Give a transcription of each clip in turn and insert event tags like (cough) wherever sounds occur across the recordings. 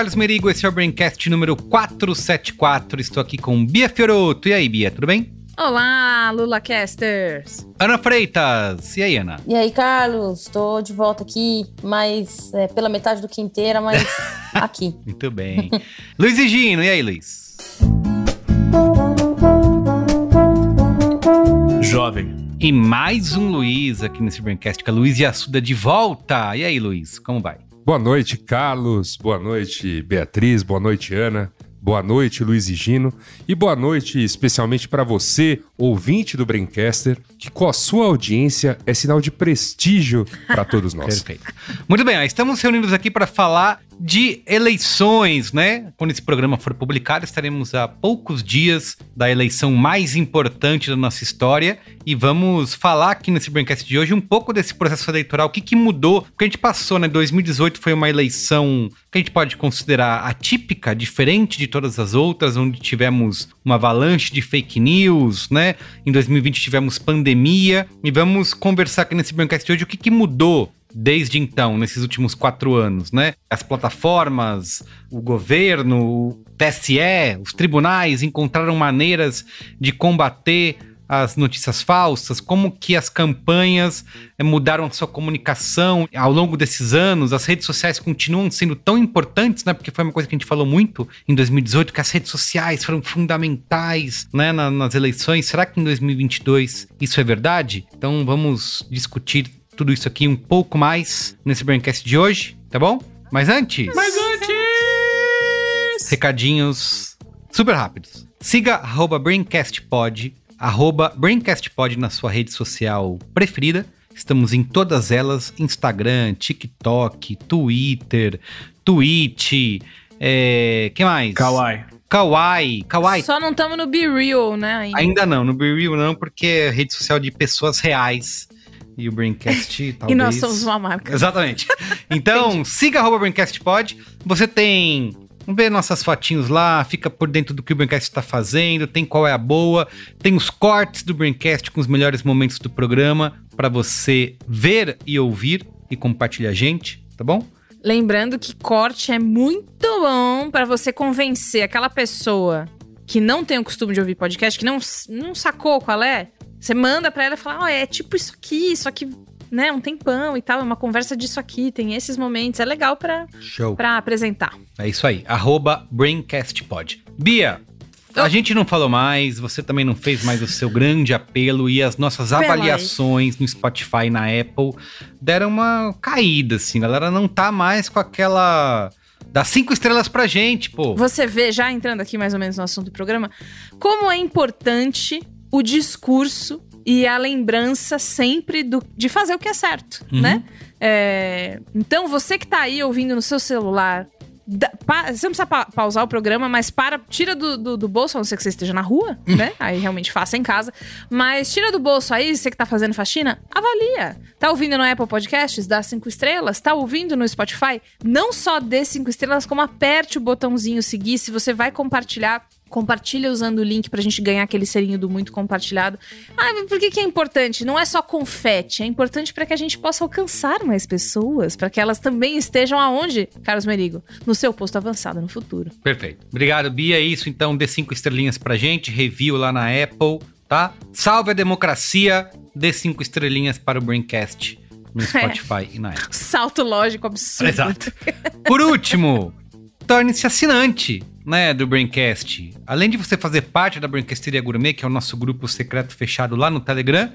Carlos Merigo, esse é o Braincast número 474. Estou aqui com Bia Fioroto. E aí, Bia, tudo bem? Olá, LulaCasters! Ana Freitas. E aí, Ana? E aí, Carlos? Estou de volta aqui, mas é, pela metade do que inteira, mas (laughs) aqui. Muito bem. Luiz e Gino. E aí, Luiz? Jovem. E mais um Luiz aqui nesse Braincast, com a Luiz e Assuda de volta. E aí, Luiz, como vai? Boa noite, Carlos. Boa noite, Beatriz. Boa noite, Ana. Boa noite, Luiz e Gino. E boa noite especialmente para você, ouvinte do Braincaster, que com a sua audiência é sinal de prestígio para todos nós. (laughs) Perfeito. Muito bem, estamos reunidos aqui para falar de eleições, né? Quando esse programa for publicado, estaremos a poucos dias da eleição mais importante da nossa história e vamos falar aqui nesse Braincast de hoje um pouco desse processo eleitoral, o que, que mudou, porque a gente passou, né? 2018 foi uma eleição que a gente pode considerar atípica, diferente de todas as outras, onde tivemos uma avalanche de fake news, né? Em 2020 tivemos pandemia e vamos conversar aqui nesse Braincast de hoje o que, que mudou desde então, nesses últimos quatro anos, né? As plataformas, o governo, o TSE, os tribunais encontraram maneiras de combater as notícias falsas, como que as campanhas eh, mudaram a sua comunicação ao longo desses anos, as redes sociais continuam sendo tão importantes, né? Porque foi uma coisa que a gente falou muito em 2018, que as redes sociais foram fundamentais, né, nas eleições. Será que em 2022 isso é verdade? Então vamos discutir tudo isso aqui um pouco mais nesse Braincast de hoje, tá bom? Mas antes. Mas antes! Recadinhos super rápidos. Siga arroba BraincastPod, arroba BraincastPod na sua rede social preferida. Estamos em todas elas: Instagram, TikTok, Twitter, Twitch. É, que mais? Kawaii. Kawaii, Kawaii. Só não estamos no Be Real, né? Ainda. ainda não, no Be Real não, porque é rede social de pessoas reais e o Braincast talvez... (laughs) e nós somos uma marca. Exatamente. Então, (laughs) siga arroba BraincastPod. Você tem... Vê nossas fotinhos lá, fica por dentro do que o Braincast está fazendo, tem qual é a boa, tem os cortes do Braincast com os melhores momentos do programa para você ver e ouvir e compartilhar a gente, tá bom? Lembrando que corte é muito bom para você convencer aquela pessoa que não tem o costume de ouvir podcast, que não, não sacou qual é, você manda pra ela e fala, ó, oh, é tipo isso aqui, isso aqui, né, um tempão e tal, é uma conversa disso aqui, tem esses momentos, é legal pra, Show. pra apresentar. É isso aí, arroba BraincastPod. Bia, a gente não falou mais, você também não fez mais o seu grande apelo e as nossas avaliações no Spotify e na Apple deram uma caída, assim. A galera não tá mais com aquela. Dá cinco estrelas pra gente, pô. Você vê, já entrando aqui mais ou menos no assunto do programa, como é importante o discurso e a lembrança sempre do, de fazer o que é certo, uhum. né? É, então, você que tá aí ouvindo no seu celular, da, pa, você não precisa pa, pausar o programa, mas para, tira do, do, do, bolso, a não ser que você esteja na rua, uhum. né? Aí realmente faça em casa. Mas tira do bolso aí, você que tá fazendo faxina, avalia. Tá ouvindo no Apple Podcasts? Dá cinco estrelas. Tá ouvindo no Spotify? Não só dê cinco estrelas, como aperte o botãozinho seguir. Se você vai compartilhar Compartilha usando o link pra gente ganhar aquele serinho do muito compartilhado. Ah, por que, que é importante? Não é só confete, é importante para que a gente possa alcançar mais pessoas, para que elas também estejam aonde, Carlos Merigo? No seu posto avançado no futuro. Perfeito. Obrigado, Bia. É isso, então, dê cinco estrelinhas pra gente, review lá na Apple, tá? Salve a democracia, dê cinco estrelinhas para o Braincast no (laughs) Spotify é. e na Apple. Salto lógico absurdo. Exato. Por último, (laughs) torne-se assinante né, do Braincast. Além de você fazer parte da Braincasteria Gourmet, que é o nosso grupo secreto fechado lá no Telegram,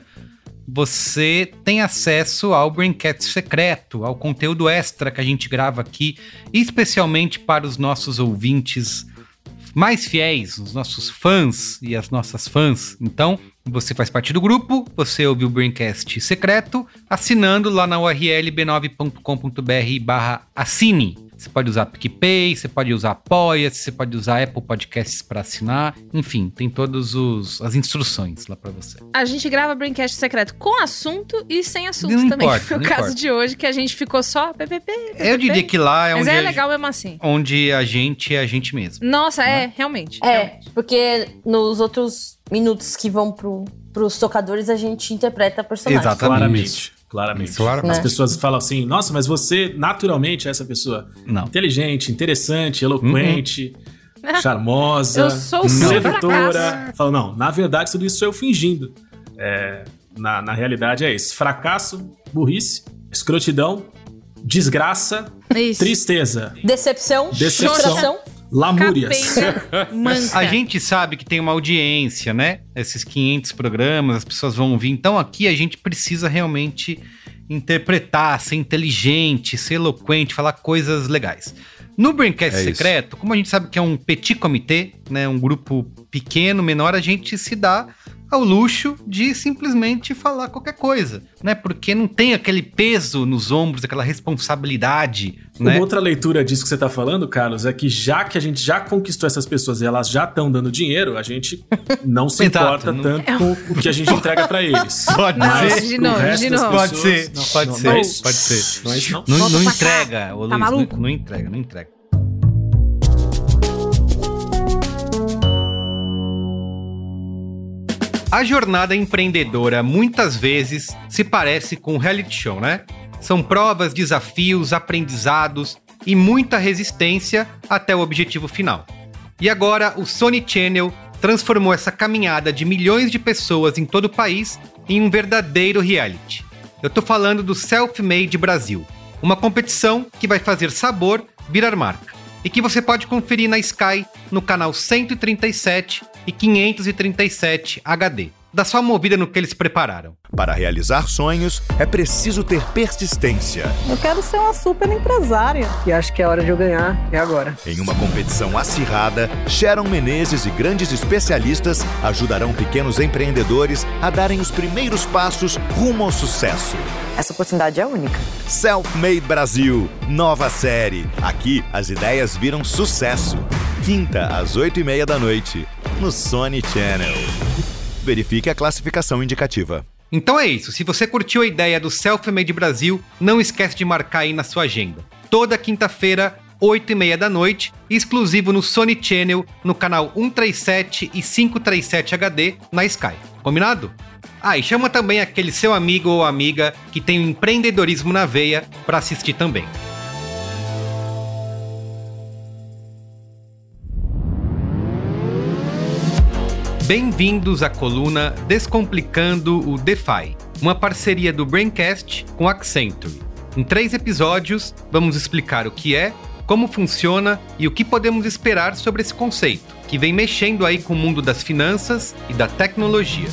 você tem acesso ao Braincast secreto, ao conteúdo extra que a gente grava aqui, especialmente para os nossos ouvintes mais fiéis, os nossos fãs e as nossas fãs. Então, você faz parte do grupo, você ouve o Braincast secreto, assinando lá na URL b9.com.br barra assine. Você pode usar PicPay, você pode usar Apoia, você pode usar Apple Podcasts para assinar. Enfim, tem todas as instruções lá para você. A gente grava Braincast secreto com assunto e sem assunto Não também. importa, (laughs) Foi o caso importa. de hoje que a gente ficou só PPP. Eu diria que lá é Mas onde, é a, legal mesmo assim. onde a gente é a gente mesmo. Nossa, é, realmente. É, realmente. porque nos outros minutos que vão pro, pros tocadores, a gente interpreta personagens. Exato. Claramente. Claramente. Claro. As Né? pessoas falam assim, nossa, mas você naturalmente é essa pessoa Não. inteligente, interessante, eloquente, charmosa, Eu sou o sedutora. fracasso. Fala, não, na verdade tudo isso sou eu fingindo. É, na, na realidade é isso. Fracasso, burrice, escrotidão, desgraça, Isso. tristeza, Decepção, Decepção. frustração. Lamúrias. A gente sabe que tem uma audiência, né? Esses 500 programas, as pessoas vão ouvir. Então aqui a gente precisa realmente interpretar, ser inteligente, ser eloquente, falar coisas legais. No Braincast É isso. Secreto, como a gente sabe que é um petit comitê, né, um grupo pequeno, menor, a gente se dá ao luxo de simplesmente falar qualquer coisa, né? Porque não tem aquele peso nos ombros, aquela responsabilidade, Uma né? outra leitura disso que você tá falando, Carlos, é que já que a gente já conquistou essas pessoas e elas já estão dando dinheiro, a gente não se (laughs) Exato, importa não- tanto com o que a gente (laughs) entrega pra eles. Pode Não, Mas ser. de novo, de novo. Pode ser, não, pode não, ser, não é isso. pode ser. Não não. Entrega, ô Tá Luiz, maluco? Não, não entrega, não entrega. A jornada empreendedora muitas vezes se parece com um reality show, né? São provas, desafios, aprendizados e muita resistência até o objetivo final. E agora o Sony Channel transformou essa caminhada de milhões de pessoas em todo o país em um verdadeiro reality. Eu tô falando do Self-Made Brasil, uma competição que vai fazer sabor virar marca e que você pode conferir na Sky no canal 137 e 537 HD. Dá só uma movida no que eles prepararam. Para realizar sonhos, é preciso ter persistência. Eu quero ser uma super empresária. E acho que é hora de eu ganhar. É agora. Em uma competição acirrada, Sharon Menezes e grandes especialistas ajudarão pequenos empreendedores a darem os primeiros passos rumo ao sucesso. Essa oportunidade é única. Self-Made Brasil, nova série. Aqui as ideias viram sucesso. Quinta às oito e meia da noite, no Sony Channel. Verifique a classificação indicativa. Então é isso. Se você curtiu a ideia do Self-Made Brasil, não esquece de marcar aí na sua agenda. Toda quinta-feira, 8 e meia da noite, exclusivo no Sony Channel, no canal 137 e 537 HD na Sky. Combinado? Ah, e chama também aquele seu amigo ou amiga que tem o empreendedorismo na veia para assistir também. Bem-vindos à coluna Descomplicando o DeFi, uma parceria do Braincast com Accenture. Em três episódios, vamos explicar o que é, como funciona e o que podemos esperar sobre esse conceito, que vem mexendo aí com o mundo das finanças e da tecnologia.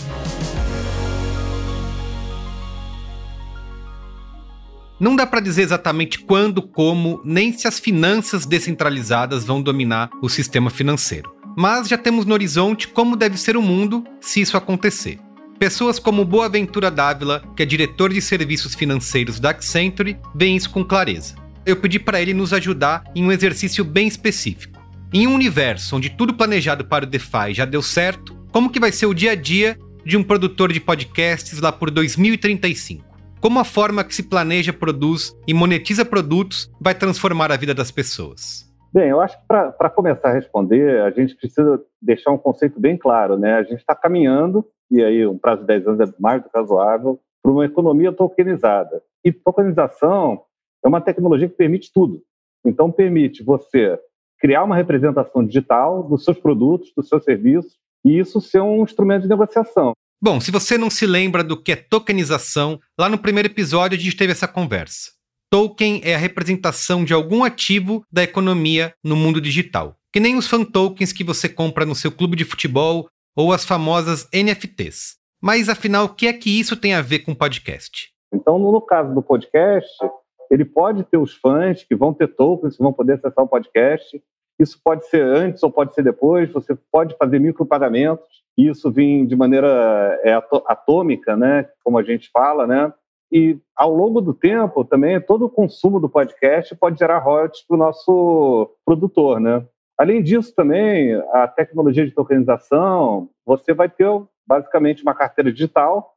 Não dá para dizer exatamente quando, como, nem se as finanças descentralizadas vão dominar o sistema financeiro. Mas já temos no horizonte como deve ser o mundo se isso acontecer. Pessoas como Boaventura Dávila, que é diretor de serviços financeiros da Accenture, veem isso com clareza. Eu pedi para ele nos ajudar em um exercício bem específico. Em um universo onde tudo planejado para o DeFi já deu certo, como que vai ser o dia a dia de um produtor de podcasts lá por 2035? Como a forma que se planeja, produz e monetiza produtos vai transformar a vida das pessoas? Bem, eu acho que para começar a responder, a gente precisa deixar um conceito bem claro, né? A gente está caminhando, e aí um prazo de 10 anos é mais do que razoável, para uma economia tokenizada. E tokenização é uma tecnologia que permite tudo. Então, permite você criar uma representação digital dos seus produtos, dos seus serviços, e isso ser um instrumento de negociação. Bom, se você não se lembra do que é tokenização, lá no primeiro episódio a gente teve essa conversa. Token é a representação de algum ativo da economia no mundo digital, que nem os fan tokens que você compra no seu clube de futebol ou as famosas NFTs. Mas afinal, o que é que isso tem a ver com podcast? Então, no caso do podcast, ele pode ter os fãs que vão ter tokens, que vão poder acessar o podcast, Isso pode ser antes ou pode ser depois. Você pode fazer micropagamentos. Isso vem de maneira é, atômica, né? Como a gente fala, né? E ao longo do tempo também todo o consumo do podcast pode gerar royalties para o nosso produtor, né? Além disso também a tecnologia de tokenização, você vai ter basicamente uma carteira digital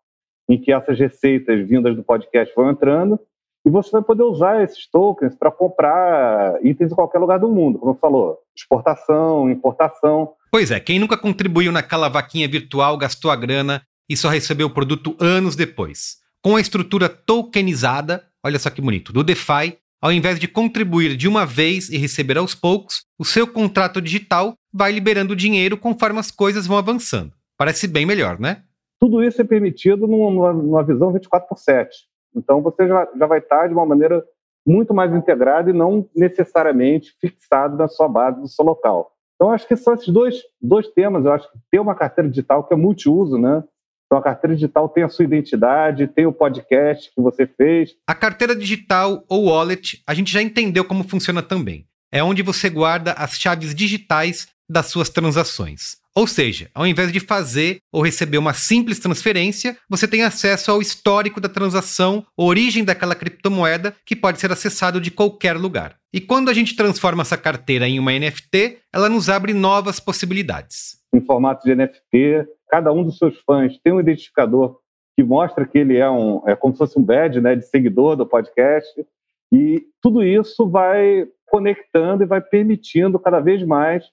em que essas receitas vindas do podcast vão entrando e você vai poder usar esses tokens para comprar itens em qualquer lugar do mundo, como você falou, exportação, importação. Pois é, quem nunca contribuiu naquela vaquinha virtual, gastou a grana e só recebeu o produto anos depois. Com a estrutura tokenizada, olha só que bonito, do DeFi, ao invés de contribuir de uma vez e receber aos poucos, o seu contrato digital vai liberando dinheiro conforme as coisas vão avançando. Parece bem melhor, né? Tudo isso é permitido numa, numa visão 24 por 7. Então você já, já vai estar de uma maneira muito mais integrada e não necessariamente fixado na sua base do seu local. Então acho que são esses dois, dois temas. Eu acho que ter uma carteira digital que é multiuso, né? Então a carteira digital tem a sua identidade, tem o podcast que você fez. A carteira digital ou wallet, a gente já entendeu como funciona também. É onde você guarda as chaves digitais das suas transações. Ou seja, ao invés de fazer ou receber uma simples transferência, você tem acesso ao histórico da transação, origem daquela criptomoeda, que pode ser acessado de qualquer lugar. E quando a gente transforma essa carteira em uma NFT, ela nos abre novas possibilidades. Em formato de NFT, cada um dos seus fãs tem um identificador que mostra que ele é um é como se fosse um badge, né, de seguidor do podcast. E tudo isso vai conectando e vai permitindo cada vez mais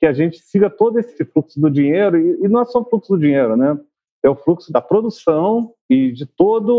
que a gente siga todo esse fluxo do dinheiro, e, e não é só o fluxo do dinheiro, né? É o fluxo da produção e de toda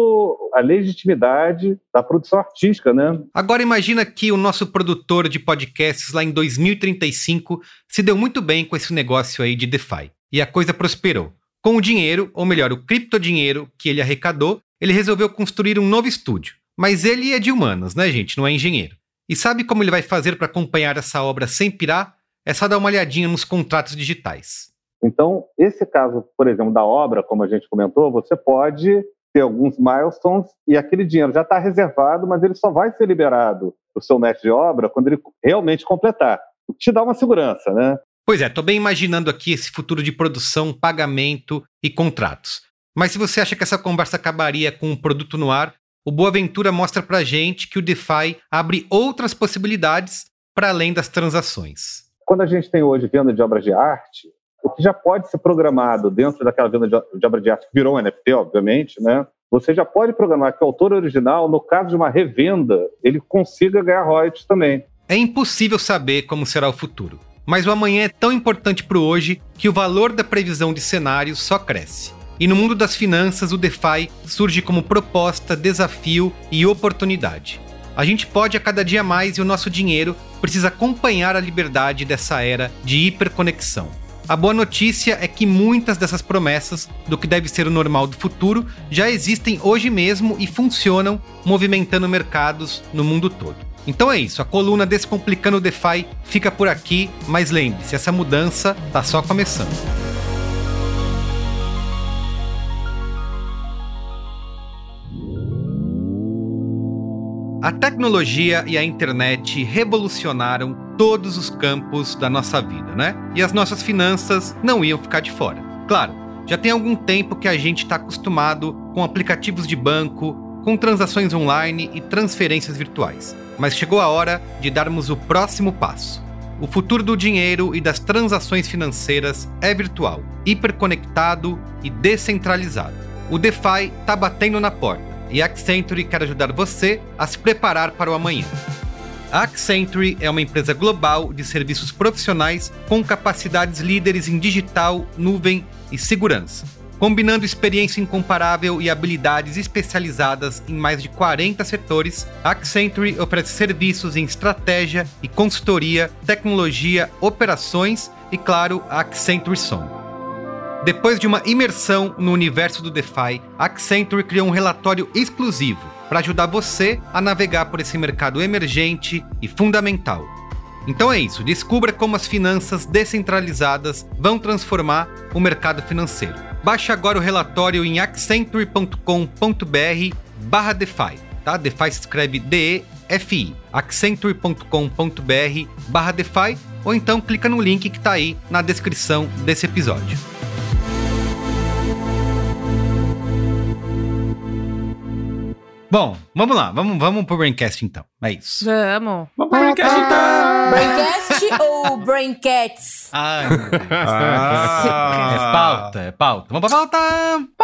a legitimidade da produção artística, né? Agora imagina que o nosso produtor de podcasts lá em 2035 se deu muito bem com esse negócio aí de DeFi. E a coisa prosperou. Com o dinheiro, ou melhor, o criptodinheiro que ele arrecadou, ele resolveu construir um novo estúdio. Mas ele é de humanas, né, gente? Não é engenheiro. E sabe como ele vai fazer para acompanhar essa obra sem pirar? É só dar uma olhadinha nos contratos digitais. Então, esse caso, por exemplo, da obra, como a gente comentou, você pode ter alguns milestones e aquele dinheiro já está reservado, mas ele só vai ser liberado o seu mestre de obra quando ele realmente completar. O que te dá uma segurança, né? Pois é, estou bem imaginando aqui esse futuro de produção, pagamento e contratos. Mas se você acha que essa conversa acabaria com um produto no ar, o Boa Ventura mostra para gente que o DeFi abre outras possibilidades para além das transações quando a gente tem hoje venda de obras de arte, o que já pode ser programado dentro daquela venda de obra de arte, que virou um NFT, obviamente, né? Você já pode programar que o autor original, no caso de uma revenda, ele consiga ganhar royalties também. É impossível saber como será o futuro. Mas o amanhã é tão importante para o hoje que o valor da previsão de cenários só cresce. E no mundo das finanças, o DeFi surge como proposta, desafio e oportunidade. A gente pode a cada dia mais e o nosso dinheiro precisa acompanhar a liberdade dessa era de hiperconexão. A boa notícia é que muitas dessas promessas do que deve ser o normal do futuro já existem hoje mesmo e funcionam, movimentando mercados no mundo todo. Então é isso, a coluna Descomplicando o DeFi fica por aqui, mas lembre-se, essa mudança está só começando. A tecnologia e a internet revolucionaram todos os campos da nossa vida, né? E as nossas finanças não iam ficar de fora. Claro, já tem algum tempo que a gente está acostumado com aplicativos de banco, com transações online e transferências virtuais. Mas chegou a hora de darmos o próximo passo. O futuro do dinheiro e das transações financeiras é virtual, hiperconectado e descentralizado. O DeFi está batendo na porta e a Accenture quer ajudar você a se preparar para o amanhã. A Accenture é uma empresa global de serviços profissionais com capacidades líderes em digital, nuvem e segurança. Combinando experiência incomparável e habilidades especializadas em mais de 40 setores, a Accenture oferece serviços em estratégia e consultoria, tecnologia, operações e, claro, a Accenture Song. Depois de uma imersão no universo do DeFi, a Accenture criou um relatório exclusivo para ajudar você a navegar por esse mercado emergente e fundamental. Então é isso, descubra como as finanças descentralizadas vão transformar o mercado financeiro. Baixe agora o relatório em accenture.com.br barra DeFi, tá? DeFi se escreve D-E-F-I, accenture.com.br barra DeFi ou então clica no link que tá aí na descrição desse episódio. Bom, vamos lá, vamos, vamos pro Braincast então. É isso. Vamos. Vamos pro Braincast então. Braincast ou Braincats? Ai, meu Deus. Ah. É pauta, é pauta. Vamos pra pauta! Muito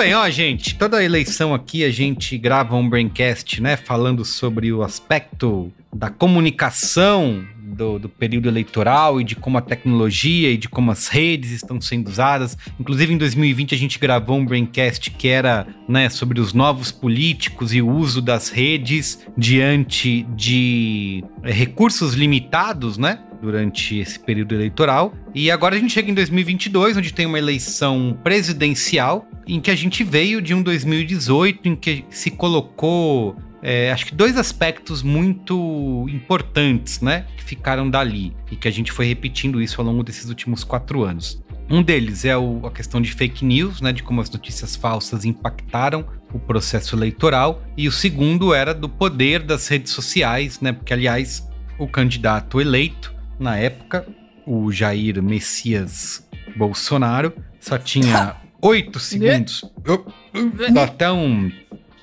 bem, ó, gente. Toda eleição aqui a gente grava um braincast, né? Falando sobre o aspecto da comunicação do, do período eleitoral e de como a tecnologia e de como as redes estão sendo usadas. Inclusive, em 2020, a gente gravou um braincast que era né, sobre os novos políticos e o uso das redes diante de eh, recursos limitados, né? Durante esse período eleitoral. E agora a gente chega em 2022, onde tem uma eleição presidencial, em que a gente veio de um 2018 em que se colocou é, acho que dois aspectos muito importantes, né? Que ficaram dali e que a gente foi repetindo isso ao longo desses últimos quatro anos. Um deles é o- a questão de fake news, né? De como as notícias falsas impactaram o processo eleitoral. E o segundo era do poder das redes sociais, né? Porque, aliás, o candidato eleito, na época, o Jair Messias Bolsonaro, só tinha (laughs) oito segundos. Um.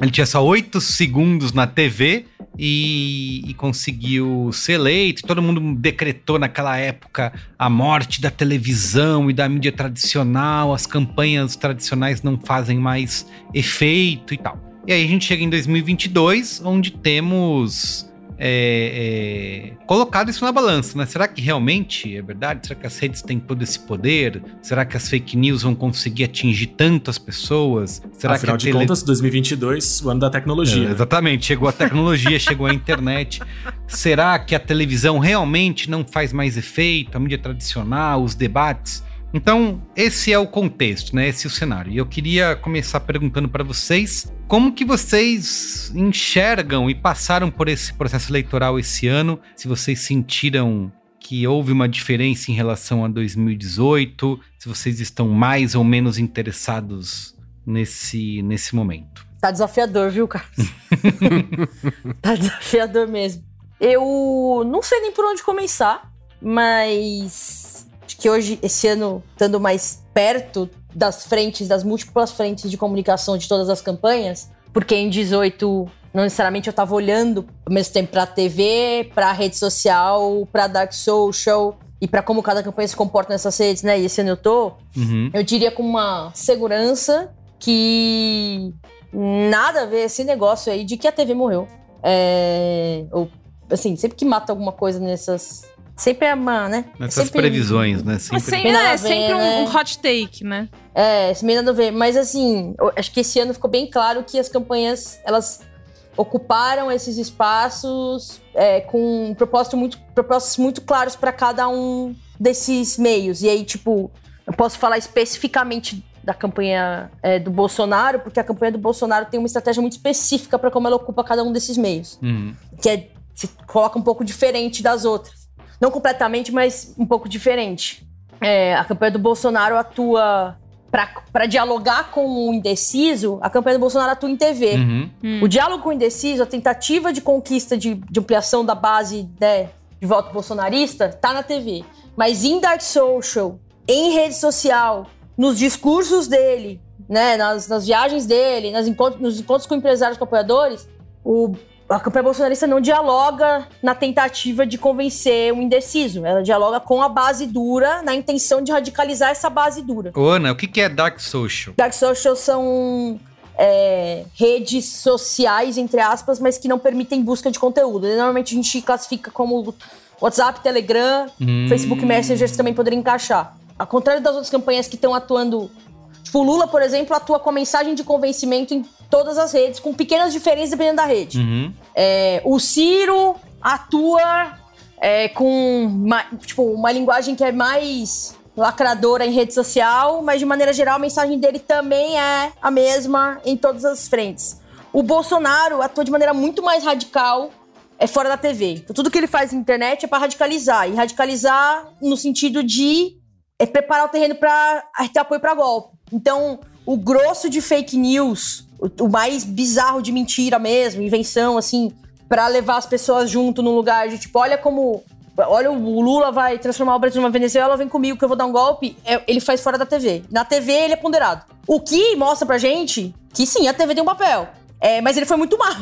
Ele tinha só oito segundos na TV e, e conseguiu ser eleito. Todo mundo decretou naquela época a morte da televisão e da mídia tradicional. As campanhas tradicionais não fazem mais efeito e tal. E aí a gente chega em 2022, onde temos é, é, colocado isso na balança, né? Será que realmente é verdade? Será que as redes têm todo esse poder? Será que as fake news vão conseguir atingir tantas pessoas? Será Afinal que a de tele- contas, 2022, o ano da tecnologia. é, exatamente, chegou a tecnologia, chegou a internet. Será que a televisão realmente não faz mais efeito? A mídia tradicional, os debates? Então, esse é o contexto, né? Esse é o cenário. E eu queria começar perguntando para vocês como que vocês enxergam e passaram por esse processo eleitoral esse ano, se vocês sentiram que houve uma diferença em relação a 2018, se vocês estão mais ou menos interessados nesse, nesse momento. Tá desafiador, viu, Carlos? (laughs) tá desafiador mesmo. Eu não sei nem por onde começar, mas acho que hoje, esse ano, estando mais perto das frentes, das múltiplas frentes de comunicação de todas as campanhas, porque em 18 não necessariamente eu tava olhando ao mesmo tempo pra TV, pra rede social, pra dark social e pra como cada campanha se comporta nessas redes, né? E esse ano eu tô, Uhum. eu diria com uma segurança que nada a ver esse negócio aí de que a TV morreu. É, ou, assim, sempre que mata alguma coisa nessas. Sempre é uma, né? Nessas sempre, previsões, né? Sempre... é ver, sempre um, né? um hot take, né? É, isso meio nada a ver. Mas assim, acho que esse ano ficou bem claro que as campanhas, elas ocuparam esses espaços é, com um propósito muito, propósitos muito claros para cada um desses meios. E aí, tipo, eu posso falar especificamente da campanha é, do Bolsonaro, porque a campanha do Bolsonaro tem uma estratégia muito específica para como ela ocupa cada um desses meios Uhum. que é, se coloca um pouco diferente das outras. Não completamente, mas um pouco diferente. É, a campanha do Bolsonaro atua para dialogar com o indeciso. A campanha do Bolsonaro atua em TV. Uhum. O diálogo com o indeciso, a tentativa de conquista de, de ampliação da base né, de voto bolsonarista, tá na TV. Mas em dark social, em rede social, nos discursos dele, né, nas, nas viagens dele, nas encontros, nos encontros com empresários, com apoiadores, o, a campanha bolsonarista não dialoga na tentativa de convencer um indeciso. Ela dialoga com a base dura, na intenção de radicalizar essa base dura. Ô, Ana, o que que é Dark Social? Dark social são é, redes sociais, entre aspas, mas que não permitem busca de conteúdo. Normalmente a gente classifica como WhatsApp, Telegram, Hum. Facebook Messenger também poderia encaixar. Ao contrário das outras campanhas que estão atuando. Tipo, o Lula, por exemplo, atua com a mensagem de convencimento em todas as redes, com pequenas diferenças dependendo da rede. Uhum. É, o Ciro atua é, com uma, tipo, uma linguagem que é mais lacradora em rede social, mas de maneira geral a mensagem dele também é a mesma em todas as frentes. O Bolsonaro atua de maneira muito mais radical é fora da TV. Então, tudo que ele faz na internet é pra radicalizar. E radicalizar no sentido de é preparar o terreno pra ter apoio pra golpe. Então, o grosso de fake news, o, mais bizarro de mentira mesmo, invenção, assim, pra levar as pessoas junto num lugar de tipo, olha como. Olha, o Lula vai transformar o Brasil numa Venezuela, vem comigo que eu vou dar um golpe. É, ele faz fora da TV. Na TV ele é ponderado. O que mostra pra gente que sim, a TV tem um papel. É, mas ele foi muito (laughs) mal.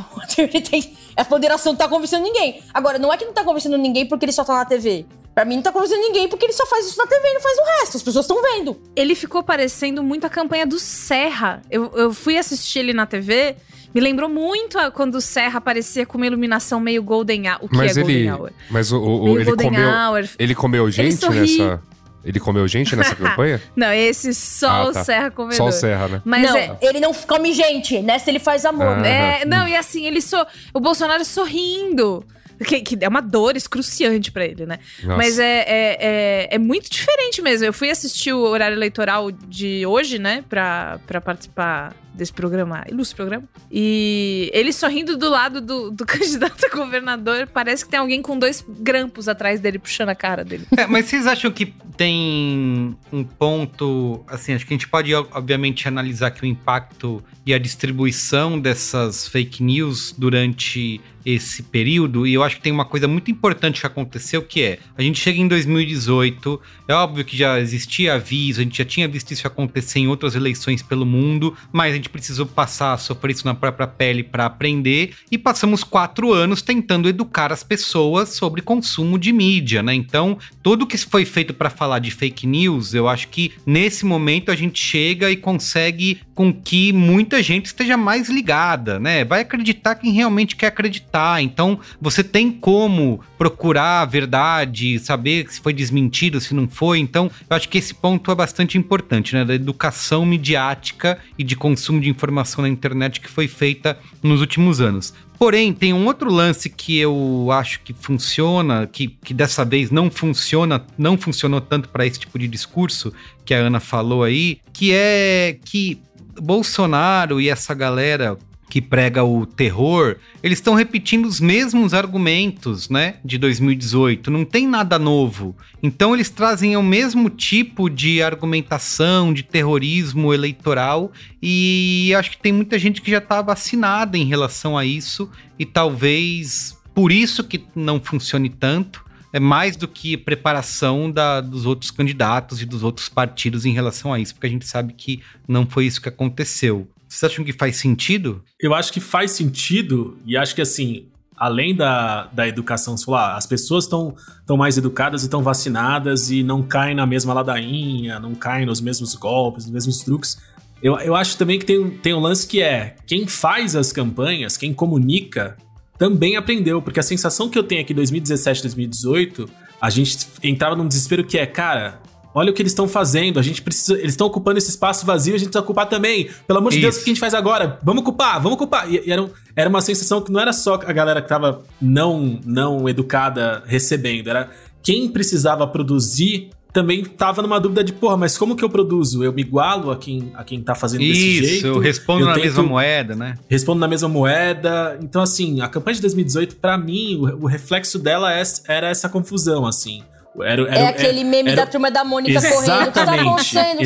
A ponderação não tá convencendo ninguém. Agora, não é que não tá convencendo ninguém porque ele só tá na TV. Pra mim, não tá convencendo ninguém porque ele só faz isso na TV e não faz o resto. As pessoas estão vendo. Ele ficou parecendo muito a campanha do Serra. Eu, eu fui assistir ele na TV. Me lembrou muito a- quando o Serra aparecia com uma iluminação meio Golden Hour. O que Mas é ele, Golden Hour? mas o, o- Meio ele Golden comeu, Hour. ele comeu gente sorri. nessa, ele comeu gente nessa (laughs) campanha? Não, esse só Ah, o tá. Serra Só comedor. o Serra, né? Mas não, é, ele não come gente. Nessa ele faz amor. Ah. né? É, não, e assim, ele só. O Bolsonaro sorrindo. Que, que é uma dor excruciante pra ele, né? Nossa. Mas é, é, é, é muito diferente mesmo. Eu fui assistir o horário eleitoral de hoje, né? Pra, pra participar desse programa, ilustre programa. E ele sorrindo do lado do, do (laughs) candidato a governador, parece que tem alguém com dois grampos atrás dele, puxando a cara dele. É, mas vocês acham que tem um ponto, assim, acho que a gente pode, obviamente, analisar que o impacto e a distribuição dessas fake news durante esse período, e eu acho que tem uma coisa muito importante que aconteceu, que é, a gente chega em 2018, é óbvio que já existia aviso, a gente já tinha visto isso acontecer em outras eleições pelo mundo, mas a gente precisou passar a sofrer isso na própria pele para aprender, e passamos quatro anos tentando educar as pessoas sobre consumo de mídia, né? Então, tudo que foi feito para falar de fake news, eu acho que nesse momento a gente chega e consegue com que muita gente esteja mais ligada, né? Vai acreditar quem realmente quer acreditar. Então, você tem como procurar a verdade, saber se foi desmentido, se não foi. Então, eu acho que esse ponto é bastante importante, né? Da educação midiática e de consumo de informação na internet que foi feita nos últimos anos. Porém, tem um outro lance que eu acho que funciona, que, que dessa vez não funciona, não funcionou tanto para esse tipo de discurso que a Ana falou aí, que é que Bolsonaro e essa galera que prega o terror, eles estão repetindo os mesmos argumentos, né, de 2018. Não tem nada novo. Então eles trazem o mesmo tipo de argumentação de terrorismo eleitoral e acho que tem muita gente que já está vacinada em relação a isso e talvez por isso que não funcione tanto. É mais do que preparação da, dos outros candidatos e dos outros partidos em relação a isso, porque a gente sabe que não foi isso que aconteceu. Vocês acham que faz sentido? Eu acho que faz sentido, e acho que assim, além da, da educação, falou, ah, as pessoas estão mais educadas e estão vacinadas e não caem na mesma ladainha, não caem nos mesmos golpes, nos mesmos truques. Eu, eu acho também que tem, tem um lance que é: quem faz as campanhas, quem comunica, também aprendeu, porque a sensação que eu tenho aqui em 2017, 2018, a gente entrava num desespero que é, cara. Olha o que eles estão fazendo, a gente precisa. Eles estão ocupando esse espaço vazio, a gente precisa ocupar também. Pelo amor de Deus, o Isso. que a gente faz agora? Vamos ocupar, vamos ocupar. E, e era, um- era uma sensação que não era só a galera que tava não, não educada recebendo, era quem precisava produzir também tava numa dúvida de, porra, mas como que eu produzo? Eu me igualo a quem, a quem tá fazendo desse jeito? Isso, eu respondo Eu na mesma moeda, né? respondo na mesma moeda. Então, assim, a campanha de 2018, pra mim, o, o reflexo dela é- era essa confusão, assim. Era, era- É aquele meme era- da turma da Mônica correndo. O que tá Exatamente, acontecendo? Tá- Ninguém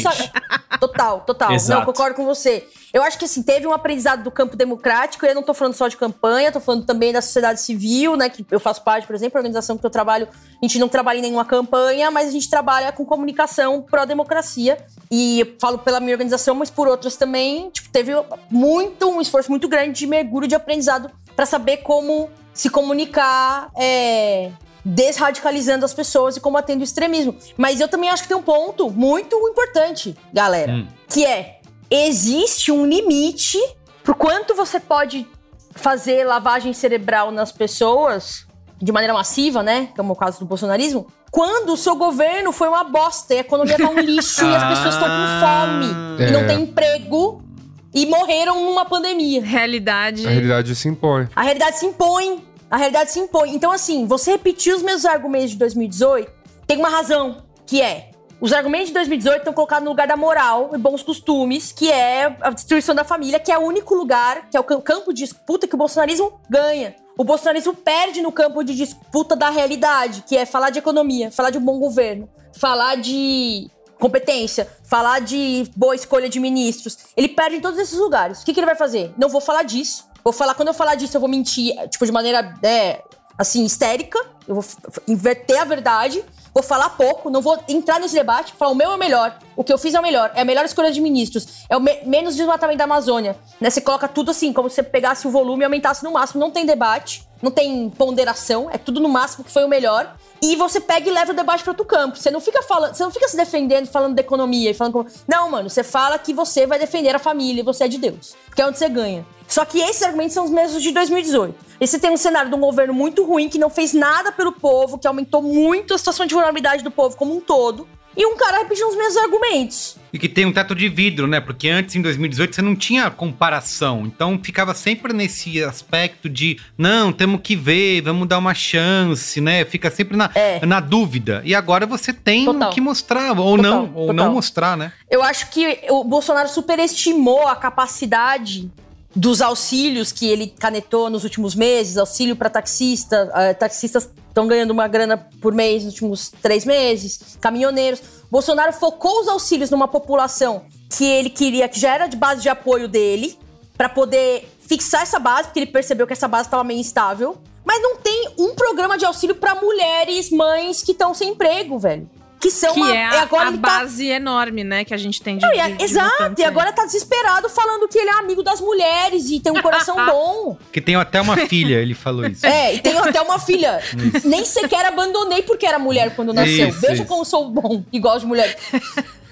sabe. exatamente. Total, total. Exato. Não, concordo com você. Eu acho que assim, teve um aprendizado do campo democrático, e eu não tô falando só de campanha, tô falando também da sociedade civil, né? Que eu faço parte, por exemplo, a organização que eu trabalho, a gente não trabalha em nenhuma campanha, mas a gente trabalha com comunicação pró-democracia. E eu falo pela minha organização, mas por outras também, tipo, teve muito, um esforço muito grande de mergulho de aprendizado pra saber como se comunicar. É, desradicalizando as pessoas e combatendo o extremismo. Mas eu também acho que tem um ponto muito importante, galera, Hum. que é existe um limite pro quanto você pode fazer lavagem cerebral nas pessoas de maneira massiva, né? Como é o caso do bolsonarismo. Quando o seu governo foi uma bosta e a economia tá um lixo e as pessoas estão com fome e não É. tem emprego e morreram numa pandemia. Realidade. A realidade se impõe. A realidade se impõe. A realidade se impõe. Então, assim, você repetir os mesmos argumentos de 2018 tem uma razão, que é Os argumentos de 2018 estão colocados no lugar da moral e bons costumes, que é a destruição da família, que é o único lugar, que é o campo de disputa que o bolsonarismo ganha. O bolsonarismo perde no campo de disputa da realidade, que é falar de economia, falar de um bom governo, falar de competência, falar de boa escolha de ministros. Ele perde em todos esses lugares. O que, que ele vai fazer? Não vou falar disso. Vou falar, quando eu falar disso, eu vou mentir, tipo, de maneira, é, assim, histérica. Eu vou inverter a verdade. Vou falar pouco, não vou entrar nesse debate, falar o meu é o melhor, o que eu fiz é o melhor, é a melhor escolha de ministros, é o me menos desmatamento da Amazônia. Né? Você coloca tudo assim, como se você pegasse o volume e aumentasse no máximo. Não tem debate, não tem ponderação, é tudo no máximo que foi o melhor. E você pega e leva o debate para outro campo. Você não fica falando, você não fica se defendendo falando da economia e falando como, não, mano, você fala que você vai defender a família e você é de Deus, que é onde você ganha. Só que esses argumentos são os mesmos de 2018. E você tem um cenário de um governo muito ruim, que não fez nada pelo povo, que aumentou muito a situação de vulnerabilidade do povo como um todo. E um cara repetindo os mesmos argumentos. E que tem um teto de vidro, né? Porque antes, em 2018, você não tinha comparação. Então ficava sempre nesse aspecto de não, temos que ver, vamos dar uma chance, né? Fica sempre na, é. na dúvida. E agora você tem Total. que mostrar, ou Total. não, ou Total. não mostrar, né? Eu acho que o Bolsonaro superestimou a capacidade dos auxílios que ele canetou nos últimos meses, auxílio para taxista, uh, taxistas estão ganhando uma grana por mês nos últimos três meses, caminhoneiros. Bolsonaro focou os auxílios numa população que ele queria, que já era de base de apoio dele, para poder fixar essa base, porque ele percebeu que essa base estava meio instável. Mas não tem um programa de auxílio para mulheres, mães que estão sem emprego, velho que são que uma, é a, agora a tá base tá... enorme, né, que a gente tem de, Não, é, de, de Exato, e agora tá desesperado falando que ele é amigo das mulheres e tem um coração (laughs) bom. Que tem até uma filha, ele falou isso. É, e tem até uma filha. Nem sequer abandonei porque era mulher quando nasceu. Isso, Veja isso. como sou bom, igual de mulher.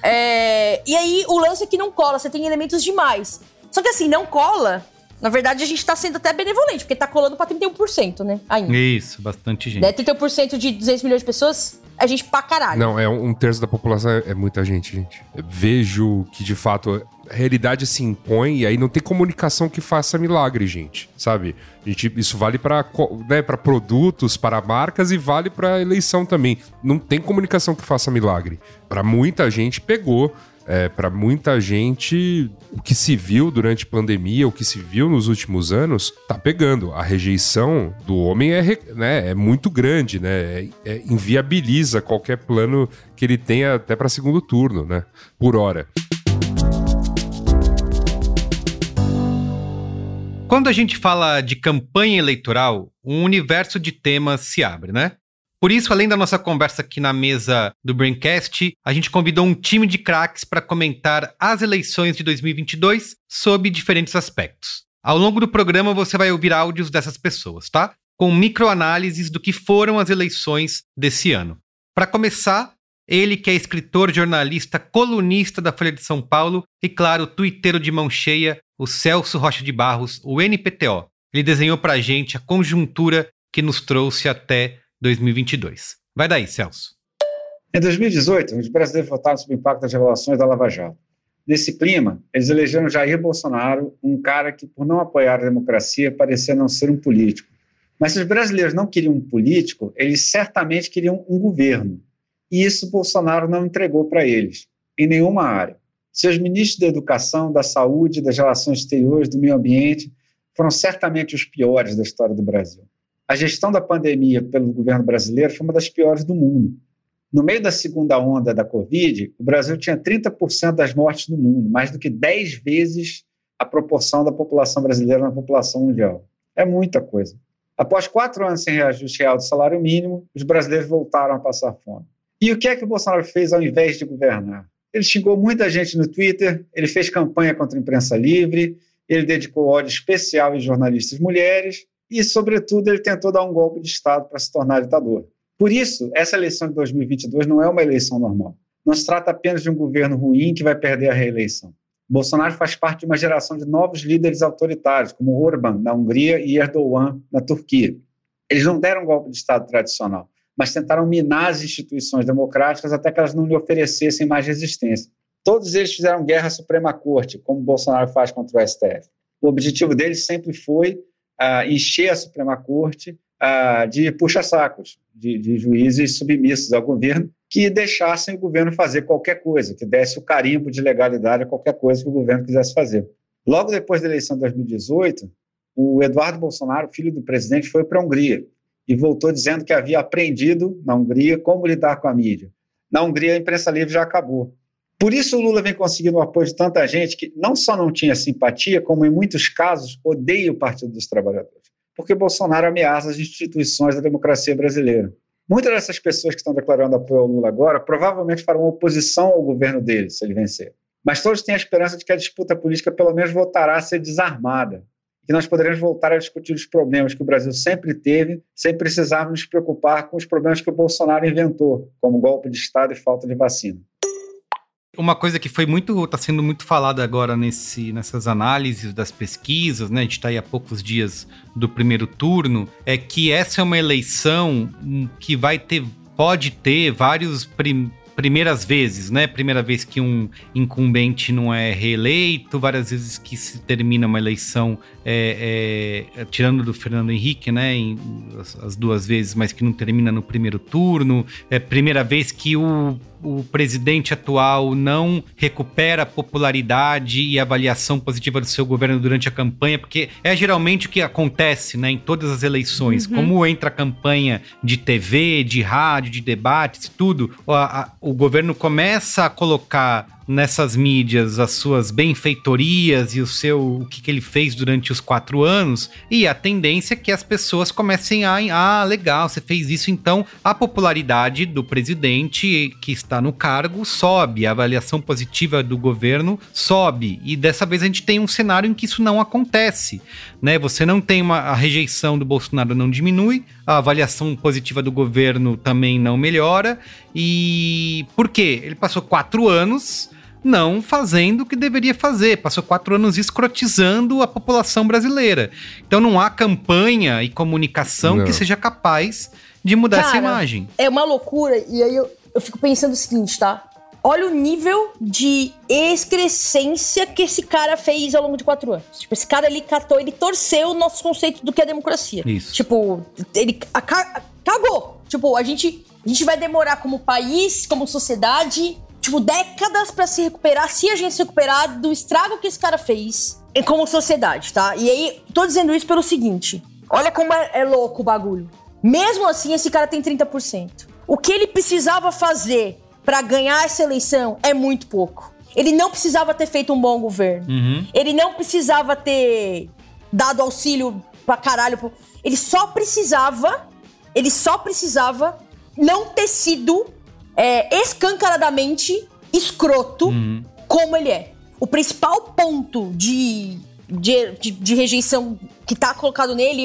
É, e aí, o lance é que não cola, você tem elementos demais. Só que assim, não cola na verdade, a gente tá sendo até benevolente, porque tá colando pra 31%, né? Ainda. Isso, bastante gente. Né? 31% de 200 milhões de pessoas é gente pra caralho. Não, é um, terço da população, é, é muita gente, gente. Eu vejo que, de fato, a realidade se impõe e aí não tem comunicação que faça milagre, gente, sabe? A gente, isso vale para né, produtos, para marcas e vale para eleição também. Não tem comunicação que faça milagre. Para muita gente pegou é, para muita gente, o que se viu durante a pandemia, o que se viu nos últimos anos, tá pegando. A rejeição do homem é, né, é muito grande, né? É, é, inviabiliza qualquer plano que ele tenha até para segundo turno, né? Por hora. Quando a gente fala de campanha eleitoral, um universo de temas se abre, né? Por isso, além da nossa conversa aqui na mesa do Braincast, a gente convidou um time de craques para comentar as eleições de 2022 sob diferentes aspectos. Ao longo do programa, você vai ouvir áudios dessas pessoas, tá? Com microanálises do que foram as eleições desse ano. Para começar, ele que é escritor, jornalista, colunista da Folha de São Paulo e, claro, twitteiro de mão cheia, o Celso Rocha de Barros, o NPTO. Ele desenhou para a gente a conjuntura que nos trouxe até 2022. Vai daí, Celso. Em 2018, os brasileiros votaram sobre o impacto das revelações da Lava Jato. Nesse clima, eles elegeram Jair Bolsonaro, um cara que, por não apoiar a democracia, parecia não ser um político. Mas se os brasileiros não queriam um político, eles certamente queriam um governo. E isso Bolsonaro não entregou para eles, em nenhuma área. Seus ministros da Educação, da Saúde, das Relações Exteriores, do Meio Ambiente foram certamente os piores da história do Brasil a gestão da pandemia pelo governo brasileiro foi uma das piores do mundo. No meio da segunda onda da Covid, o Brasil tinha 30% das mortes do mundo, mais do que 10 vezes a proporção da população brasileira na população mundial. É muita coisa. Após quatro anos sem reajuste real do salário mínimo, os brasileiros voltaram a passar fome. E o que é que o Bolsonaro fez ao invés de governar? Ele xingou muita gente no Twitter, ele fez campanha contra a imprensa livre, ele dedicou ódio especial às jornalistas mulheres e, sobretudo, ele tentou dar um golpe de Estado para se tornar ditador. Por isso, essa eleição de 2022 não é uma eleição normal. Não se trata apenas de um governo ruim que vai perder a reeleição. Bolsonaro faz parte de uma geração de novos líderes autoritários, como Orbán, na Hungria, e Erdogan, na Turquia. Eles não deram um golpe de Estado tradicional, mas tentaram minar as instituições democráticas até que elas não lhe oferecessem mais resistência. Todos eles fizeram guerra à Suprema Corte, como Bolsonaro faz contra o STF. O objetivo deles sempre foi encher a Suprema Corte de puxa-sacos, de, de juízes submissos ao governo, que deixassem o governo fazer qualquer coisa, que desse o carimbo de legalidade a qualquer coisa que o governo quisesse fazer. Logo depois da eleição de 2018, o Eduardo Bolsonaro, filho do presidente, foi para a Hungria e voltou dizendo que havia aprendido na Hungria como lidar com a mídia. Na Hungria, a imprensa livre já acabou. Por isso, o Lula vem conseguindo o apoio de tanta gente que não só não tinha simpatia, como em muitos casos odeia o Partido dos Trabalhadores, porque Bolsonaro ameaça as instituições da democracia brasileira. Muitas dessas pessoas que estão declarando apoio ao Lula agora provavelmente farão oposição ao governo dele, se ele vencer. Mas todos têm a esperança de que a disputa política pelo menos voltará a ser desarmada, que nós poderemos voltar a discutir os problemas que o Brasil sempre teve, sem precisarmos nos preocupar com os problemas que o Bolsonaro inventou, como golpe de Estado e falta de vacina. Uma coisa que foi muito, está sendo muito falada agora nesse, nessas análises das pesquisas, né? A gente está aí há poucos dias do primeiro turno, é que essa é uma eleição hum, que vai ter, pode ter vários prim, primeiras vezes, né? Primeira vez que um incumbente não é reeleito, várias vezes que se termina uma eleição, é, é, tirando do Fernando Henrique, né? Em, as, as, duas vezes, mas que não termina no primeiro turno. É primeira vez que o o presidente atual não recupera popularidade e avaliação positiva do seu governo durante a campanha, porque é geralmente o que acontece né, em todas as eleições. Uhum. Como entra a campanha de TV, de rádio, de debates, tudo, a, a, o governo começa a colocar nessas mídias as suas benfeitorias e o seu o que, que ele fez durante os quatro anos e a tendência é que as pessoas comecem a ah legal você fez isso então a popularidade do presidente que está no cargo sobe a avaliação positiva do governo sobe e dessa vez a gente tem um cenário em que isso não acontece né? Você não tem uma a rejeição do Bolsonaro não diminui a avaliação positiva do governo também não melhora e por quê? Ele passou quatro anos não fazendo o que deveria fazer. Passou quatro anos escrotizando a população brasileira. Então não há campanha e comunicação não. que seja capaz de mudar Cara, essa imagem. É uma loucura. E aí eu, eu fico pensando o seguinte, tá? Olha o nível de excrescência que esse cara fez ao longo de quatro anos. Tipo, esse cara ali catou, ele torceu o nosso conceito do que é democracia. Isso. Tipo, ele cagou. Tipo, a gente, a gente vai demorar como país, como sociedade, tipo, décadas para se recuperar, se a gente se recuperar do estrago que esse cara fez como sociedade, tá? E aí, tô dizendo isso pelo seguinte: olha como é, é louco o bagulho. Mesmo assim, esse cara tem 30%. O que ele precisava fazer para ganhar essa eleição é muito pouco. Ele não precisava ter feito um bom governo. Uhum. Ele não precisava ter dado auxílio pra caralho. Ele só precisava. Ele só precisava não ter sido é, escancaradamente escroto uhum. como ele é. O principal ponto de, de, de, de rejeição que tá colocado nele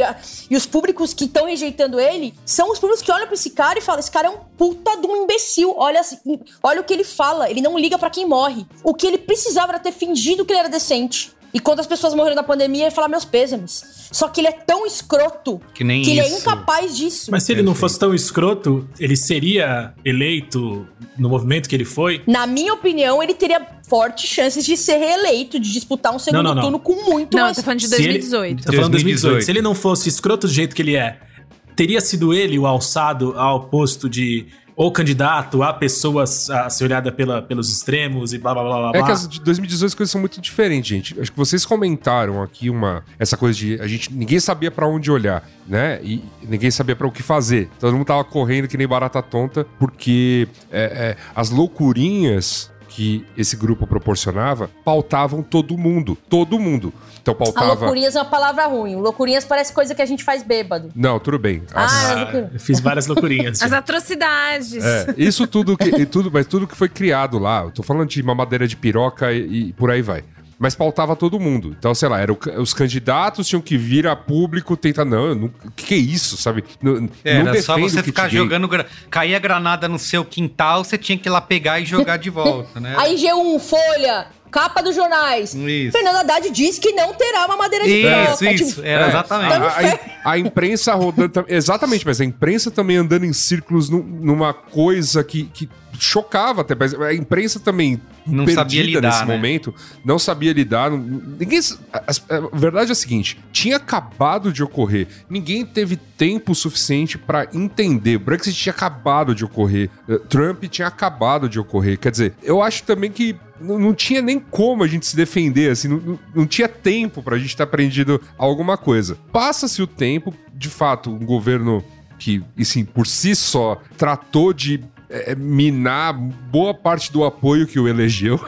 e os públicos que estão rejeitando ele são os públicos que olham pra esse cara e falam: esse cara é um puta de um imbecil. Olha, assim, olha o que ele fala, ele não liga para quem morre. O que ele precisava era ter fingido que ele era decente. E quando as pessoas morreram na pandemia, ele fala meus pêsames. Só que ele é tão escroto que, nem que ele é incapaz disso. Mas se ele não fosse tão escroto, ele seria eleito no movimento que ele foi? Na minha opinião, ele teria fortes chances de ser reeleito, de disputar um segundo não, não, não. turno com muito não, mais... Não, tô falando de 2018. Ele, tô falando de 2018. Se ele não fosse escroto do jeito que ele é, teria sido ele o alçado ao posto de ou candidato a pessoas a ser olhada pela, pelos extremos e blá blá blá blá. É que as de 2018 as coisas são muito diferentes, gente. Acho que vocês comentaram aqui uma essa coisa de a gente ninguém sabia para onde olhar, né? E ninguém sabia para o que fazer. Todo mundo tava correndo que nem barata tonta porque é, é, as loucurinhas que esse grupo proporcionava pautavam todo mundo. Todo mundo. Então pautava. A loucurinhas é uma palavra ruim. Loucurinhas parece coisa que a gente faz bêbado. Não, tudo bem. Ah, As... Ah, eu fiz várias loucurinhas. As atrocidades. É, isso tudo que. tudo, mas tudo que foi criado lá. Eu tô falando de mamadeira de piroca e, e por aí vai mas pautava todo mundo. Então, sei lá, era o, os candidatos tinham que vir a público tentar. Não, o que, que, é isso, sabe? Não, é, era só você ficar jogando. Caía granada no seu quintal, você tinha que ir lá pegar e jogar de volta, né? (laughs) Aí G1, Folha, capa dos jornais. Isso. Fernando Haddad diz que não terá uma madeira de Isso, piroca. isso. Tipo, Era É, exatamente. A, a- a imprensa rodando. tam- Exatamente, mas a imprensa também andando em círculos nu- numa coisa que, que chocava até. A imprensa também. Não sabia lidar, nesse né? momento, não sabia lidar. Ninguém. a, a- a verdade é a seguinte: tinha acabado de ocorrer. Ninguém teve tempo suficiente pra entender. O Brexit tinha acabado de ocorrer. eh, Trump tinha acabado de ocorrer. Quer dizer, eu acho também que não, tinha nem como a gente se defender, assim, não, tinha tempo pra gente ter aprendido alguma coisa. Passa-se o tempo, de fato, um governo que, assim, por si só, tratou de é, minar boa parte do apoio que o elegeu.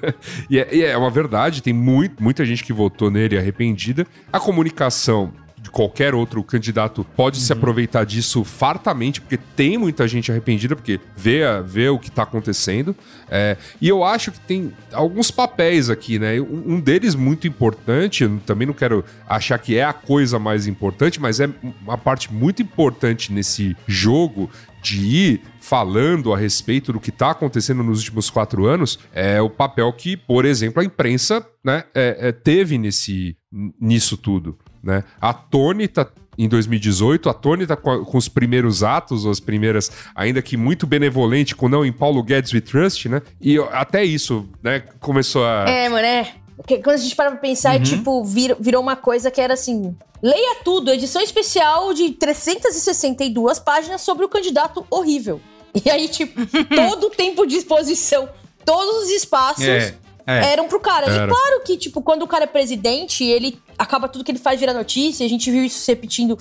(laughs) e, é, e é uma verdade, tem muito, muita gente que votou nele arrependida. A comunicação de qualquer outro candidato pode se aproveitar disso fartamente, porque tem muita gente arrependida, porque vê, vê o que tá acontecendo. É, e eu acho que tem alguns papéis aqui, né? Um, um deles muito importante, eu também não quero achar que é a coisa mais importante, mas é uma parte muito importante nesse jogo de ir falando a respeito do que está acontecendo nos últimos quatro anos é o papel que, por exemplo, a imprensa né, é- é, teve nesse, nisso tudo. Né? A Tony tá em 2018, a Tony tá com, com os primeiros atos, ou as primeiras, ainda que muito benevolente, com não em Paulo Guedes We Trust, né? E até isso, né, começou a. É, é. Porque quando a gente para pra pensar, é Uhum. tipo, vir- virou uma coisa que era assim. Leia tudo, edição especial de 362 páginas sobre o candidato horrível. E aí, tipo, (laughs) todo o tempo de exposição, todos os espaços É, é. eram pro cara. Era. E claro que, tipo, quando o cara é presidente, ele acaba tudo que ele faz virar notícia. A gente viu isso se repetindo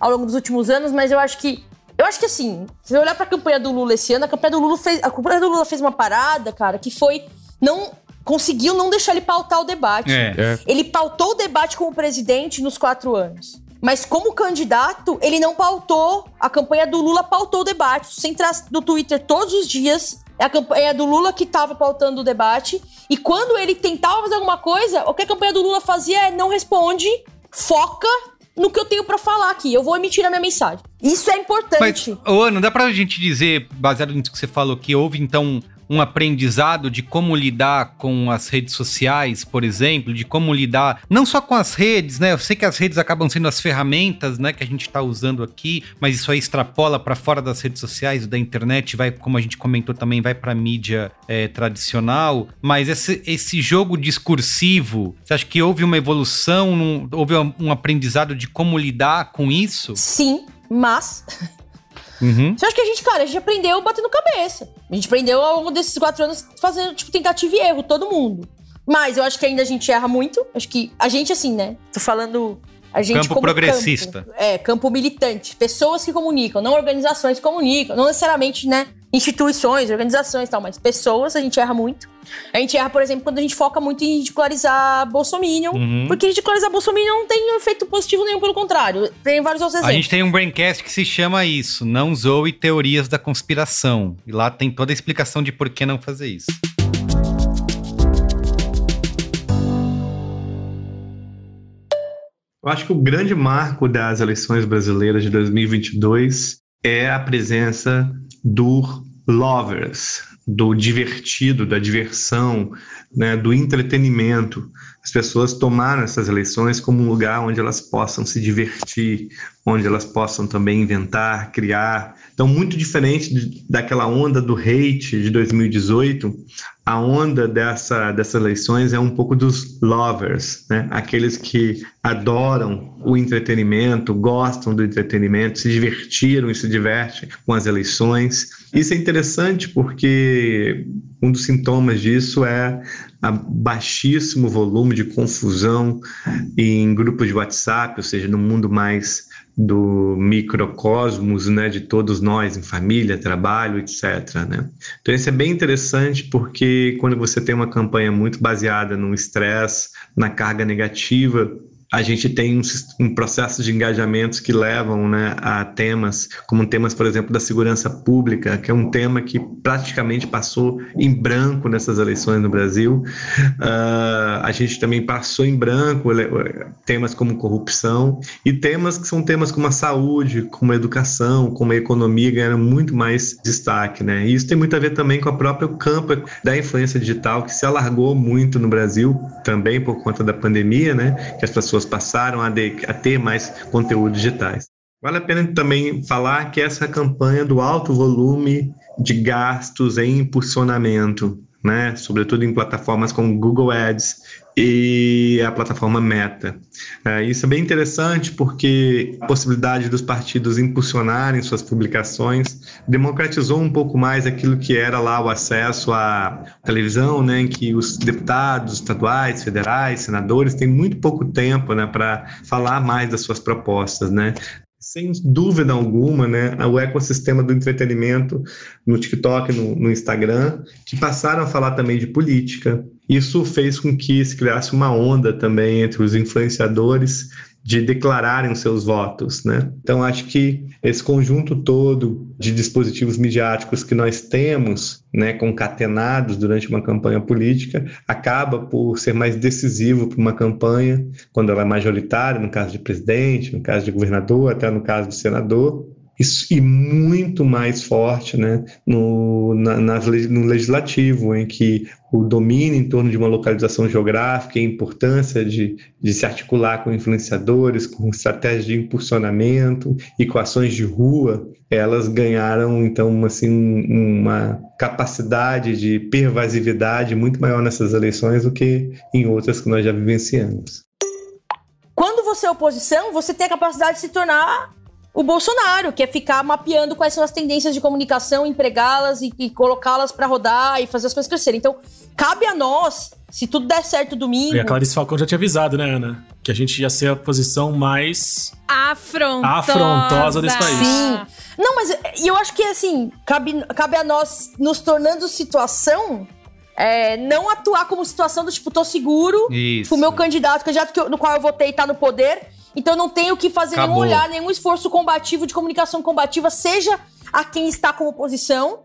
ao longo dos últimos anos, mas eu acho que. Eu acho que assim, se você olhar pra campanha do Lula esse ano, a campanha do Lula fez. A campanha do Lula fez uma parada, cara, que foi. Não. Conseguiu não deixar ele pautar o debate. É. É. Ele pautou o debate como presidente nos quatro anos. Mas como candidato, ele não pautou. A campanha do Lula pautou o debate. Você entrar no Twitter todos os dias, é a campanha do Lula que tava pautando o debate. E quando ele tentava fazer alguma coisa, o que a campanha do Lula fazia é não responde, foca no que eu tenho pra falar aqui. Eu vou emitir a minha mensagem. Isso é Mas, importante. ô, Ana, dá pra gente dizer, baseado nisso que você falou, que houve então um aprendizado de como lidar com as redes sociais, por exemplo, de como lidar não só com as redes, né? Eu sei que as redes acabam sendo as ferramentas, né, que a gente tá usando aqui, mas isso aí extrapola para fora das redes sociais, da internet, vai, como a gente comentou também, vai para mídia é, tradicional. Mas esse, esse jogo discursivo, você acha que houve uma evolução, num- houve um, um aprendizado de como lidar com isso? Sim, mas Uhum. Você acha que a gente, cara, a gente aprendeu batendo cabeça. A gente aprendeu ao longo desses quatro anos fazendo, tipo, tentativa e erro, todo mundo. Mas eu acho que ainda a gente erra muito. Acho que a gente, assim, né? Tô falando. A gente Campo como progressista. campo. é, campo militante. Pessoas que comunicam, não organizações que comunicam. Não necessariamente, né? Instituições, organizações e tal, mas pessoas a gente erra muito. A gente erra, por exemplo, quando a gente foca muito em ridicularizar Bolsominion. Uhum. Porque ridicularizar Bolsominion não tem efeito positivo nenhum, pelo contrário. Tem vários outros A exemplos. gente tem um braincast que se chama isso, não zoe teorias da conspiração. E lá tem toda a explicação de por que não fazer isso. Eu acho que o grande marco das eleições brasileiras de 2022 é a presença do lovers, do divertido, da diversão, né, do entretenimento. As pessoas tomaram essas eleições como um lugar onde elas possam se divertir, onde elas possam também inventar, criar. Então, muito diferente de- daquela onda do hate de 2018, a onda dessa, dessas eleições é um pouco dos lovers, né? aqueles que adoram o entretenimento, gostam do entretenimento, se divertiram e se divertem com as eleições. Isso é interessante porque um dos sintomas disso é baixíssimo volume de confusão em grupos de WhatsApp, ou seja, no mundo mais do microcosmos, né, de todos nós, em família, trabalho, etc. Né? Então isso é bem interessante porque quando você tem uma campanha muito baseada no estresse, na carga negativa a gente tem um, um, processo de engajamentos que levam né, a temas, como temas, por exemplo, da segurança pública, que é um tema que praticamente passou em branco nessas eleições no Brasil. Uh, a gente também passou em branco temas como corrupção e temas que são temas como a saúde, como a educação, como a economia ganharam muito mais destaque. Né? E isso tem muito a ver também com o próprio campo da influência digital, que se alargou muito no Brasil, também por conta da pandemia, né? que as pessoas pessoas passaram a, de, a ter mais conteúdos digitais. Vale a pena também falar que essa campanha do alto volume de gastos em impulsionamento, né, sobretudo em plataformas como Google Ads e a plataforma Meta. É, isso é bem interessante porque a possibilidade dos partidos impulsionarem suas publicações democratizou um pouco mais aquilo que era lá o acesso à televisão, né, em que os deputados estaduais, federais, senadores têm muito pouco tempo né, para falar mais das suas propostas. Né? Sem dúvida alguma, né, o ecossistema do entretenimento no TikTok, no, no, Instagram, que passaram a falar também de política. Isso fez com que se criasse uma onda também entre os influenciadores de declararem seus votos, né? Então acho que esse conjunto todo de dispositivos midiáticos que nós temos, né, concatenados durante uma campanha política, acaba por ser mais decisivo para uma campanha quando ela é majoritária, no caso de presidente, no caso de governador, até no caso de senador, e muito mais forte né, no, na, no legislativo, em que o domínio em torno de uma localização geográfica e a importância de, de se articular com influenciadores, com estratégias de impulsionamento e com ações de rua, elas ganharam, então, assim, uma capacidade de pervasividade muito maior nessas eleições do que em outras que nós já vivenciamos. Quando você é oposição, você tem a capacidade de se tornar o Bolsonaro, que é ficar mapeando quais são as tendências de comunicação, empregá-las e, e colocá-las para rodar e fazer as coisas crescerem. Então, cabe a nós, se tudo der certo domingo. E a Clarice Falcão já tinha avisado, né, Ana? Que a gente ia ser a posição mais afrontosa, afrontosa desse país. Sim. Não, mas eu acho que assim, cabe, cabe a nós nos tornando situação é, não atuar como situação do tipo, tô seguro, Isso. o meu candidato, candidato que eu, no qual eu votei tá no poder, então não tenho que fazer Acabou. nenhum olhar, nenhum esforço combativo de comunicação combativa, seja a quem está como oposição,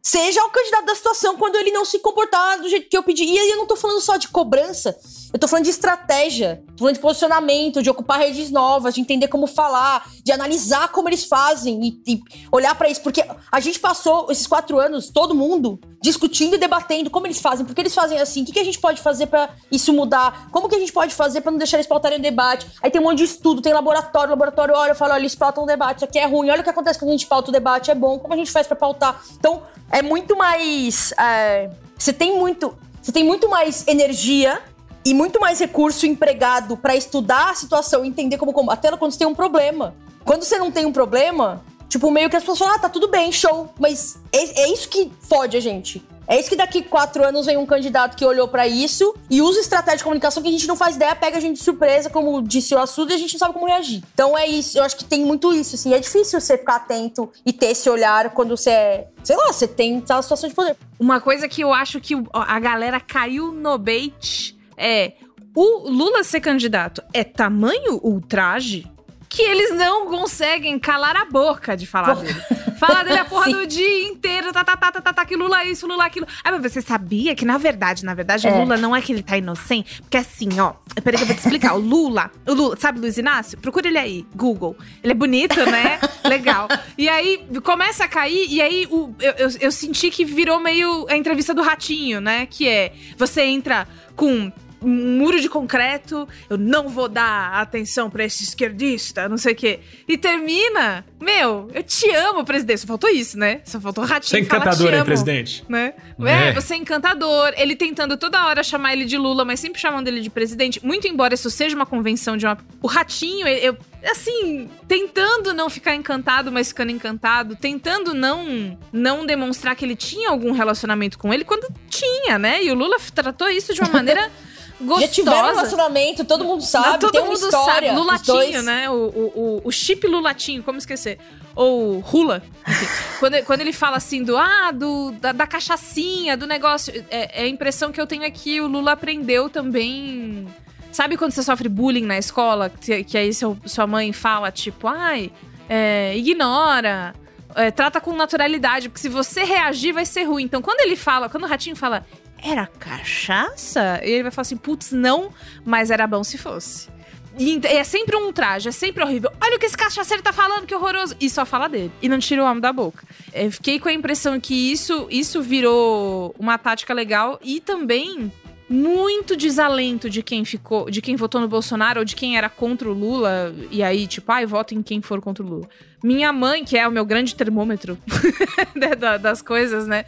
seja o candidato da situação quando ele não se comportar do jeito que eu pedi. E aí eu não tô falando só de cobrança, eu tô falando de estratégia, tô falando de posicionamento, de ocupar redes novas, de entender como falar, de analisar como eles fazem e, e olhar para isso. Porque a gente passou esses quatro anos, todo mundo, discutindo e debatendo como eles fazem, por que eles fazem assim, o que, que a gente pode fazer para isso mudar, como que a gente pode fazer para não deixar eles pautarem o debate. Aí tem um monte de estudo, tem laboratório, laboratório olha, eu falo, olha, eles pautam o debate, isso aqui é ruim, olha o que acontece quando a gente pauta o debate, é bom, como a gente faz para pautar. Então, é muito mais. É, você tem muito. Você tem muito mais energia e muito mais recurso empregado para estudar a situação entender como combater quando você tem um problema. Quando você não tem um problema, tipo, meio que as pessoas falam, ah, tá tudo bem, show. Mas é, é isso que fode a gente. É isso que daqui quatro anos vem um candidato que olhou para isso e usa estratégia de comunicação que a gente não faz ideia, pega a gente de surpresa, como disse o Assudo, e a gente não sabe como reagir. Então é isso, eu acho que tem muito isso, assim. É difícil você ficar atento e ter esse olhar quando você é, sei lá, você tem tá, situação de poder. Uma coisa que eu acho que a galera caiu no bait é o Lula ser candidato é tamanho ultraje que eles não conseguem calar a boca de falar dele. Falar dele a (laughs) porra do dia inteiro, tá, tá, tá, tá, tá, tá, que Lula isso, Lula aquilo. Ah, mas você sabia que, na verdade, na verdade, é. o Lula não é que ele tá inocente? Porque assim, ó, peraí que eu vou te explicar. O Lula, o Lula, sabe Luiz Inácio? Procura ele aí, Google. Ele é bonito, né? (laughs) Legal. E aí, começa a cair, e aí o, eu, eu, eu senti que virou meio a entrevista do Ratinho, né? Que é, você entra com um muro de concreto, eu não vou dar atenção para esse esquerdista, não sei o quê. E termina, meu, eu te amo, presidente. Só faltou isso, né? Só faltou o ratinho. Você é encantador, hein, presidente? Né? É. é. você é encantador. Ele tentando toda hora chamar ele de Lula, mas sempre chamando ele de presidente. Muito embora isso seja uma convenção de uma. O ratinho, eu, assim, tentando não ficar encantado, mas ficando encantado, tentando não não demonstrar que ele tinha algum relacionamento com ele quando tinha, né? E o Lula tratou isso de uma maneira (laughs) gostosa. Já tiveram um relacionamento, todo mundo sabe, todo tem mundo uma história. Sabe. Lulatinho, né? O, o, o, chip Lulatinho, como esquecer? Ou Rula. (laughs) Quando, quando ele fala assim do, ah, do, da, da cachaçinha, do negócio, é, é a impressão que eu tenho aqui, o Lula aprendeu também Sabe quando você sofre bullying na escola? Que, que aí seu, sua mãe fala, tipo, ai, é, ignora. é, trata com naturalidade, porque se você reagir vai ser ruim. Então, quando ele fala, quando o ratinho fala, era cachaça? Ele vai falar assim, putz, não, mas era bom se fosse. E é sempre um traje, é sempre horrível. Olha o que esse cachaceiro tá falando, que horroroso. E só fala dele. E não tira o homem da boca. Eu fiquei com a impressão que isso, isso virou uma tática legal e também muito desalento de quem ficou, de quem votou no Bolsonaro ou de quem era contra o Lula. E aí, tipo, ai, voto em quem for contra o Lula. Minha mãe, que é o meu grande termômetro (laughs) da- da- das coisas, né?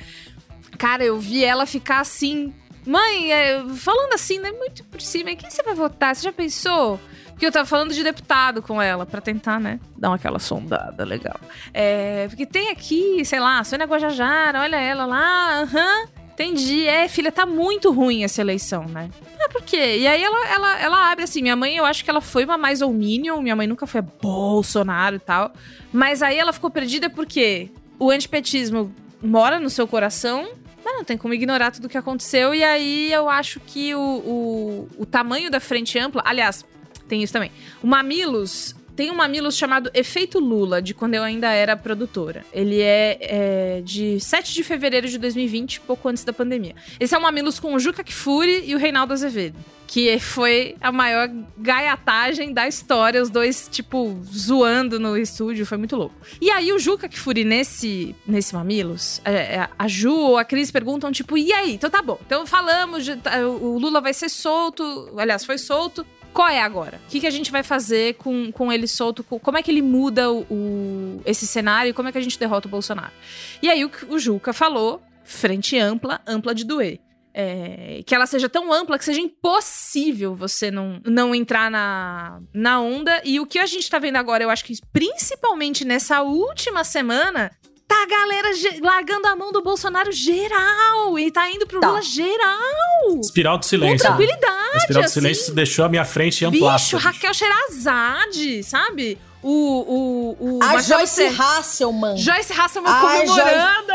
Cara, eu vi ela ficar assim. Mãe, é, falando assim, né? Muito por cima. Quem você vai votar? Você já pensou? Porque eu tava falando de deputado com ela, pra tentar, né? Dar uma aquela sondada legal. É, porque tem aqui, sei lá, Sônia Guajajara, olha ela lá, aham. Entendi. É, filha, tá muito ruim essa eleição, né? Ah, por quê? E aí ela, ela, ela abre assim, minha mãe, eu acho que ela foi uma mais ou Minion, minha mãe nunca foi Bolsonaro e tal. Mas aí ela ficou perdida porque o antipetismo mora no seu coração, mas não tem como ignorar tudo o que aconteceu. E aí eu acho que o, o, o tamanho da frente ampla. Aliás, tem isso também. O Mamilos. Tem um Mamilos chamado Efeito Lula, de quando eu ainda era produtora. Ele é, é de 7 de fevereiro de 2020, pouco antes da pandemia. Esse é um Mamilos com o Juca Kfouri e o Reinaldo Azevedo. Que foi a maior gaiatagem da história, os dois, tipo, zoando no estúdio, foi muito louco. E aí o Juca Kfouri nesse, nesse Mamilos, é, é, a Ju ou a Cris perguntam, tipo, e aí? Então tá bom. Então falamos, de- tá, o Lula vai ser solto, aliás, foi solto. Qual é agora? O que, que a gente vai fazer com, com ele solto? Com- Como é que ele muda o, o- esse cenário? Como é que a gente derrota o Bolsonaro? E aí o, o Juca falou, frente ampla, ampla de doer. É, que ela seja tão ampla que seja impossível você não, não entrar na, na onda. E o que a gente tá vendo agora, eu acho que principalmente nessa última semana, tá a galera largando a mão do Bolsonaro geral. E tá indo pro Tá. Lula geral. Espiral do Com silêncio. tranquilidade. A espiral do assim. silêncio deixou a minha frente amplada. Bicho, Raquel Sherazade, sabe? O. o, o A Joyce Ser- Hasselman. Joyce Hasselman Ai, comemorando!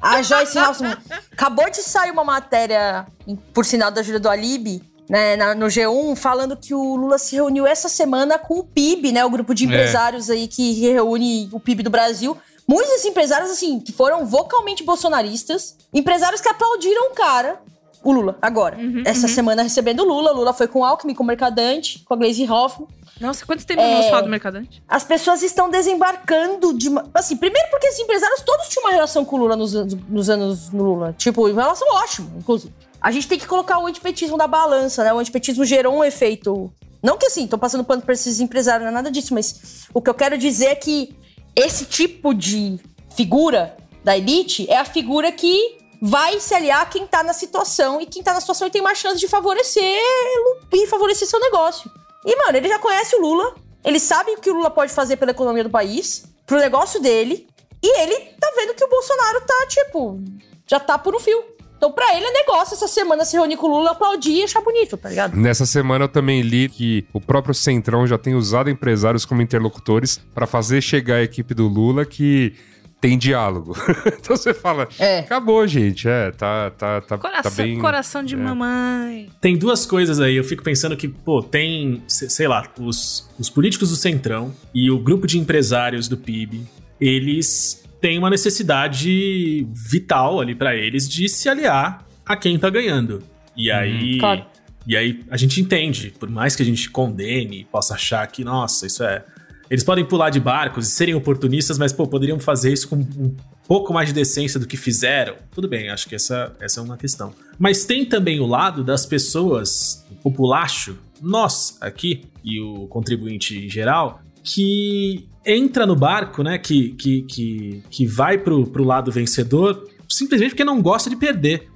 A Joyce Hasselman. Acabou de sair uma matéria, por sinal da ajuda do Alibi, né, na- no G1, falando que o Lula se reuniu essa semana com o PIB, né? O grupo de É. empresários aí que reúne o PIB do Brasil. Muitos empresários, assim, que foram vocalmente bolsonaristas. Empresários que aplaudiram o cara, o Lula, agora. Uhum, essa uhum. semana recebendo o Lula. Lula foi com o Alckmin, com o Mercadante, com a Glaze Hoffman. Nossa, quanto tempo é... não falar do Mercadante? As pessoas estão desembarcando de. uma- Assim, primeiro porque esses empresários todos tinham uma relação com o Lula nos, anos- nos anos no Lula. Tipo, uma relação ótima, inclusive. A gente tem que colocar o antipetismo da balança, né? O antipetismo gerou um efeito. Não que assim, tô passando pano pra esses empresários, não é nada disso, mas o que eu quero dizer é que esse tipo de figura da elite é a figura que vai se aliar a quem tá na situação e quem tá na situação tem mais chance de favorecer e favorecer seu negócio. E, mano, ele já conhece o Lula, ele sabe o que o Lula pode fazer pela economia do país, pro negócio dele, e ele tá vendo que o Bolsonaro tá, tipo, já tá por um fio. Então, pra ele é negócio essa semana se reunir com o Lula, aplaudir e achar bonito, tá ligado? Nessa semana eu também li que o próprio Centrão já tem usado empresários como interlocutores para fazer chegar a equipe do Lula que tem diálogo. (laughs) então você fala, É. acabou, gente. É, tá, tá, tá, Coração, tá bem. coração de é. mamãe. Tem duas coisas aí. Eu fico pensando que, pô, tem, se- sei lá, os, os políticos do Centrão e o grupo de empresários do PIB, eles têm uma necessidade vital ali pra eles de se aliar a quem tá ganhando. E aí. Claro. E aí a gente entende, por mais que a gente condene e possa achar que, nossa, isso é. Eles podem pular de barcos e serem oportunistas, mas, pô, poderiam fazer isso com um pouco mais de decência do que fizeram. Tudo bem, acho que essa, essa é uma questão. Mas tem também o lado das pessoas, o populacho, nós aqui e o contribuinte em geral, que entra no barco, né, que, que, que, que vai pro, pro lado vencedor simplesmente porque não gosta de perder.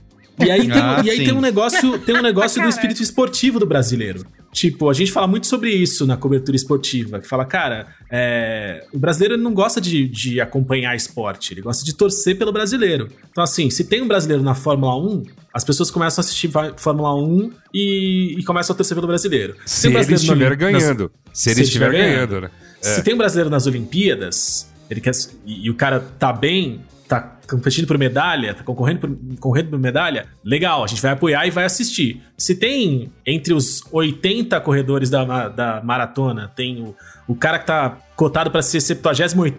E aí, tem, Ah, e aí tem um negócio, tem um negócio do espírito esportivo do brasileiro. Tipo, a gente fala muito sobre isso na cobertura esportiva, que fala, cara, é, o brasileiro não gosta de, de acompanhar esporte, ele gosta de torcer pelo brasileiro. Então, assim, se tem um brasileiro na Fórmula 1, as pessoas começam a assistir Fórmula 1 e, e começam a torcer pelo brasileiro. Se tem um ele brasileiro estiver no- nas- ganhando. Se ele estiver ganhando, né? se tem um brasileiro nas Olimpíadas, ele quer, e, e o cara tá bem, tá competindo por medalha, tá concorrendo por, concorrendo por medalha, legal, a gente vai apoiar e vai assistir. Se tem entre os 80 corredores da, da maratona, tem o, o cara que tá cotado para ser 78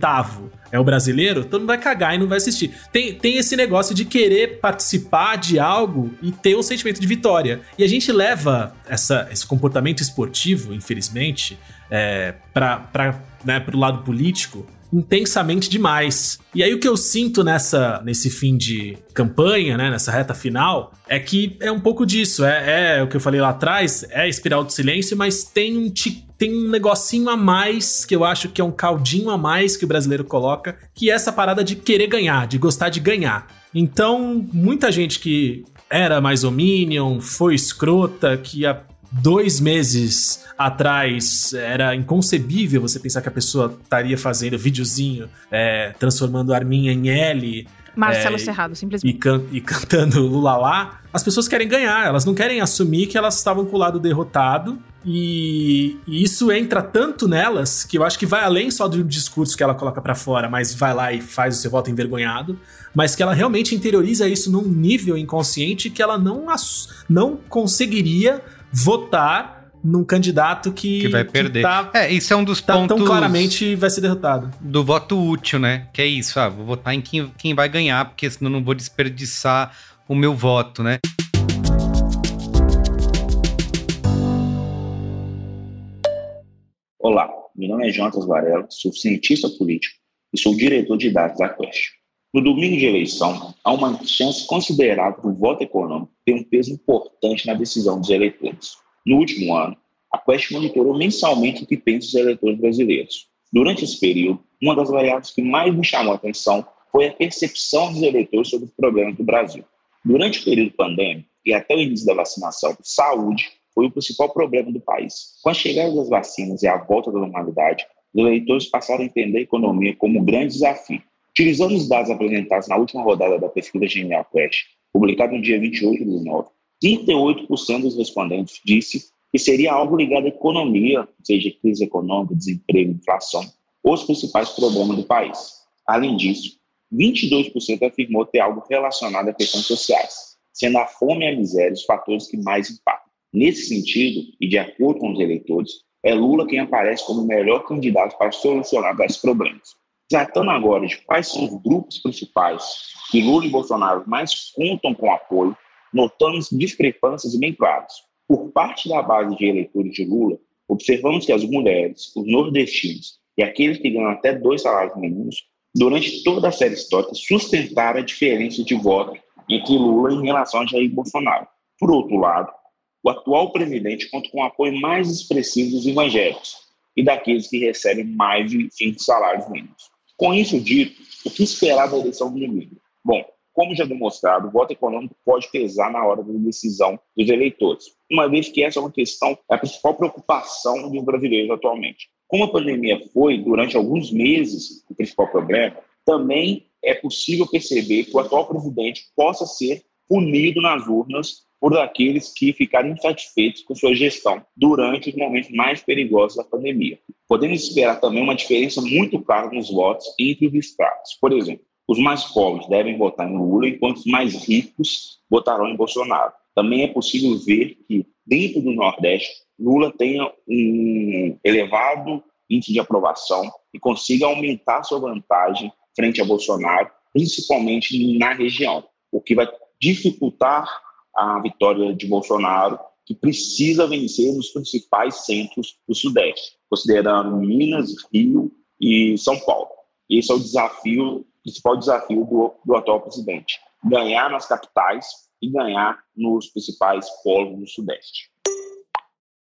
é o brasileiro, todo mundo vai cagar e não vai assistir. Tem, tem esse negócio de querer participar de algo e ter um sentimento de vitória. E a gente leva essa, esse comportamento esportivo, infelizmente, é, para né, pro lado político intensamente demais. E aí o que eu sinto nessa nesse fim de campanha, né, nessa reta final, é que é um pouco disso. É, é o que eu falei lá atrás, é a espiral do silêncio, mas tem um tem um negocinho a mais que eu acho que é um caldinho a mais que o brasileiro coloca, que é essa parada de querer ganhar, de gostar de ganhar. Então, muita gente que era mais Minion, foi escrota, que há dois meses atrás era inconcebível você pensar que a pessoa estaria fazendo videozinho, é, transformando a arminha em L. Marcelo é, Serrado, simplesmente. E, can e cantando (laughs) Lula lá. As pessoas querem ganhar, elas não querem assumir que elas estavam com o lado derrotado. E, e, isso entra tanto nelas que eu acho que vai além só do discurso que ela coloca para fora, mas vai lá e faz o seu voto envergonhado, mas que ela realmente interioriza isso num nível inconsciente que ela não, não conseguiria votar num candidato que, que vai perder. Que tá, é, isso é um dos tá pontos. Tão claramente vai ser derrotado. Do voto útil, né? Que é isso, ah, vou votar em quem, quem vai ganhar, porque senão não vou desperdiçar o meu voto, né? Olá, meu nome é Jonas Varela, sou cientista político e sou diretor de dados da Quest. No domingo de eleição, há uma chance considerável do voto econômico ter um peso importante na decisão dos eleitores. No último ano, a Quest monitorou mensalmente o que pensam os eleitores brasileiros. Durante esse período, uma das variáveis que mais me chamou a atenção foi a percepção dos eleitores sobre os problemas do Brasil. Durante o período pandêmico e até o início da vacinação, saúde foi o principal problema do país. Com a chegada das vacinas e a volta da normalidade, os eleitores passaram a entender a economia como um grande desafio. Utilizando os dados apresentados na última rodada da pesquisa Genial Quest, publicada no dia 28 de novembro, 38% dos respondentes disse que seria algo ligado à economia, seja crise econômica, desemprego, inflação, os principais problemas do país. Além disso, 22% afirmou ter algo relacionado a questões sociais, sendo a fome e a miséria os fatores que mais impactam. Nesse sentido, e de acordo com os eleitores, é Lula quem aparece como o melhor candidato para solucionar esses problemas. Tratando agora de quais são os grupos principais que Lula e Bolsonaro mais contam com apoio, notamos discrepâncias bem claras. Por parte da base de eleitores de Lula, observamos que as mulheres, os nordestinos e aqueles que ganham até dois salários mínimos, durante toda a série histórica, sustentaram a diferença de voto entre Lula em relação a Jair Bolsonaro. Por outro lado, o atual presidente conta com o apoio mais expressivo dos evangélicos e daqueles que recebem mais de cinco salários mínimos. Com isso dito, o que esperar da eleição do domingo? Bom, como já demonstrado, o voto econômico pode pesar na hora da decisão dos eleitores, uma vez que essa é uma questão, é a principal preocupação dos brasileiros atualmente. Como a pandemia foi, durante alguns meses, o principal problema, também é possível perceber que o atual presidente possa ser punido nas urnas por aqueles que ficarem insatisfeitos com sua gestão durante os momentos mais perigosos da pandemia. Podemos esperar também uma diferença muito clara nos votos entre os estados. Por exemplo, os mais pobres devem votar em Lula, enquanto os mais ricos votarão em Bolsonaro. Também é possível ver que, dentro do Nordeste, Lula tenha um elevado índice de aprovação e consiga aumentar sua vantagem frente a Bolsonaro, principalmente na região, o que vai dificultar a vitória de Bolsonaro, que precisa vencer nos principais centros do Sudeste, considerando Minas, Rio e São Paulo. Esse é o desafio principal desafio do, do atual presidente: ganhar nas capitais e ganhar nos principais polos do Sudeste.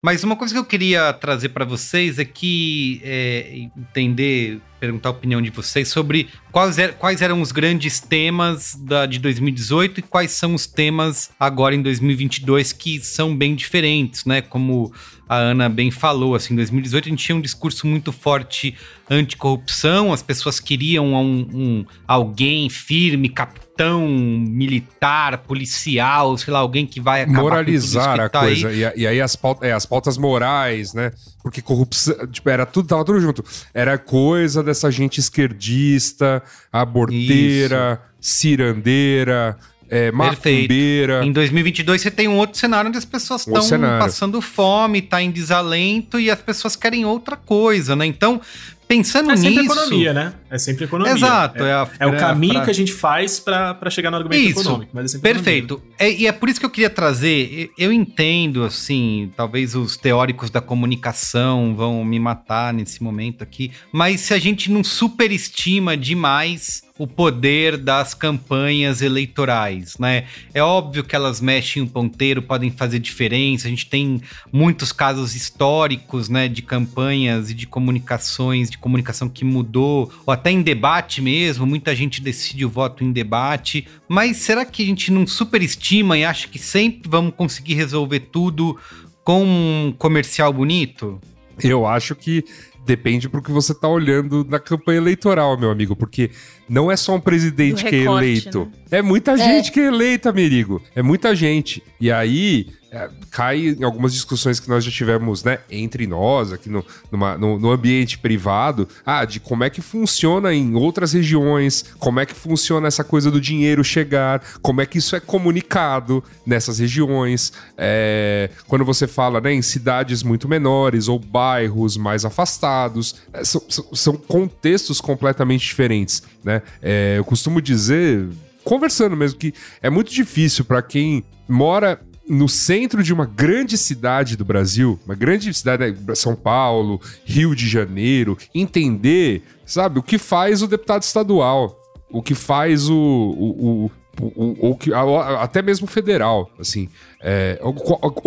Mas uma coisa que eu queria trazer para vocês é que é, entender, perguntar a opinião de vocês sobre quais, er, quais eram os grandes temas da, de 2018 e quais são os temas agora em 2022 que são bem diferentes, né? Como a Ana bem falou, assim, em 2018 a gente tinha um discurso muito forte anticorrupção, as pessoas queriam um, um alguém firme, capitão, militar, policial, sei lá, alguém que vai acabar moralizar a tá coisa. Aí. E, e, aí as pautas, é, as pautas morais, né? Porque corrupção, tipo, era tudo, tava tudo junto. Era coisa dessa essa gente esquerdista, aborteira, cirandeira, é, macumbeira. Em 2022 você tem um outro cenário onde as pessoas estão passando fome, tá em desalento e as pessoas querem outra coisa, né? Então, pensando É nisso. economia, né? É sempre economia. Exato, É, é a- é o é a caminho frase. que a gente faz pra chegar no argumento Isso, econômico. Mas é sempre Perfeito. É, e é por isso que eu queria trazer. Eu entendo, assim, talvez os teóricos da comunicação vão me matar nesse momento aqui, mas se a gente não superestima demais o poder das campanhas eleitorais, né? É óbvio que elas mexem um ponteiro, podem fazer diferença. A gente tem muitos casos históricos, né, de campanhas e de comunicações, de comunicação que mudou, ou até em debate mesmo, muita gente decide o voto em debate. Mas será que a gente não superestima e acha que sempre vamos conseguir resolver tudo com um comercial bonito? Eu acho que depende pro que você tá olhando na campanha eleitoral, meu amigo, porque não é só um presidente Do que é recorte, eleito. né? É muita gente que é eleita, Merigo. É muita gente. E aí é, cai em algumas discussões que nós já tivemos, né, entre nós, aqui no, numa- no, no ambiente privado, ah, de como é que funciona em outras regiões, como é que funciona essa coisa do dinheiro chegar, como é que isso é comunicado nessas regiões. É, quando você fala né, em cidades muito menores ou bairros mais afastados, é, são, são- contextos completamente diferentes. Né? É, eu costumo dizer, conversando mesmo, que é muito difícil para quem mora no centro de uma grande cidade do Brasil, uma grande cidade, né, São Paulo, Rio de Janeiro, entender, sabe, o que faz o deputado estadual, o que faz o. o, o o- que- até mesmo federal, assim, é, o,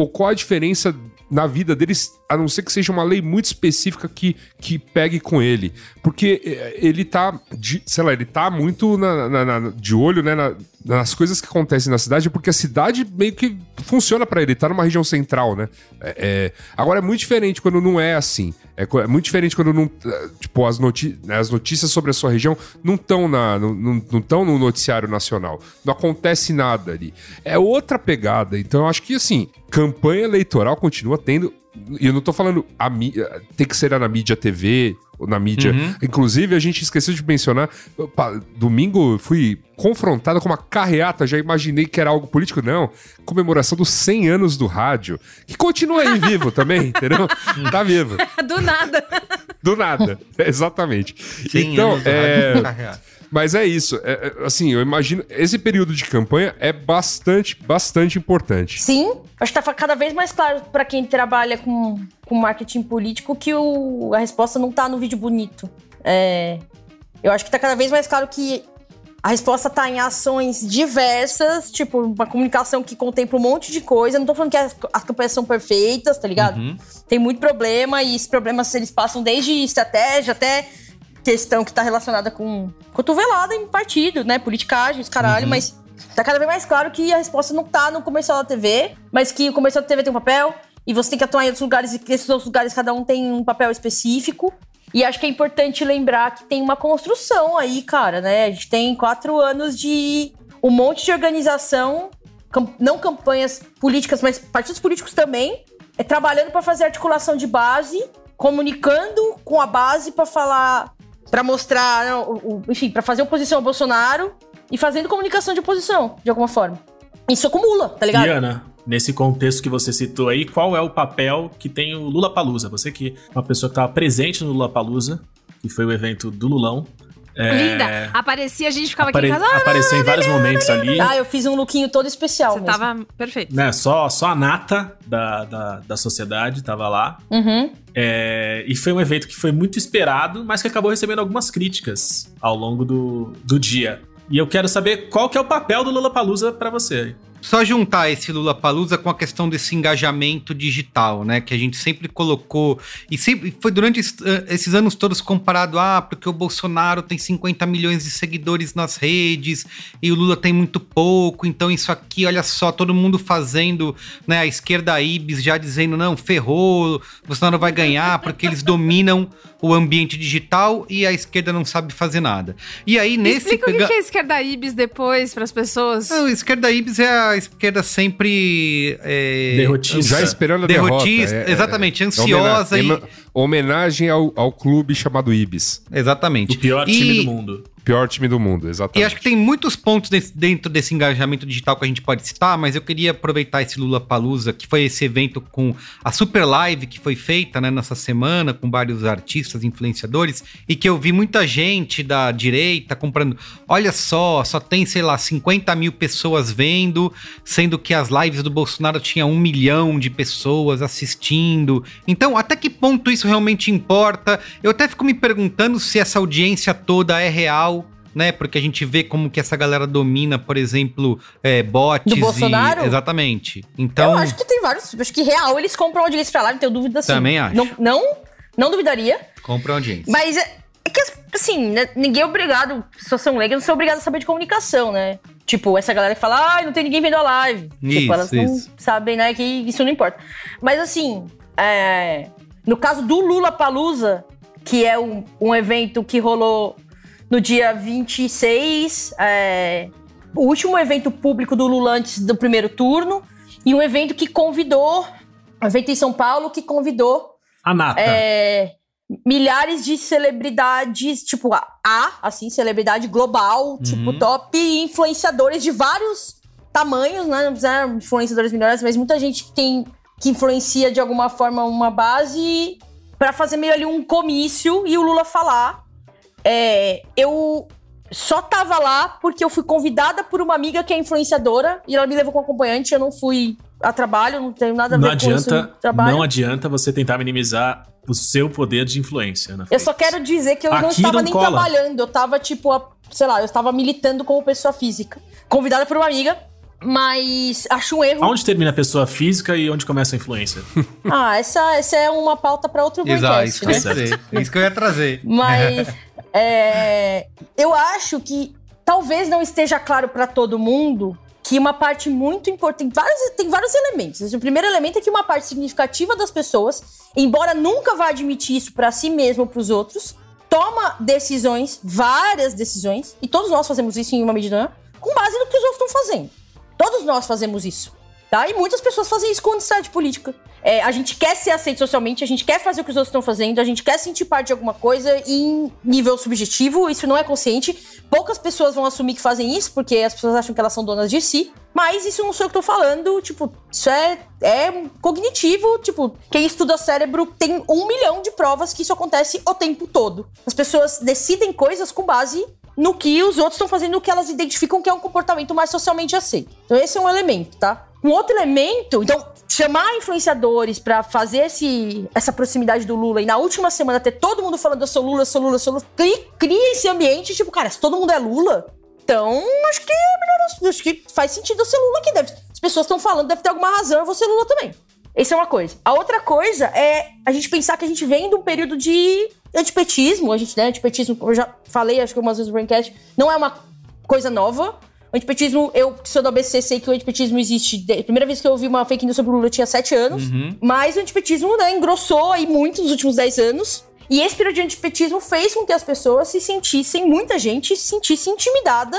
qual- a diferença na vida deles, a não ser que seja uma lei muito específica que, que pegue com ele, porque é, ele tá, de, sei lá, ele tá muito na- na- na- de olho, né, nas coisas que acontecem na cidade, porque a cidade meio que funciona pra ele, tá numa região central, né? É, é, agora é muito diferente quando não é assim. É, é muito diferente quando não. eh, Tipo, as, noti né, as notícias sobre a sua região não estão não, não, tão no noticiário nacional. Não acontece nada ali. É outra pegada. Então eu acho que assim, campanha eleitoral continua tendo. E eu não tô falando a tem que ser na mídia TV na mídia. Uhum. Inclusive, a gente esqueceu de mencionar. opa, domingo eu fui confrontado com uma carreata, já imaginei que era algo político. Não. Comemoração dos 100 anos do rádio. Que continua aí vivo também, (laughs) entendeu? Tá vivo. (laughs) Do nada. Do nada. (laughs) Exatamente. 100 então, anos do é... rádio. Mas é isso. É, é, assim, eu imagino. Esse período de campanha é bastante, bastante importante. Sim, acho que tá cada vez mais claro pra quem trabalha com, com marketing político que o, a resposta não tá no vídeo bonito. É, eu acho que tá cada vez mais claro que a resposta tá em ações diversas, tipo, uma comunicação que contempla um monte de coisa. Não tô falando que as, as campanhas são perfeitas, tá ligado? Uhum. Tem muito problema e esses problemas eles passam desde estratégia até questão que tá relacionada com cotovelada em partido, né? Politicagens, caralho, Uhum. mas tá cada vez mais claro que a resposta não tá no comercial da TV, mas que o comercial da TV tem um papel e você tem que atuar em outros lugares e esses outros lugares cada um tem um papel específico. E acho que é importante lembrar que tem uma construção aí, cara, né? A gente tem quatro anos de um monte de organização, não campanhas políticas, mas partidos políticos também, é, trabalhando para fazer articulação de base, comunicando com a base para falar, para mostrar, né, enfim, para fazer oposição ao Bolsonaro e fazendo comunicação de oposição, de alguma forma. Isso acumula, tá ligado? E Ana, nesse contexto que você citou aí, qual é o papel que tem o Lula Palusa? Você que é uma pessoa que estava presente no Lula Palusa, que foi o evento do Lulão. É, Linda. Aparecia, a gente ficava apare- aqui em casa. Ah, apareceu em vários momentos ali. Ah, eu fiz um lookinho todo especial Você mesmo. tava perfeito. Né, só, só a nata da, da, da sociedade tava lá. Uhum. É, e foi um evento que foi muito esperado, mas que acabou recebendo algumas críticas ao longo do, do dia. E eu quero saber qual que é o papel do Lula Palusa para você. Só juntar esse Lula Palusa com a questão desse engajamento digital, né? Que a gente sempre colocou. E sempre foi durante eh, esses anos todos comparado, ah, porque o Bolsonaro tem 50 milhões de seguidores nas redes e o Lula tem muito pouco, então isso aqui, olha só, todo mundo fazendo, né? A esquerda Ibis já dizendo, não, ferrou, Bolsonaro vai ganhar, porque eles dominam o ambiente digital e a esquerda não sabe fazer nada. E aí, nesse. Explica o que pega- é esquerda Ibis depois pras pessoas. não, a esquerda Ibis é a esquerda sempre. É, Derrotista. Já esperando a derrotista, derrota. É- é- exatamente, é ansiosa homena- e. homenagem ao, ao clube chamado Ibis. Exatamente. O pior E- time do mundo. Pior time do mundo, E exatamente. acho que tem muitos pontos desse- dentro desse engajamento digital que a gente pode citar, mas eu queria aproveitar esse Lula Palusa, que foi esse evento com a Super Live que foi feita né, nessa semana, com vários artistas, influenciadores, e que eu vi muita gente da direita comprando. Olha só, só tem, sei lá, 50 mil pessoas vendo, sendo que as lives do Bolsonaro tinha um milhão de pessoas assistindo. Então, até que ponto isso realmente importa? Eu até fico me perguntando se essa audiência toda é real né? Porque a gente vê como que essa galera domina, por exemplo, é, bots Do Bolsonaro? e... Exatamente. Então, Eu acho que tem vários. Acho que real eles compram audiência pra lá, não tenho dúvida assim. Também acho. Não, não, não duvidaria. compra audiência. Mas é, é que, assim, né, ninguém é obrigado, pessoas são leigas, não são obrigadas a saber de comunicação, né? Tipo, essa galera que fala, ai, não tem ninguém vendo a live. Isso, tipo, elas não isso. sabem, né, que isso não importa. Mas, assim, é, no caso do Lula Palusa, que é um, um evento que rolou no dia 26, é, o último evento público do Lula antes do primeiro turno, e um evento que convidou, um evento em São Paulo que convidou A Nata. é, milhares de celebridades, tipo, a, a, assim, celebridade global, tipo, top influenciadores de vários tamanhos, né? Não precisa influenciadores melhores, mas muita gente que tem que influencia de alguma forma uma base pra fazer meio ali um comício e o Lula falar. É, eu só tava lá porque eu fui convidada por uma amiga que é influenciadora e ela me levou como acompanhante, eu não fui a trabalho, não tenho nada a ver Não com isso. adianta, trabalho. não adianta você tentar minimizar o seu poder de influência. Na Eu só quero dizer que eu não Aqui estava não nem cola. trabalhando, eu tava, tipo, a- sei lá, eu estava militando como pessoa física. Convidada por uma amiga, mas acho um erro. Aonde termina a pessoa física e onde começa a influência? (laughs) Ah, essa, essa é uma pauta para outro Exato, podcast, isso que, né? eu ia dizer. isso que eu ia trazer. (laughs) Mas é, eu acho que talvez não esteja claro para todo mundo que uma parte muito importante. Vários, tem vários elementos. O primeiro elemento é que uma parte significativa das pessoas, embora nunca vá admitir isso para si mesmo ou para os outros, toma decisões, várias decisões, e todos nós fazemos isso em uma medida, né, com base no que os outros estão fazendo. Todos nós fazemos isso. Tá? E muitas pessoas fazem isso com honestidade política. É, a gente quer ser aceito socialmente, a gente quer fazer o que os outros estão fazendo, a gente quer sentir parte de alguma coisa em nível subjetivo, isso não é consciente. Poucas pessoas vão assumir que fazem isso, porque as pessoas acham que elas são donas de si. Mas isso não sou eu que tô falando, tipo, isso é, é cognitivo, tipo, quem estuda cérebro tem um milhão de provas que isso acontece o tempo todo. As pessoas decidem coisas com base no que os outros estão fazendo, no que elas identificam que é um comportamento mais socialmente aceito. Então esse é um elemento, tá? Um outro elemento, então, chamar influenciadores pra fazer esse, essa proximidade do Lula e na última semana ter todo mundo falando eu sou Lula, eu sou Lula, eu sou Lula, cria, cria esse ambiente, tipo, cara, se todo mundo é Lula, então acho que é melhor, acho que faz sentido eu ser Lula aqui. Deve, as pessoas estão falando, deve ter alguma razão, eu vou ser Lula também. Essa é uma coisa. A outra coisa é a gente pensar que a gente vem de um período de antipetismo. A gente, né, antipetismo, eu já falei, acho que algumas vezes no Braincast, não é uma coisa nova. O antipetismo, eu que sou do ABC, sei que o antipetismo existe. A primeira vez que eu ouvi uma fake news sobre o Lula eu tinha 7 anos. Mas o antipetismo, né, engrossou aí muito nos últimos 10 anos. E esse período de antipetismo fez com que as pessoas se sentissem, muita gente se sentisse intimidada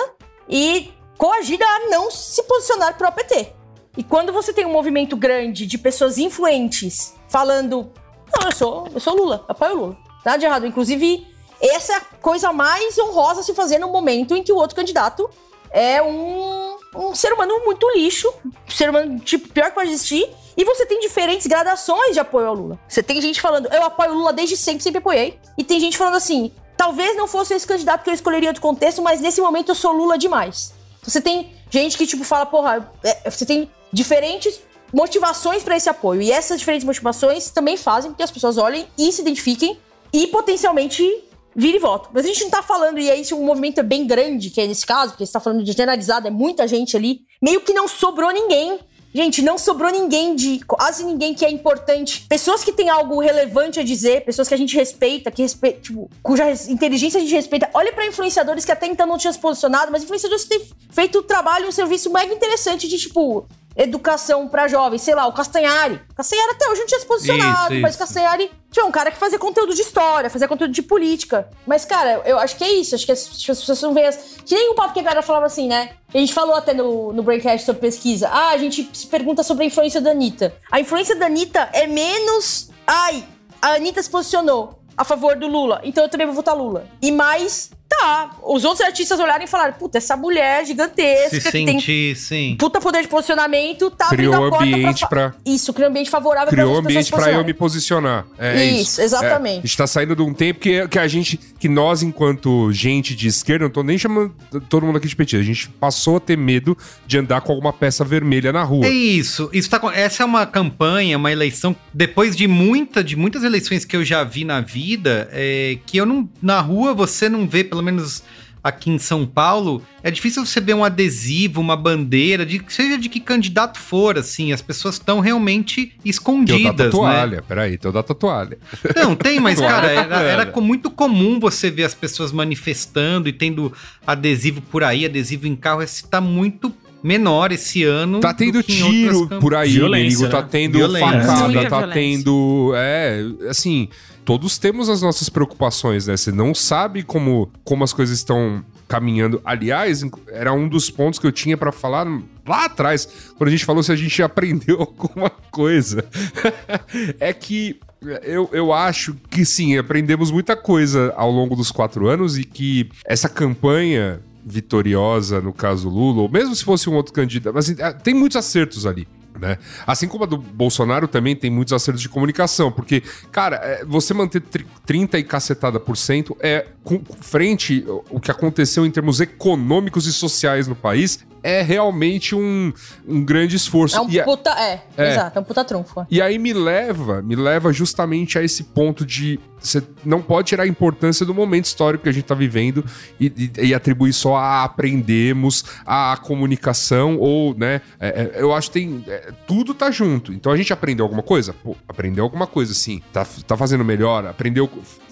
e coagida a não se posicionar pro PT. E quando você tem um movimento grande de pessoas influentes falando, não, eu sou, eu sou Lula, apoio o Lula. Nada de errado. Inclusive, essa é a coisa mais honrosa a se fazer no momento em que o outro candidato é um, um ser humano muito lixo, ser humano tipo pior que pode existir. E você tem diferentes gradações de apoio ao Lula. Você tem gente falando, eu apoio o Lula desde sempre, sempre apoiei. E tem gente falando assim, talvez não fosse esse candidato que eu escolheria outro contexto, mas nesse momento eu sou Lula demais. Você tem gente que, tipo, fala, porra, é, você tem diferentes motivações pra esse apoio. E essas diferentes motivações também fazem que as pessoas olhem e se identifiquem e potencialmente vire voto. Mas a gente não tá falando, e aí um movimento é bem grande, que é nesse caso, porque você tá falando de generalizado, é muita gente ali, meio que não sobrou ninguém. Gente, não sobrou ninguém de. Quase ninguém que é importante. Pessoas que têm algo relevante a dizer, pessoas que a gente respeita, que respeita, tipo, cuja inteligência a gente respeita. Olha pra influenciadores que até então não tinham se posicionado, mas influenciadores que têm feito um trabalho, um serviço mega interessante de, tipo, educação pra jovens, sei lá, o Castanhari. Castanhari até hoje não tinha se posicionado, Isso, mas isso. Castanhari tinha um cara que fazia conteúdo de história, fazia conteúdo de política. Mas, cara, eu acho que é isso. Acho que as, as pessoas não veem. As... Que nem o papo que a galera falava assim, né? A gente falou até no, no Braincast sobre pesquisa. Ah, a gente se pergunta sobre a influência da Anitta. A influência da Anitta é menos. Ai, a Anitta se posicionou a favor do Lula, então eu também vou votar Lula. E mais, tá, os outros artistas olharam e falaram, puta, essa mulher gigantesca Se que tem sentir, sim. puta poder de posicionamento, tá Criou abrindo a porta ambiente fa- pra- Isso, criou ambiente favorável Criou para ambiente pra eu me posicionar. É Isso, exatamente. É, a gente tá saindo de um tempo que, que a gente, que nós, enquanto gente de esquerda, não tô nem chamando todo mundo aqui de petista, a gente passou a ter medo de andar com alguma peça vermelha na rua. É isso. isso tá, essa é uma campanha, uma eleição. Depois de muita, de muitas eleições que eu já vi na vida, é, que eu não. Na rua você não vê, pelo menos aqui em São Paulo, é difícil você ver um adesivo, uma bandeira, de, seja de que candidato for, assim. As pessoas estão realmente Teu escondidas, da né? toalha, peraí, teu da toalha. Não, tem, mas, Toalha cara, era, era muito comum você ver as pessoas manifestando e tendo adesivo por aí, adesivo em carro. Esse tá muito menor esse ano. Tá tendo tiro por aí, Violência, amigo. Tá né? tendo Violência. facada, tá violência. tendo. É, assim, todos temos as nossas preocupações, né? Você não sabe como, como as coisas estão caminhando. Aliás, era um dos pontos que eu tinha pra falar lá atrás, quando a gente falou se a gente (laughs) aprendeu alguma coisa. (laughs) é que eu, eu acho que sim, aprendemos muita coisa ao longo dos quatro anos e que essa campanha vitoriosa, no caso Lula, ou mesmo se fosse um outro candidato, mas ah, tem muitos acertos ali. Né? Assim como a do Bolsonaro também tem muitos acertos de comunicação, porque, cara, é, você manter tri- 30 e cacetada por cento é com, frente o que aconteceu em termos econômicos e sociais no país é realmente um, um grande esforço. É um E puta. É, É. exato, é um puta trunfo. e aí me leva, me leva justamente a esse ponto de você não pode tirar a importância do momento histórico que a gente tá vivendo e, e- e atribuir só a aprendemos, a comunicação ou, né? é, é, eu acho que tem. é, tudo tá junto. Então a gente aprendeu alguma coisa? Pô, aprendeu alguma coisa, sim. Tá, tá fazendo melhor, aprendeu.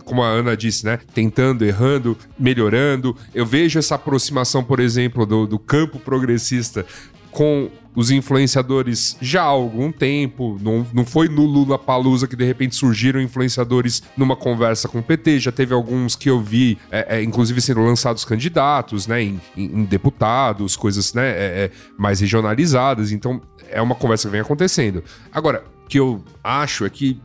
Como a Ana disse, né? Tentando, errando, melhorando. Eu vejo essa aproximação, por exemplo, do, do campo progressista com os influenciadores já há algum tempo. Não, não foi no Lula Palusa que de repente surgiram influenciadores numa conversa com o PT. Já teve alguns que eu vi, é, é, inclusive sendo lançados candidatos, né? Em, em- deputados, coisas né, é, é, mais regionalizadas. Então é uma conversa que vem acontecendo. Agora, o que eu acho é que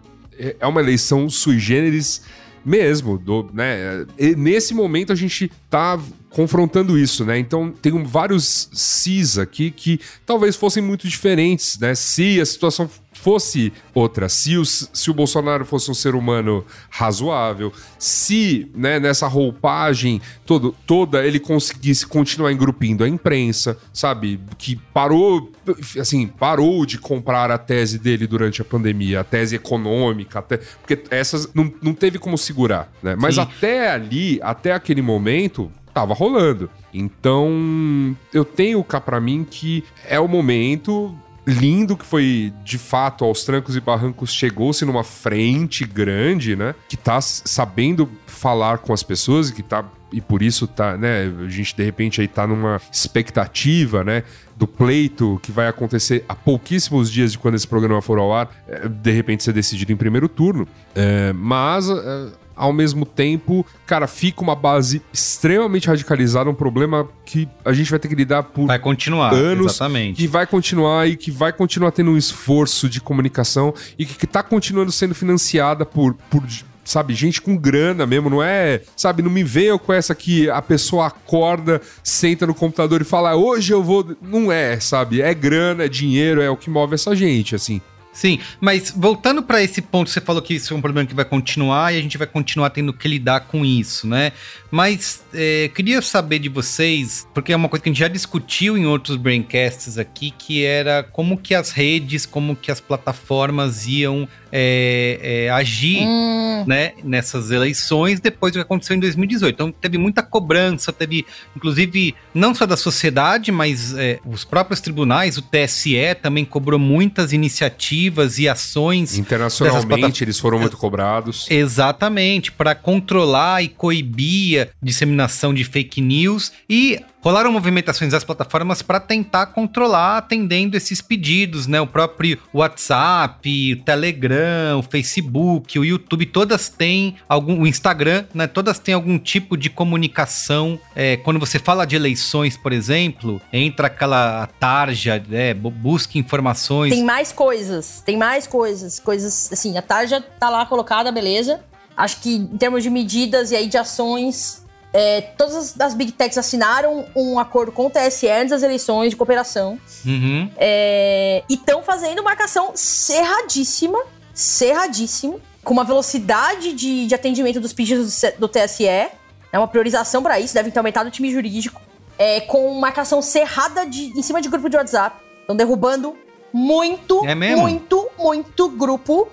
é uma eleição sui generis mesmo, do, né? E nesse momento a gente tá confrontando isso, né? Então tem vários cis aqui que talvez fossem muito diferentes, né? Se a situação fosse outra, se o, se o Bolsonaro fosse um ser humano razoável, se né, nessa roupagem todo, toda ele conseguisse continuar engrupindo a imprensa, sabe? Que parou, assim, parou de comprar a tese dele durante a pandemia, a tese econômica, até, porque essas não, não teve como segurar, né? Mas Sim. até ali, até aquele momento, tava rolando. Então, eu tenho cá pra mim que é o momento lindo que foi, de fato, aos trancos e barrancos, chegou-se numa frente grande, né? Que tá sabendo falar com as pessoas e que tá. E por isso tá, né? A gente de repente aí tá numa expectativa, né? Do pleito que vai acontecer a pouquíssimos dias de quando esse programa for ao ar, é, de repente ser decidido em primeiro turno. É, mas é, ao mesmo tempo, cara, fica uma base extremamente radicalizada, um problema que a gente vai ter que lidar por Vai continuar, anos exatamente. e vai continuar e que vai continuar tendo um esforço de comunicação e que, que tá continuando sendo financiada por, por sabe, gente com grana mesmo, não é, sabe, não me venham com essa que a pessoa acorda, senta no computador e fala, hoje eu vou, não é, sabe, é grana, é dinheiro, é o que move essa gente, assim. Sim, mas voltando para esse ponto, você falou que isso é um problema que vai continuar e a gente vai continuar tendo que lidar com isso, né? Mas é, queria saber de vocês, porque é uma coisa que a gente já discutiu em outros braincasts aqui, que era como que as redes, como que as plataformas iam é, é, agir Hum, né, nessas eleições depois do que aconteceu em 2018. Então teve muita cobrança, teve inclusive não só da sociedade, mas é, os próprios tribunais, o TSE também cobrou muitas iniciativas e ações Internacionalmente, eles foram muito cobrados. Exatamente, para controlar e coibir a disseminação de fake news. E rolaram movimentações das plataformas para tentar controlar atendendo esses pedidos, né? O próprio WhatsApp, o Telegram, o Facebook, o YouTube, todas têm algum, o Instagram, né? Todas têm algum tipo de comunicação. É, quando você fala de eleições, por exemplo, entra aquela tarja, né? bu- Busca informações. Tem mais coisas, tem mais coisas. Coisas, assim, a tarja tá lá colocada, beleza. Acho que em termos de medidas e aí de ações, é, todas as, as Big Techs assinaram um acordo com o TSE antes das eleições de cooperação. Uhum. É, e estão fazendo marcação cerradíssima, cerradíssima, com uma velocidade de, de atendimento dos pedidos do, TSE. É uma priorização para isso, devem ter aumentado o time jurídico. É, com marcação cerrada de, em cima de grupo de WhatsApp. Estão derrubando muito, É muito, muito grupo.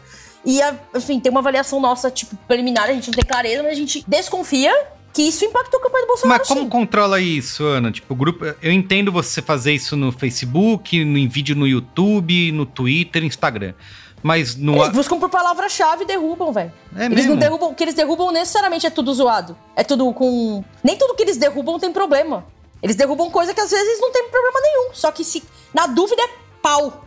E, a- enfim, tem uma avaliação nossa, tipo, preliminar, a gente não tem clareza, mas a gente desconfia que isso impactou a campanha do Bolsonaro. Mas como sim. controla isso, Ana? Tipo, o grupo. Eu entendo você fazer isso no Facebook, no, em vídeo no YouTube, no Twitter, Instagram. Mas no. Eles buscam por palavra-chave e derrubam, velho. É eles mesmo? não derrubam. O que eles derrubam necessariamente é tudo zoado. É tudo com. Nem tudo que eles derrubam tem problema. Eles derrubam coisa que às vezes não tem problema nenhum. Só que se. Na dúvida é pau.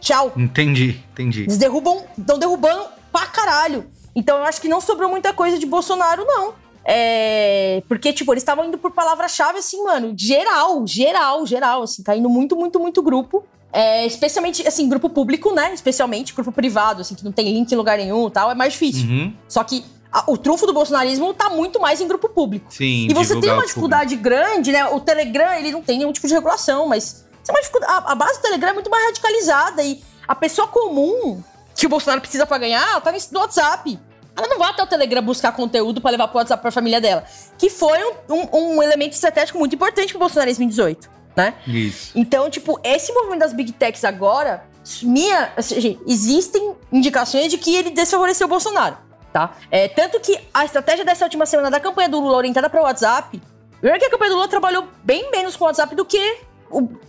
Tchau. Entendi, entendi. Eles derrubam. Estão derrubando pra caralho. Então eu acho que não sobrou muita coisa de Bolsonaro, não. É. Porque, tipo, eles estavam indo por palavra-chave, assim, mano, geral, geral, geral, assim, tá indo muito, muito, muito grupo. É, especialmente, assim, grupo público, né? Especialmente grupo privado, assim, que não tem link em lugar nenhum e tal, é mais difícil. Uhum. Só que a- o trunfo do bolsonarismo tá muito mais em grupo público. Sim. E você tem uma dificuldade grande, né? O Telegram, ele não tem nenhum tipo de regulação, mas é a, a base do Telegram é muito mais radicalizada e a pessoa comum que o Bolsonaro precisa pra ganhar, tá no WhatsApp. Ela não vai até o Telegram buscar conteúdo pra levar pro WhatsApp pra família dela. Que foi um, um- um elemento estratégico muito importante pro bolsonarismo em 18, né? Isso. Então, tipo, esse movimento das Big Techs agora, minha, assim, existem indicações de que ele desfavoreceu o Bolsonaro, tá? É, tanto que a estratégia dessa última semana da campanha do Lula orientada para o WhatsApp, primeiro que a campanha do Lula trabalhou bem menos com o WhatsApp do que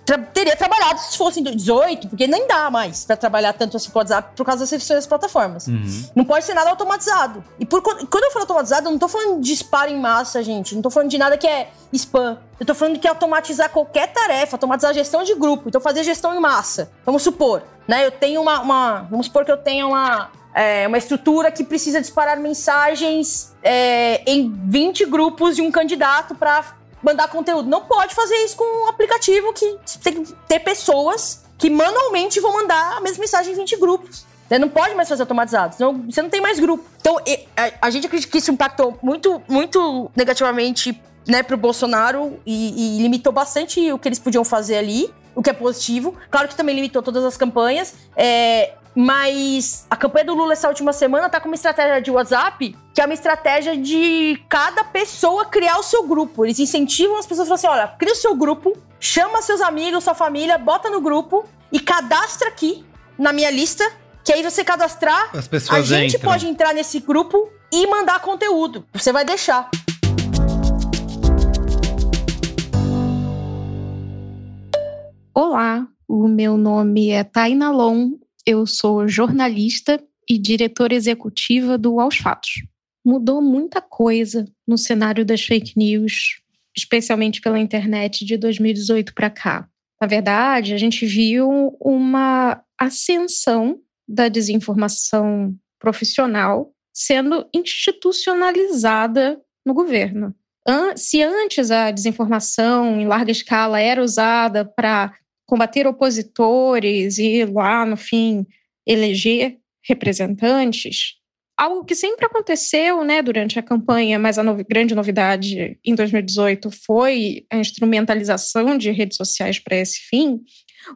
tra- teria trabalhado se fosse em 18, porque nem dá mais pra trabalhar tanto assim com o WhatsApp por causa das restrições das plataformas. Uhum. Não pode ser nada automatizado. E por, quando quando eu falo automatizado, eu não tô falando de disparo em massa, gente. Não tô falando de nada que é spam. Eu tô falando que é automatizar qualquer tarefa, automatizar a gestão de grupo. Então, fazer gestão em massa. Vamos supor, né? Eu tenho uma. uma- vamos supor que eu tenha uma. é, uma estrutura que precisa disparar mensagens é, em 20 grupos de um candidato para mandar conteúdo. Não pode fazer isso com um aplicativo que tem que ter pessoas que manualmente vão mandar a mesma mensagem em 20 grupos. Você não pode mais fazer automatizado, senão você não tem mais grupo. Então, a, a gente acredita que isso impactou muito, muito negativamente né, pro Bolsonaro e, e limitou bastante o que eles podiam fazer ali, o que é positivo. Claro que também limitou todas as campanhas, é, mas a campanha do Lula essa última semana tá com uma estratégia de WhatsApp, que é uma estratégia de cada pessoa criar o seu grupo. Eles incentivam as pessoas a falar assim: olha, cria o seu grupo, chama seus amigos, sua família, bota no grupo e cadastra aqui na minha lista. Que aí você cadastrar, As pessoas a gente entram. pode entrar nesse grupo e mandar conteúdo. Você vai deixar. Olá, o meu nome é Taina Lon, eu sou jornalista e diretora executiva do Aos Fatos. Mudou muita coisa no cenário das fake news, especialmente pela internet de 2018 para cá. Na verdade, a gente viu uma ascensão da desinformação profissional sendo institucionalizada no governo. Se antes a desinformação em larga escala era usada para combater opositores e lá, no fim, eleger representantes, algo que sempre aconteceu né, durante a campanha, mas a novi- grande novidade em 2018 foi a instrumentalização de redes sociais para esse fim.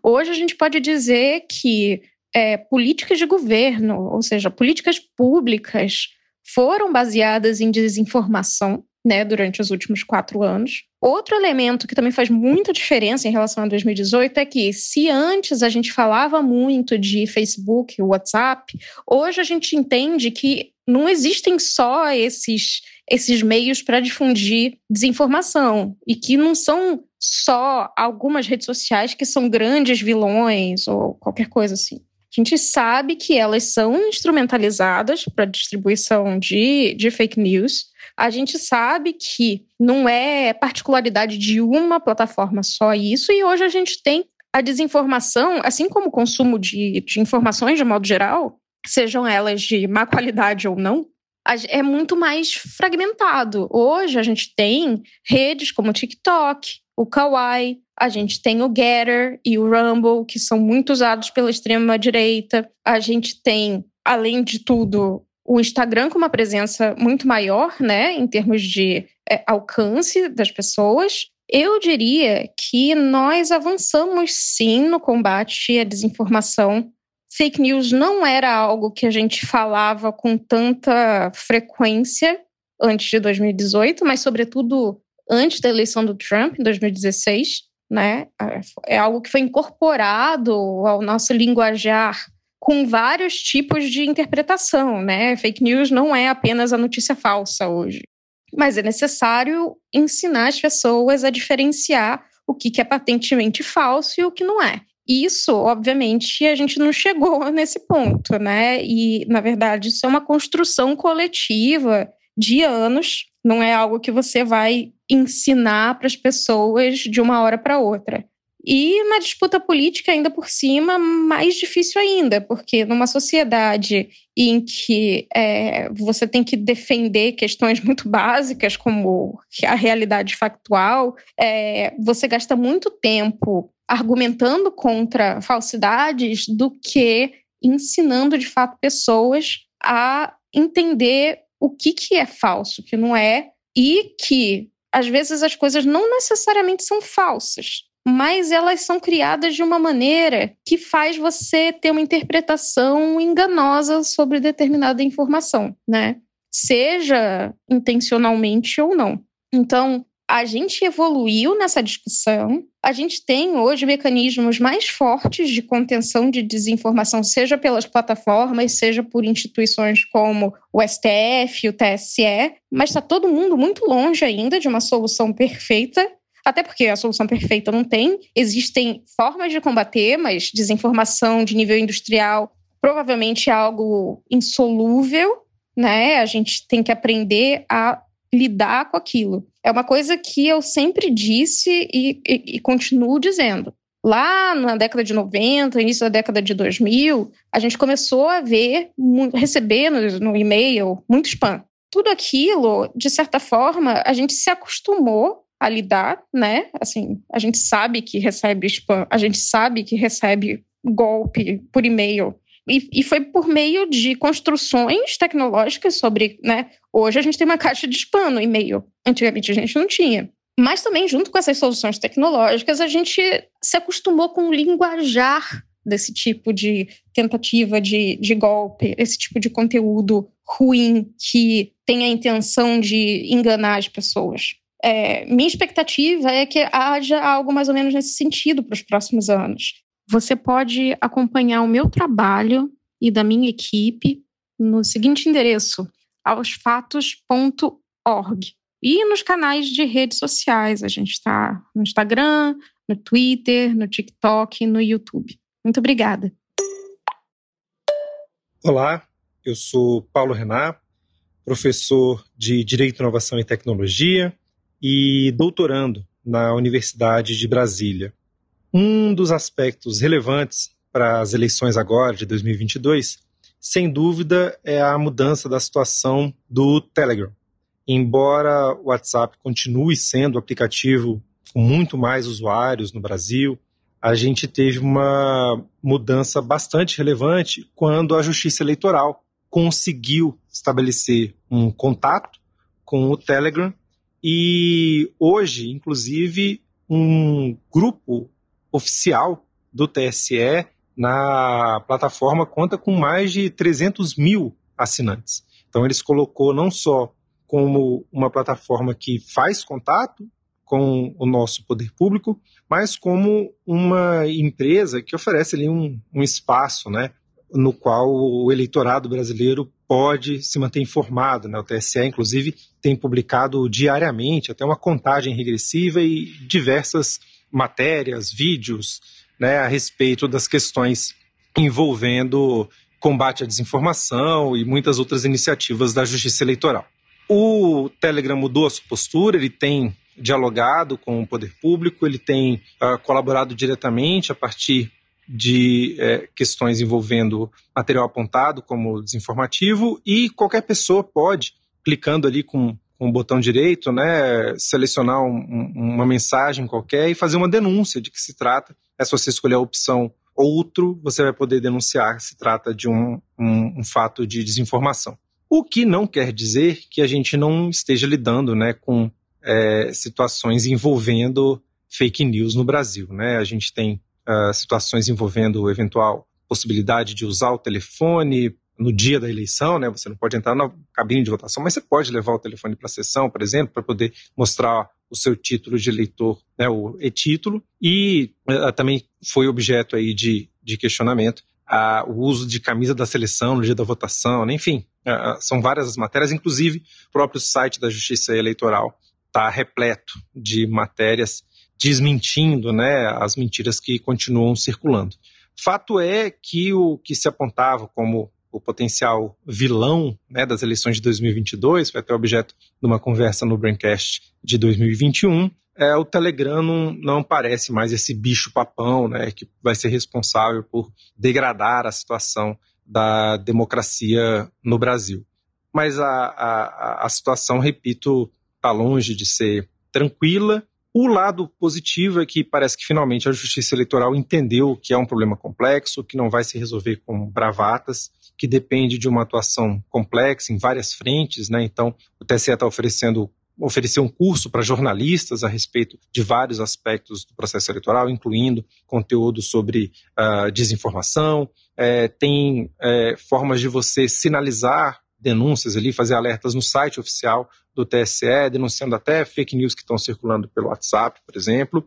Hoje a gente pode dizer que é, políticas de governo, ou seja, políticas públicas, foram baseadas em desinformação né, durante os últimos quatro anos. Outro elemento que também faz muita diferença em relação a 2018 é que, se antes a gente falava muito de Facebook, WhatsApp, hoje a gente entende que não existem só esses, esses meios para difundir desinformação e que não são só algumas redes sociais que são grandes vilões ou qualquer coisa assim. A gente sabe que elas são instrumentalizadas para distribuição de, de fake news. A gente sabe que não é particularidade de uma plataforma só isso, e hoje a gente tem a desinformação, assim como o consumo de, de informações de modo geral, sejam elas de má qualidade ou não, é muito mais fragmentado. Hoje a gente tem redes como o TikTok, o Kawaii, a gente tem o Getter e o Rumble, que são muito usados pela extrema-direita. A gente tem, além de tudo, o Instagram com uma presença muito maior, né, em termos de é, alcance das pessoas. Eu diria que nós avançamos sim no combate à desinformação fake news não era algo que a gente falava com tanta frequência antes de 2018, mas sobretudo antes da eleição do Trump em 2016, né? É algo que foi incorporado ao nosso linguajar com vários tipos de interpretação, né? Fake news não é apenas a notícia falsa hoje, mas é necessário ensinar as pessoas a diferenciar o que é patentemente falso e o que não é. Isso, obviamente, a gente não chegou (laughs) nesse ponto, né? E, na verdade, isso é uma construção coletiva de anos, não é algo que você vai ensinar para as pessoas de uma hora para outra. E na disputa política, ainda por cima, mais difícil ainda, porque numa sociedade em que é, você tem que defender questões muito básicas, como a realidade factual, é, você gasta muito tempo argumentando contra falsidades do que ensinando de fato pessoas a entender o que, que é falso, o que não é, e que às vezes as coisas não necessariamente são falsas, mas elas são criadas de uma maneira que faz você ter uma interpretação enganosa sobre determinada informação, né? Seja intencionalmente ou não. Então, a gente evoluiu nessa discussão. A gente tem hoje mecanismos mais fortes de contenção de desinformação, seja pelas plataformas, seja por instituições como o STF, o TSE, mas está todo mundo muito longe ainda de uma solução perfeita. Até porque a solução perfeita não tem. Existem formas de combater, mas desinformação de nível industrial provavelmente é algo insolúvel, né? A gente tem que aprender a lidar com aquilo. É uma coisa que eu sempre disse e, e, e continuo dizendo. Lá na década de 90, início da década de 2000, a gente começou a ver, receber no, no e-mail muito spam. Tudo aquilo, de certa forma, a gente se acostumou a lidar, né? Assim, a gente sabe que recebe spam, a gente sabe que recebe golpe por e-mail e, e, foi por meio de construções tecnológicas sobre, né? Hoje a gente tem uma caixa de spam no e-mail. Antigamente a gente não tinha. Mas também, junto com essas soluções tecnológicas, a gente se acostumou com o linguajar desse tipo de tentativa de, de golpe, esse tipo de conteúdo ruim que tem a intenção de enganar as pessoas. É, minha expectativa é que haja algo mais ou menos nesse sentido para os próximos anos. Você pode acompanhar o meu trabalho e da minha equipe no seguinte endereço: aosfatos.org. E nos canais de redes sociais. A gente está no Instagram, no Twitter, no TikTok no YouTube. Muito obrigada. Olá, eu sou Paulo Renat, professor de Direito, Inovação e Tecnologia e doutorando na Universidade de Brasília. Um dos aspectos relevantes para as eleições agora de 2022, sem dúvida, é a mudança da situação do Telegram. Embora o WhatsApp continue sendo o aplicativo com muito mais usuários no Brasil, a gente teve uma mudança bastante relevante quando a Justiça Eleitoral conseguiu estabelecer um contato com o Telegram e hoje, inclusive, um grupo oficial do TSE na plataforma conta com mais de 300 mil assinantes. Então, eles colocou não só como uma plataforma que faz contato com o nosso poder público, mas como uma empresa que oferece ali um, um espaço, né, no qual o eleitorado brasileiro pode se manter informado. Né? O TSE, inclusive, tem publicado diariamente até uma contagem regressiva e diversas matérias, vídeos né, a respeito das questões envolvendo combate à desinformação e muitas outras iniciativas da Justiça Eleitoral. O Telegram mudou a sua postura, ele tem dialogado com o poder público, ele tem uh, colaborado diretamente a partir de é, questões envolvendo material apontado como desinformativo e qualquer pessoa pode, clicando ali com, o botão direito, né, selecionar um, uma mensagem qualquer e fazer uma denúncia de que se trata. É se você escolher a opção outro, você vai poder denunciar se trata de um, um, um fato de desinformação. O que não quer dizer que a gente não esteja lidando né, com é, situações envolvendo fake news no Brasil. Né? A gente tem uh, situações envolvendo eventual possibilidade de usar o telefone no dia da eleição, né? Você não pode entrar na cabine de votação, mas você pode levar o telefone para a sessão, por exemplo, para poder mostrar o seu título de eleitor, né, o e-título, e uh, também foi objeto aí de, de questionamento uh, o uso de camisa da seleção no dia da votação, né? enfim, uh, são várias as matérias, inclusive o próprio site da Justiça Eleitoral está repleto de matérias desmentindo né, as mentiras que continuam circulando. Fato é que o que se apontava como o potencial vilão né, das eleições de 2022, foi até objeto de uma conversa no Braincast de 2021, é, o Telegram não, não parece mais esse bicho papão né, que vai ser responsável por degradar a situação da democracia no Brasil. Mas a, a, a situação, repito, está longe de ser tranquila. O lado positivo é que parece que finalmente a Justiça Eleitoral entendeu que é um problema complexo, que não vai se resolver com bravatas, que depende de uma atuação complexa em várias frentes, né? Então, o TSE está oferecendo ofereceu um curso para jornalistas a respeito de vários aspectos do processo eleitoral, incluindo conteúdo sobre uh, desinformação, é, tem é, formas de você sinalizar denúncias ali, fazer alertas no site oficial do TSE, denunciando até fake news que estão circulando pelo WhatsApp, por exemplo,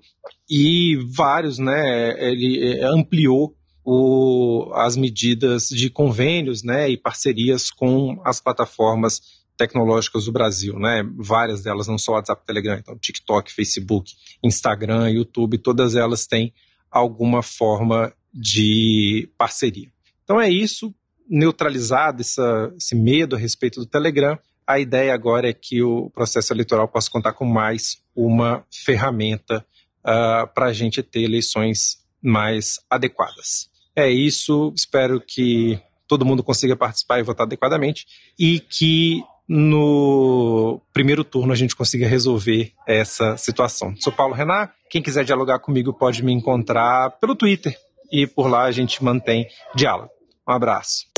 e vários, né, ele é, ampliou o, as medidas de convênios, né, e parcerias com as plataformas tecnológicas do Brasil, né, várias delas, não só WhatsApp, Telegram, então TikTok, Facebook, Instagram, YouTube, todas elas têm alguma forma de parceria. Então é isso, neutralizado essa, esse medo a respeito do Telegram, a ideia agora é que o processo eleitoral possa contar com mais uma ferramenta uh, ah, para a gente ter eleições mais adequadas. É isso, espero que todo mundo consiga participar e votar adequadamente e que no primeiro turno a gente consiga resolver essa situação. Sou Paulo Renan, quem quiser dialogar comigo pode me encontrar pelo Twitter e por lá a gente mantém diálogo. Um abraço.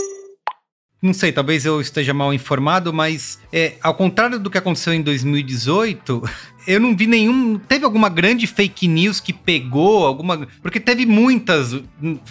Não sei, talvez eu esteja mal informado, mas é, ao contrário do que aconteceu em 2018, (laughs) eu não vi nenhum. Teve alguma grande fake news que pegou? alguma Porque teve muitas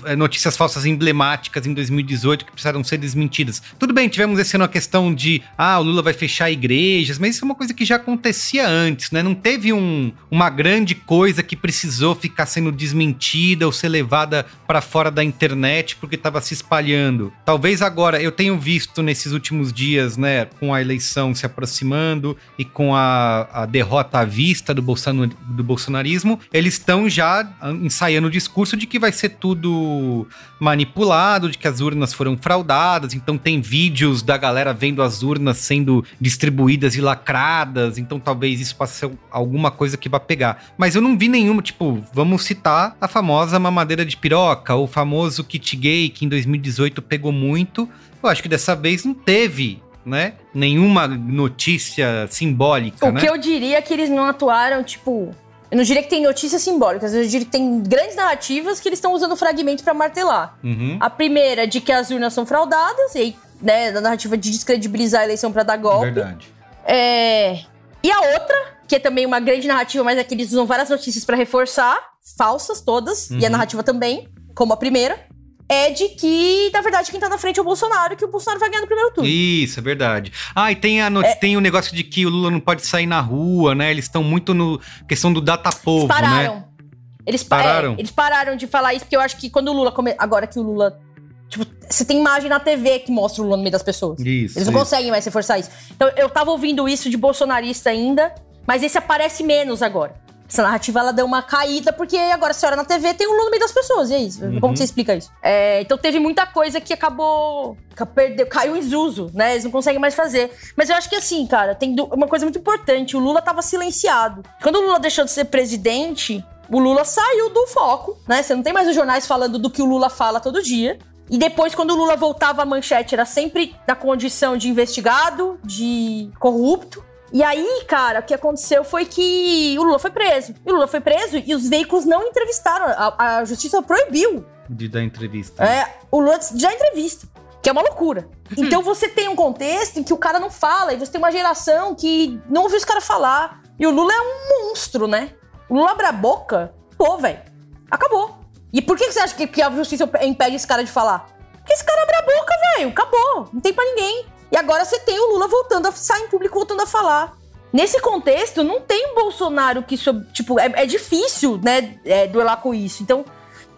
é, notícias falsas emblemáticas em 2018 que precisaram ser desmentidas. Tudo bem, tivemos esse ano a questão de. Ah, o Lula vai fechar igrejas, mas isso é uma coisa que já acontecia antes, né? Não teve um, uma grande coisa que precisou ficar sendo desmentida ou ser levada para fora da internet porque estava se espalhando. Talvez agora, eu tenho visto nesses últimos dias, né, com a eleição se aproximando e com a, a derrota vista do, Bolson do bolsonarismo, eles estão já ensaiando o discurso de que vai ser tudo manipulado, de que as urnas foram fraudadas, então tem vídeos da galera vendo as urnas sendo distribuídas e lacradas, então talvez isso possa ser alguma coisa que vai pegar. Mas eu não vi nenhuma, tipo, vamos citar a famosa mamadeira de piroca, o famoso kit gay que em 2018 pegou muito. Eu acho que dessa vez não teve né? Nenhuma notícia simbólica, o né? que eu diria é que eles não atuaram, tipo... Eu não diria que tem notícias simbólicas, eu diria que tem grandes narrativas que eles estão usando fragmentos para martelar. Uhum. A primeira é de que as urnas são fraudadas, e aí, né, da narrativa de descredibilizar a eleição para dar golpe. Verdade. É... E a outra, que é também uma grande narrativa, mas é que eles usam várias notícias para reforçar, falsas todas, uhum. e a narrativa também, como a primeira, é de que, na verdade, quem tá na frente é o Bolsonaro que o Bolsonaro vai ganhar no primeiro turno. Isso, é verdade. Ah, e tem, a no... é... tem o negócio de que o Lula não pode sair na rua, né? Eles estão muito no questão do data povo, eles pararam. né? Eles pararam. É, eles pararam de falar isso, porque eu acho que quando o Lula. Come... Agora que o Lula. Tipo, você tem imagem na TV que mostra o Lula no meio das pessoas. Isso. Eles não isso. conseguem mais reforçar isso. Então, eu tava ouvindo isso de bolsonarista ainda, mas esse aparece menos agora. Essa narrativa ela deu uma caída, porque agora a senhora na TV tem o Lula no meio das pessoas, e é isso. Uhum. Como você explica isso? É, então teve muita coisa que acabou. Perdeu, caiu em desuso, né? Eles não conseguem mais fazer. Mas eu acho que assim, cara, tem uma coisa muito importante: o Lula tava silenciado. Quando o Lula deixou de ser presidente, o Lula saiu do foco, né? Você não tem mais os jornais falando do que o Lula fala todo dia. E depois, quando o Lula voltava à manchete, era sempre na condição de investigado, de corrupto. E aí, cara, o que aconteceu foi que o Lula foi preso. E o Lula foi preso e os veículos não entrevistaram. A, a justiça proibiu De dar entrevista. é, o Lula já entrevista. Que é uma loucura. Então você tem um contexto em que o cara não fala, e você tem uma geração que não ouviu os caras falar. E o Lula é um monstro, né? O Lula abre a boca, pô, velho. Acabou. E por que você acha que, que a justiça impede esse cara de falar? Porque esse cara abre a boca, velho. Acabou. Não tem pra ninguém. E agora você tem o Lula voltando a sair em público, voltando a falar. Nesse contexto, não tem um Bolsonaro que, tipo, é, é difícil, né, é, duelar com isso. Então,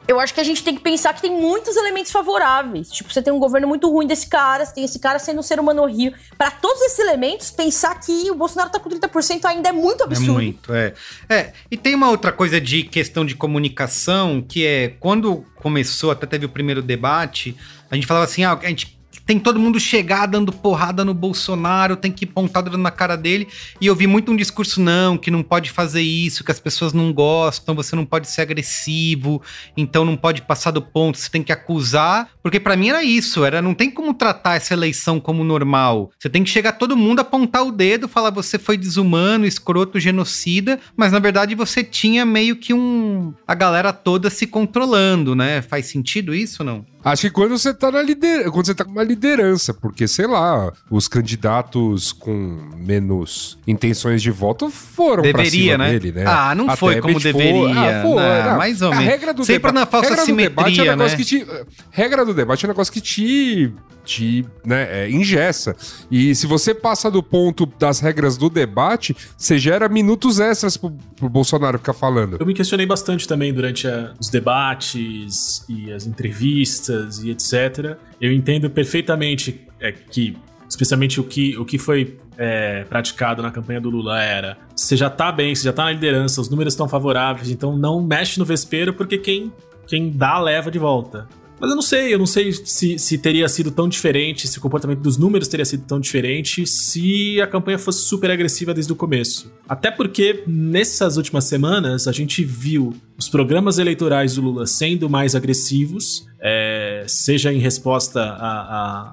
eu acho que a gente tem que pensar que tem muitos elementos favoráveis. Tipo, você tem um governo muito ruim desse cara, você tem esse cara sendo um ser humano horrível. Pra todos esses elementos, pensar que o Bolsonaro tá com 30% ainda é muito É absurdo. muito, é. É, e tem uma outra coisa de questão de comunicação, que é quando começou, até teve o primeiro debate, a gente falava assim, ah, a gente tem todo mundo chegar dando porrada no Bolsonaro, tem que pontar o dedo na cara dele, e eu vi muito um discurso, não, que não pode fazer isso, que as pessoas não gostam, você não pode ser agressivo, então não pode passar do ponto, você tem que acusar, porque pra mim era isso, era não tem como tratar essa eleição como normal. Você tem que chegar todo mundo, apontar o dedo, falar você foi desumano, escroto, genocida, mas na verdade você tinha meio que um a galera toda se controlando, né? Faz sentido isso não? Acho que quando você tá na liderança, quando você tá com uma liderança, porque, sei lá, os candidatos com menos intenções de voto foram pra Deveria, cima né? dele, né? Ah, não foi como deveria. Ah, foi, Não, não. mais ou A menos. regra do Sempre deba- na falsa regra do debate é simetria, um negócio né? que te, regra do debate é um negócio que te te né, é, ingessa. E se você passa do ponto das regras do debate, você gera minutos extras pro, pro Bolsonaro ficar falando. Eu me questionei bastante também durante a- os debates e as entrevistas e etc. Eu entendo perfeitamente é, que, especialmente o que, o que foi é, praticado na campanha do Lula era: você já tá bem, você já tá na liderança, os números estão favoráveis, então não mexe no vespeiro, porque quem, quem dá leva de volta. Mas eu não sei, eu não sei se, se teria sido tão diferente, se o comportamento dos números teria sido tão diferente se a campanha fosse super agressiva desde o começo. Até porque nessas últimas semanas a gente viu os programas eleitorais do Lula sendo mais agressivos, é, seja em resposta a,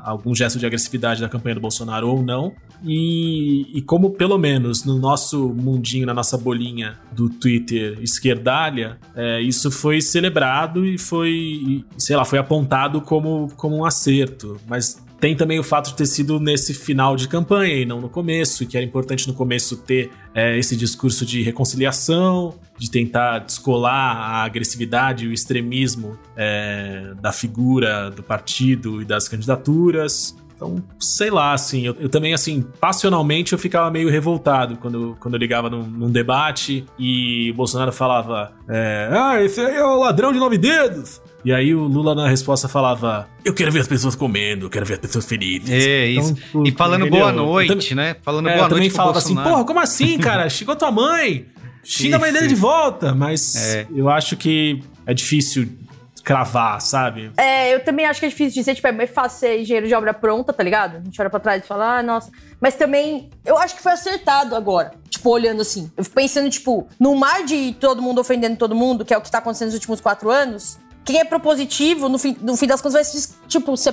a- algum gesto de agressividade da campanha do Bolsonaro ou não. E, e como, pelo menos, no nosso mundinho, na nossa bolinha do Twitter esquerdalha, é, isso foi celebrado e foi, sei lá, foi apontado como, como um acerto. Mas tem também o fato de ter sido nesse final de campanha e não no começo, e que era importante no começo ter é, esse discurso de reconciliação, de tentar descolar a agressividade e o extremismo é, da figura do partido e das candidaturas. Então, sei lá, assim, eu, eu também, assim, passionalmente eu ficava meio revoltado quando, quando eu ligava num, num debate e o Bolsonaro falava: é, Ah, esse aí é o ladrão de nove dedos. E aí o Lula na resposta falava: Eu quero ver as pessoas comendo, eu quero ver as pessoas felizes. É, isso. Então, e falando entendeu? boa Eu noite, também- né? Falando É, boa eu também noite pro falava assim, porra, como assim, cara? Xingou tua mãe? Xinga a mãe dele de volta. Mas É. eu acho que é difícil cravar, sabe? É, eu também acho que é difícil dizer, tipo, é mais fácil ser engenheiro de obra pronta, tá ligado? A gente olha pra trás e fala, ah, nossa. Mas também, eu acho que foi acertado agora. Tipo, olhando assim. Eu fico pensando, tipo, no mar de todo mundo ofendendo todo mundo, que é o que tá acontecendo nos últimos quatro anos, quem é propositivo, no fim, no fim das contas, vai se, tipo, você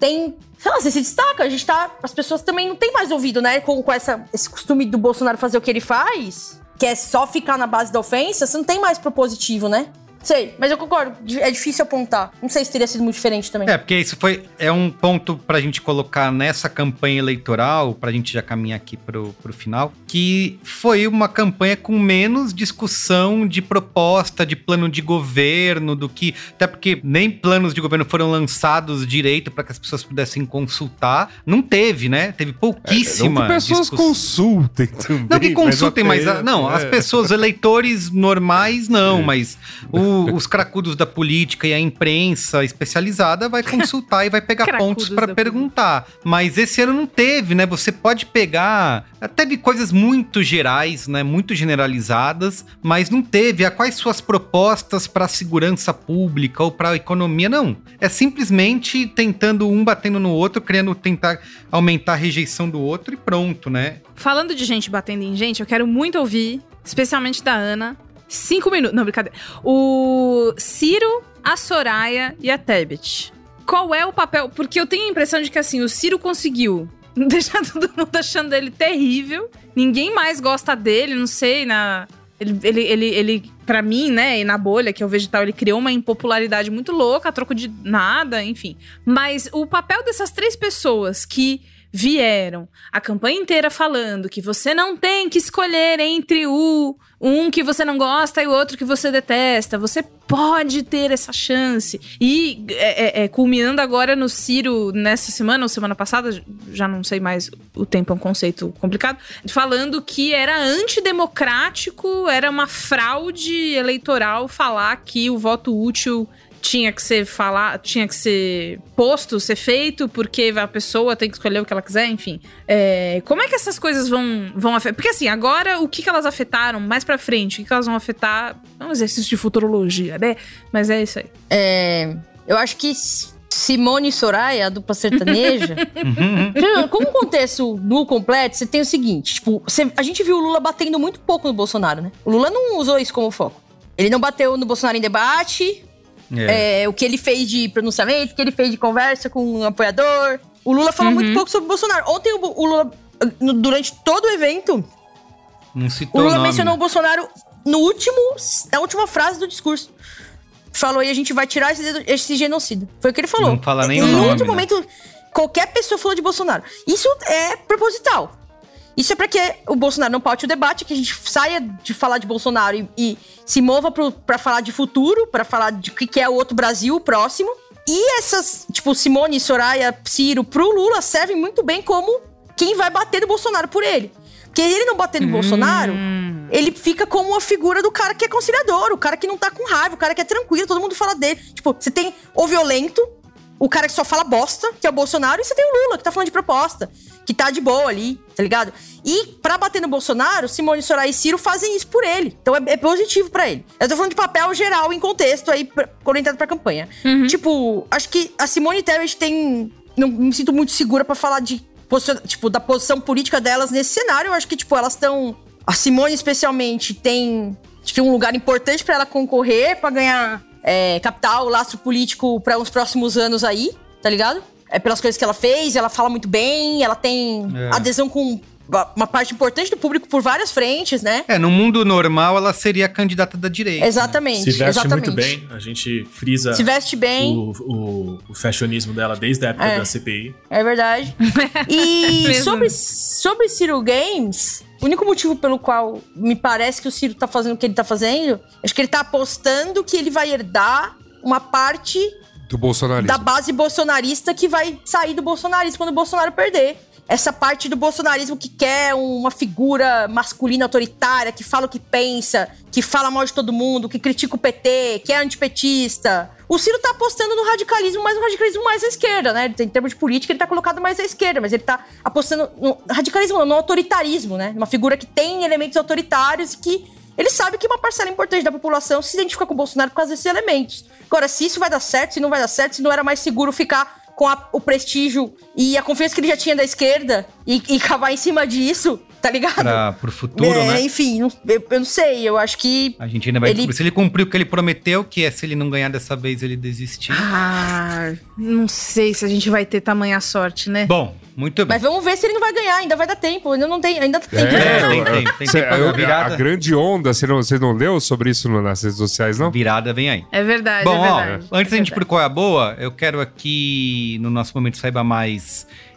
tem. Sei lá, você se destaca. A gente tá. As pessoas também não têm mais ouvido, né? Com, com essa, esse costume do Bolsonaro fazer o que ele faz, que é só ficar na base da ofensa, você não tem mais propositivo, né? Sei, mas eu concordo. É difícil apontar. Não sei se teria sido muito diferente também. É, porque isso foi é um ponto pra gente colocar nessa campanha eleitoral, pra gente já caminhar aqui pro, pro final, que foi uma campanha com menos discussão de proposta, de plano de governo, do que. Até porque nem planos de governo foram lançados direito pra que as pessoas pudessem consultar. Não teve, né? Teve pouquíssima. Não que pessoas discussão. consultem também. Não que consultem, mas, até- a- não, é. as pessoas, eleitores normais, não, É. mas o, o- os cracudos da política e a imprensa especializada vai (laughs) consultar e vai pegar pontos para perguntar. Mas esse ano não teve, né? Você pode pegar. Teve coisas muito gerais, né? Muito generalizadas, mas não teve. Ah, quais suas propostas para a segurança pública ou para a economia? Não. É simplesmente tentando um batendo no outro, querendo tentar aumentar a rejeição do outro e pronto, né? Falando de gente batendo em gente, eu quero muito ouvir, especialmente da Ana. Cinco minutos. Não, brincadeira. O Ciro, a Soraya e a Tebet. Qual é o papel? Porque eu tenho a impressão de que assim, o Ciro conseguiu (laughs) deixar todo mundo achando ele terrível. Ninguém mais gosta dele, não sei, na. Ele, ele, ele, ele para mim, né, e na bolha que eu vejo e tal, ele criou uma impopularidade muito louca, a troco de nada, enfim. Mas o papel dessas três pessoas que vieram a campanha inteira falando que você não tem que escolher entre o um que você não gosta e o outro que você detesta. Você pode ter essa chance. E é, é, é, culminando agora no Ciro nessa semana ou semana passada, já não sei mais, o tempo é um conceito complicado, falando que era antidemocrático, era uma fraude eleitoral falar que o voto útil tinha que ser falar, tinha que ser posto, ser feito, porque a pessoa tem que escolher o que ela quiser, enfim. É, como é que essas coisas vão, vão afetar? Porque assim, agora o que, que elas afetaram mais pra frente? O que, que elas vão afetar? É um exercício de futurologia, né? Mas é isso aí. É, eu acho que Simone e Soraya, a dupla sertaneja. (laughs) Já, Como um contexto nu completo, você tem o seguinte: tipo, você- a gente viu o Lula batendo muito pouco no Bolsonaro, né? O Lula não usou isso como foco. Ele não bateu no Bolsonaro em debate. É, o que ele fez de pronunciamento, o que ele fez de conversa com um apoiador. O Lula falou muito pouco sobre o Bolsonaro. Ontem o, o Lula, durante todo o evento, Não citou o Lula nome, mencionou o Bolsonaro no último, na última frase do discurso. Falou, e a gente vai tirar esse, esse genocida. Foi o que ele falou. Não fala nem em o nome, outro né? momento, qualquer pessoa falou de Bolsonaro. Isso é proposital. Isso é pra que o Bolsonaro não paute o debate, que a gente saia de falar de Bolsonaro e, e se mova pro, pra falar de futuro, pra falar de o que que é o outro Brasil o próximo. E essas, tipo, Simone, Soraya, Ciro, pro Lula servem muito bem como quem vai bater no Bolsonaro por ele. Porque ele não bater no Bolsonaro, ele fica como uma figura do cara que é conciliador, o cara que não tá com raiva, o cara que é tranquilo, todo mundo fala dele. Tipo, você tem o violento, o cara que só fala bosta, que é o Bolsonaro, e você tem o Lula, que tá falando de proposta, que tá de boa ali, tá ligado? E pra bater no Bolsonaro, Simone, Soraya e Ciro fazem isso por ele. Então é, é positivo pra ele. Eu tô falando de papel geral, em contexto aí, pra- orientado pra campanha. Tipo, acho que a Simone Tebet tem... Não me sinto muito segura pra falar de... Tipo, da posição política delas nesse cenário. Eu acho que, tipo, elas estão... A Simone, especialmente, tem... Acho que um lugar importante pra ela concorrer, pra ganhar é, capital, lastro político pra uns próximos anos aí, tá ligado? É pelas coisas que ela fez, ela fala muito bem, ela tem É. adesão com uma parte importante do público por várias frentes, né? É, no mundo normal ela seria a candidata da direita. Exatamente, Se veste exatamente. muito bem, a gente frisa Se veste bem. O, o, o fashionismo dela desde a época É. da CPI. É verdade. (laughs) E sobre, sobre Ciro Games, o único motivo pelo qual me parece que o Ciro tá fazendo o que ele tá fazendo, acho que ele tá apostando que ele vai herdar uma parte Do bolsonarismo. da base bolsonarista que vai sair do bolsonarismo quando o Bolsonaro perder. Essa parte do bolsonarismo que quer uma figura masculina autoritária, que fala o que pensa, que fala mal de todo mundo, que critica o PT, que é antipetista. O Ciro tá apostando no radicalismo, mas no radicalismo mais à esquerda, né? Em termos de política, ele tá colocado mais à esquerda, mas ele tá apostando no radicalismo, não, no autoritarismo, né? Uma figura que tem elementos autoritários e que ele sabe que uma parcela importante da população se identifica com o Bolsonaro por causa desses elementos. Agora, se isso vai dar certo, se não vai dar certo, se não era mais seguro ficar com a- o prestígio e a confiança que ele já tinha da esquerda e, e cavar em cima disso, tá ligado? Pra, pro futuro, É, né? Enfim, eu, eu não sei, eu acho que. A gente ainda vai Ele- descobrir se ele cumpriu o que ele prometeu, que é se ele não ganhar dessa vez, ele desistir. Ah, não sei se a gente vai ter tamanha sorte, né? Bom, muito bem. Mas vamos ver se ele não vai ganhar, ainda vai dar tempo, ainda não tem, ainda tem É, tempo. tem, tem, tem cê- eu- virada. A grande onda, você não, você não leu sobre isso no- nas redes sociais, não? Virada vem aí. É verdade, Bom, é ó, verdade. antes da gente ir É pro Qual é a Boa, eu quero aqui, no nosso momento Saiba Mais,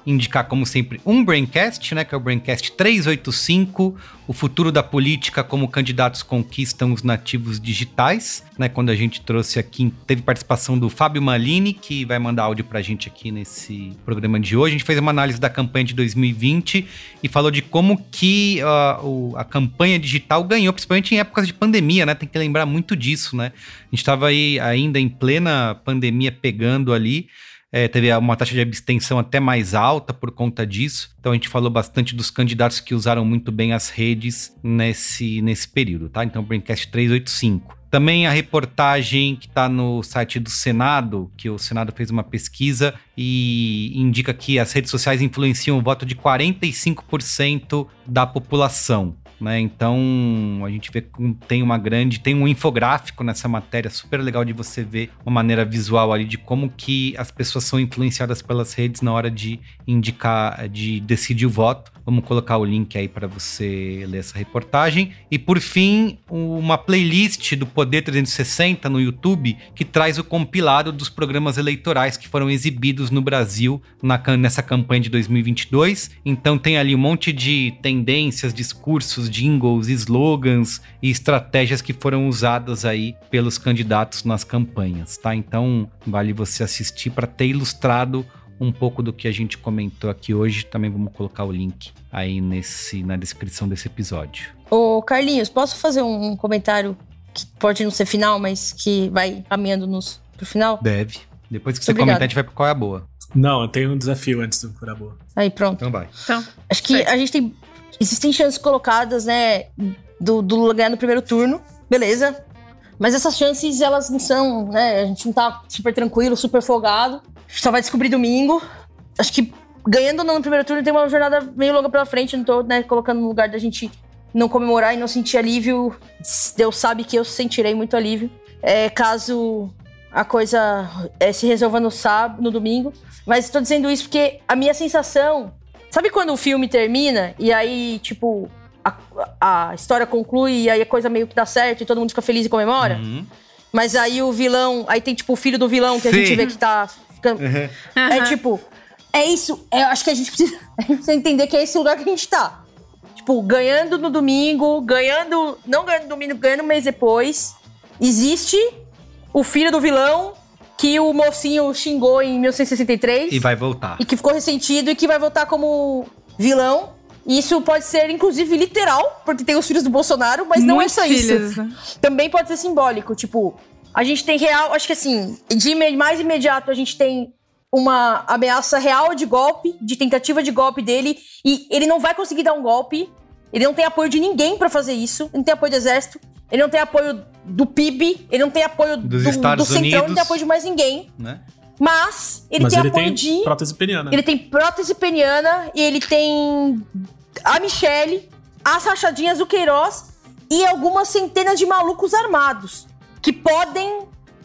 indicar, como sempre, um Braincast, né? Que é o Braincast 385, o futuro da política, como candidatos conquistam os nativos digitais, né? Quando a gente trouxe aqui, teve participação do Fábio Malini, que vai mandar áudio pra gente aqui nesse programa de hoje. A gente fez uma análise da campanha de 2020 e falou de como que o, a campanha digital ganhou, principalmente em épocas de pandemia, né? Tem que lembrar muito disso, né? A gente estava aí ainda em plena pandemia pegando ali. É, teve uma taxa de abstenção até mais alta por conta disso. Então a gente falou bastante dos candidatos que usaram muito bem as redes nesse, nesse período, tá? Então, Braincast 385. Também a reportagem que está no site do Senado, que o Senado fez uma pesquisa e indica que as redes sociais influenciam o voto de 45% da população né? Então a gente vê que tem uma grande, tem um infográfico nessa matéria super legal de você ver uma maneira visual ali de como que as pessoas são influenciadas pelas redes na hora de indicar, de decidir o voto. Vamos colocar o link aí para você ler essa reportagem. E por fim, uma playlist do Poder 360 no YouTube que traz o compilado dos programas eleitorais que foram exibidos no Brasil na, nessa campanha de 2022. Então tem ali um monte de tendências, discursos, jingles, slogans e estratégias que foram usadas aí pelos candidatos nas campanhas, tá? Então vale você assistir para ter ilustrado um pouco do que a gente comentou aqui hoje. Também vamos colocar o link aí nesse, na descrição desse episódio. Ô, Carlinhos, posso fazer um comentário que pode não ser final, mas que vai caminhando nos, pro final? Deve. Depois que você comentar, a gente vai pro qual é a boa. Não, eu tenho um desafio antes do qual é a boa. Aí, pronto. Então vai. Então, Acho que a gente tem. Existem chances colocadas, né? Do, do Lula ganhar no primeiro turno. Beleza. Mas essas chances, elas não são, né? A gente não tá super tranquilo, super folgado. A só vai descobrir domingo. Acho que ganhando ou não no primeiro turno tem uma jornada meio longa pela frente. Não tô, né, colocando no lugar da gente não comemorar e não sentir alívio. Deus sabe que eu sentirei muito alívio. É, caso a coisa é, se resolva no sábado, no domingo. Mas estou dizendo isso porque a minha sensação. Sabe quando o filme termina e aí, tipo, a, a história conclui e aí a coisa meio que dá certo e todo mundo fica feliz e comemora? Uhum. Mas aí o vilão. Aí tem, tipo, o filho do vilão que a Sim. gente vê que tá ficando. É tipo. É isso. Eu acho que a gente, precisa, (laughs) a gente precisa entender que é esse lugar que a gente tá. Tipo, ganhando no domingo, ganhando. Não ganhando no domingo, ganhando um mês depois. Existe o filho do vilão que o mocinho xingou em 1963 E vai voltar. e que ficou ressentido e que vai voltar como vilão. E Isso pode ser, inclusive, literal, porque tem os filhos do Bolsonaro, mas não é Muitos só filhos, isso. né? Também pode ser simbólico, tipo, a gente tem real, acho que assim, de mais imediato a gente tem uma ameaça real de golpe, de tentativa de golpe dele, e ele não vai conseguir dar um golpe. Ele não tem apoio de ninguém pra fazer isso, ele não tem apoio do exército, ele não tem apoio do PIB, ele não tem apoio Dos do, Estados do centrão, ele não Unidos. tem apoio de mais ninguém. Né? Mas ele Mas tem ele apoio tem de prótese peniana. ele tem prótese peniana e ele tem a Michelle, as rachadinhas do Queiroz e algumas centenas de malucos armados que podem,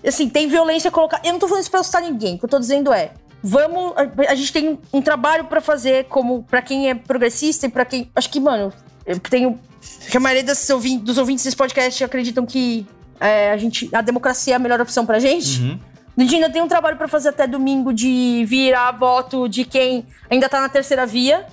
assim, tem violência colocar. Eu não tô falando isso pra assustar ninguém. O que eu tô dizendo é, vamos, a, a gente tem um trabalho pra fazer como pra quem é progressista e pra quem, acho que, mano, eu tenho que a maioria desses ouvin- dos ouvintes desse podcast acreditam que é, a gente, a democracia é a melhor opção pra gente. Uhum. A gente ainda tem um trabalho pra fazer até domingo de virar voto de quem ainda tá na terceira via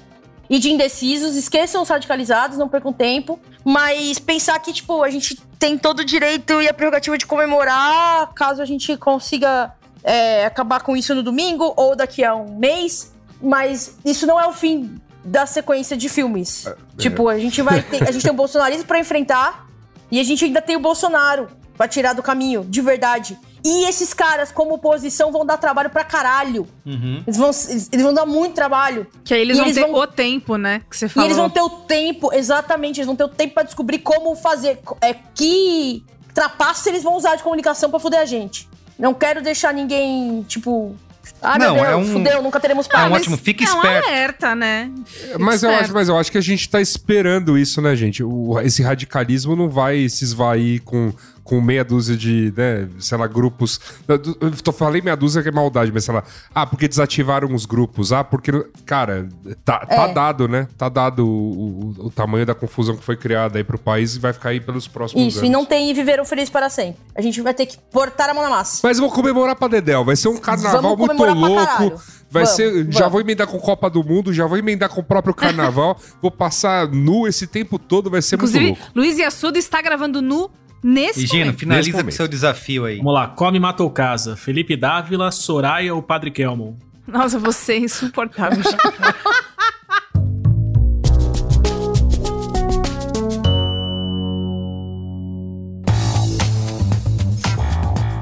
e de indecisos. Esqueçam os radicalizados, não percam tempo. Mas pensar que, tipo, a gente tem todo o direito e a prerrogativa de comemorar caso a gente consiga é, acabar com isso no domingo ou daqui a um mês. Mas isso não é o fim da sequência de filmes. Tipo, a gente vai ter, a gente tem o (laughs) bolsonarismo pra enfrentar e a gente ainda tem o Bolsonaro pra tirar do caminho, de verdade. E esses caras, como oposição, vão dar trabalho pra caralho. Uhum. Eles vão, eles, eles vão dar muito trabalho. Que aí eles E vão eles ter vão- o tempo, né? Que você E falou. eles vão ter o tempo, exatamente, eles vão ter o tempo pra descobrir como fazer. É, que trapaça eles vão usar de comunicação pra fuder a gente. Não quero deixar ninguém, tipo. Ah, Não, meu Deus, é um- fudeu, nunca teremos É um paz. ótimo, fique é um esperto. alerta, né? Mas eu, Esperto. acho, mas eu acho que a gente tá esperando isso, né, gente? O- esse radicalismo não vai se esvair com, com meia dúzia de, né, sei lá, grupos. Eu tô, falei meia dúzia que é maldade, mas sei lá. Ah, porque desativaram os grupos. Ah, porque. Cara, tá, tá É. dado, né? Tá dado o, o- o tamanho da confusão que foi criada aí pro país e vai ficar aí pelos próximos Isso, anos. e não tem viveram felizes para sempre. A gente vai ter que botar a mão na massa. Mas eu vou comemorar pra Dedel. Vai ser um carnaval Vamos muito louco. Vai Vamos, ser. Já vamos. vou emendar com Copa do Mundo, já vou emendar com o próprio carnaval. (laughs) vou passar nu esse tempo todo, vai ser Inclusive, muito louco. Luiz Assuda está gravando nu nesse E Gino, momento. finaliza com seu desafio aí. Vamos lá, come, mata ou casa. Felipe Dávila, Soraya ou Padre Kelmon? Nossa, você é insuportável.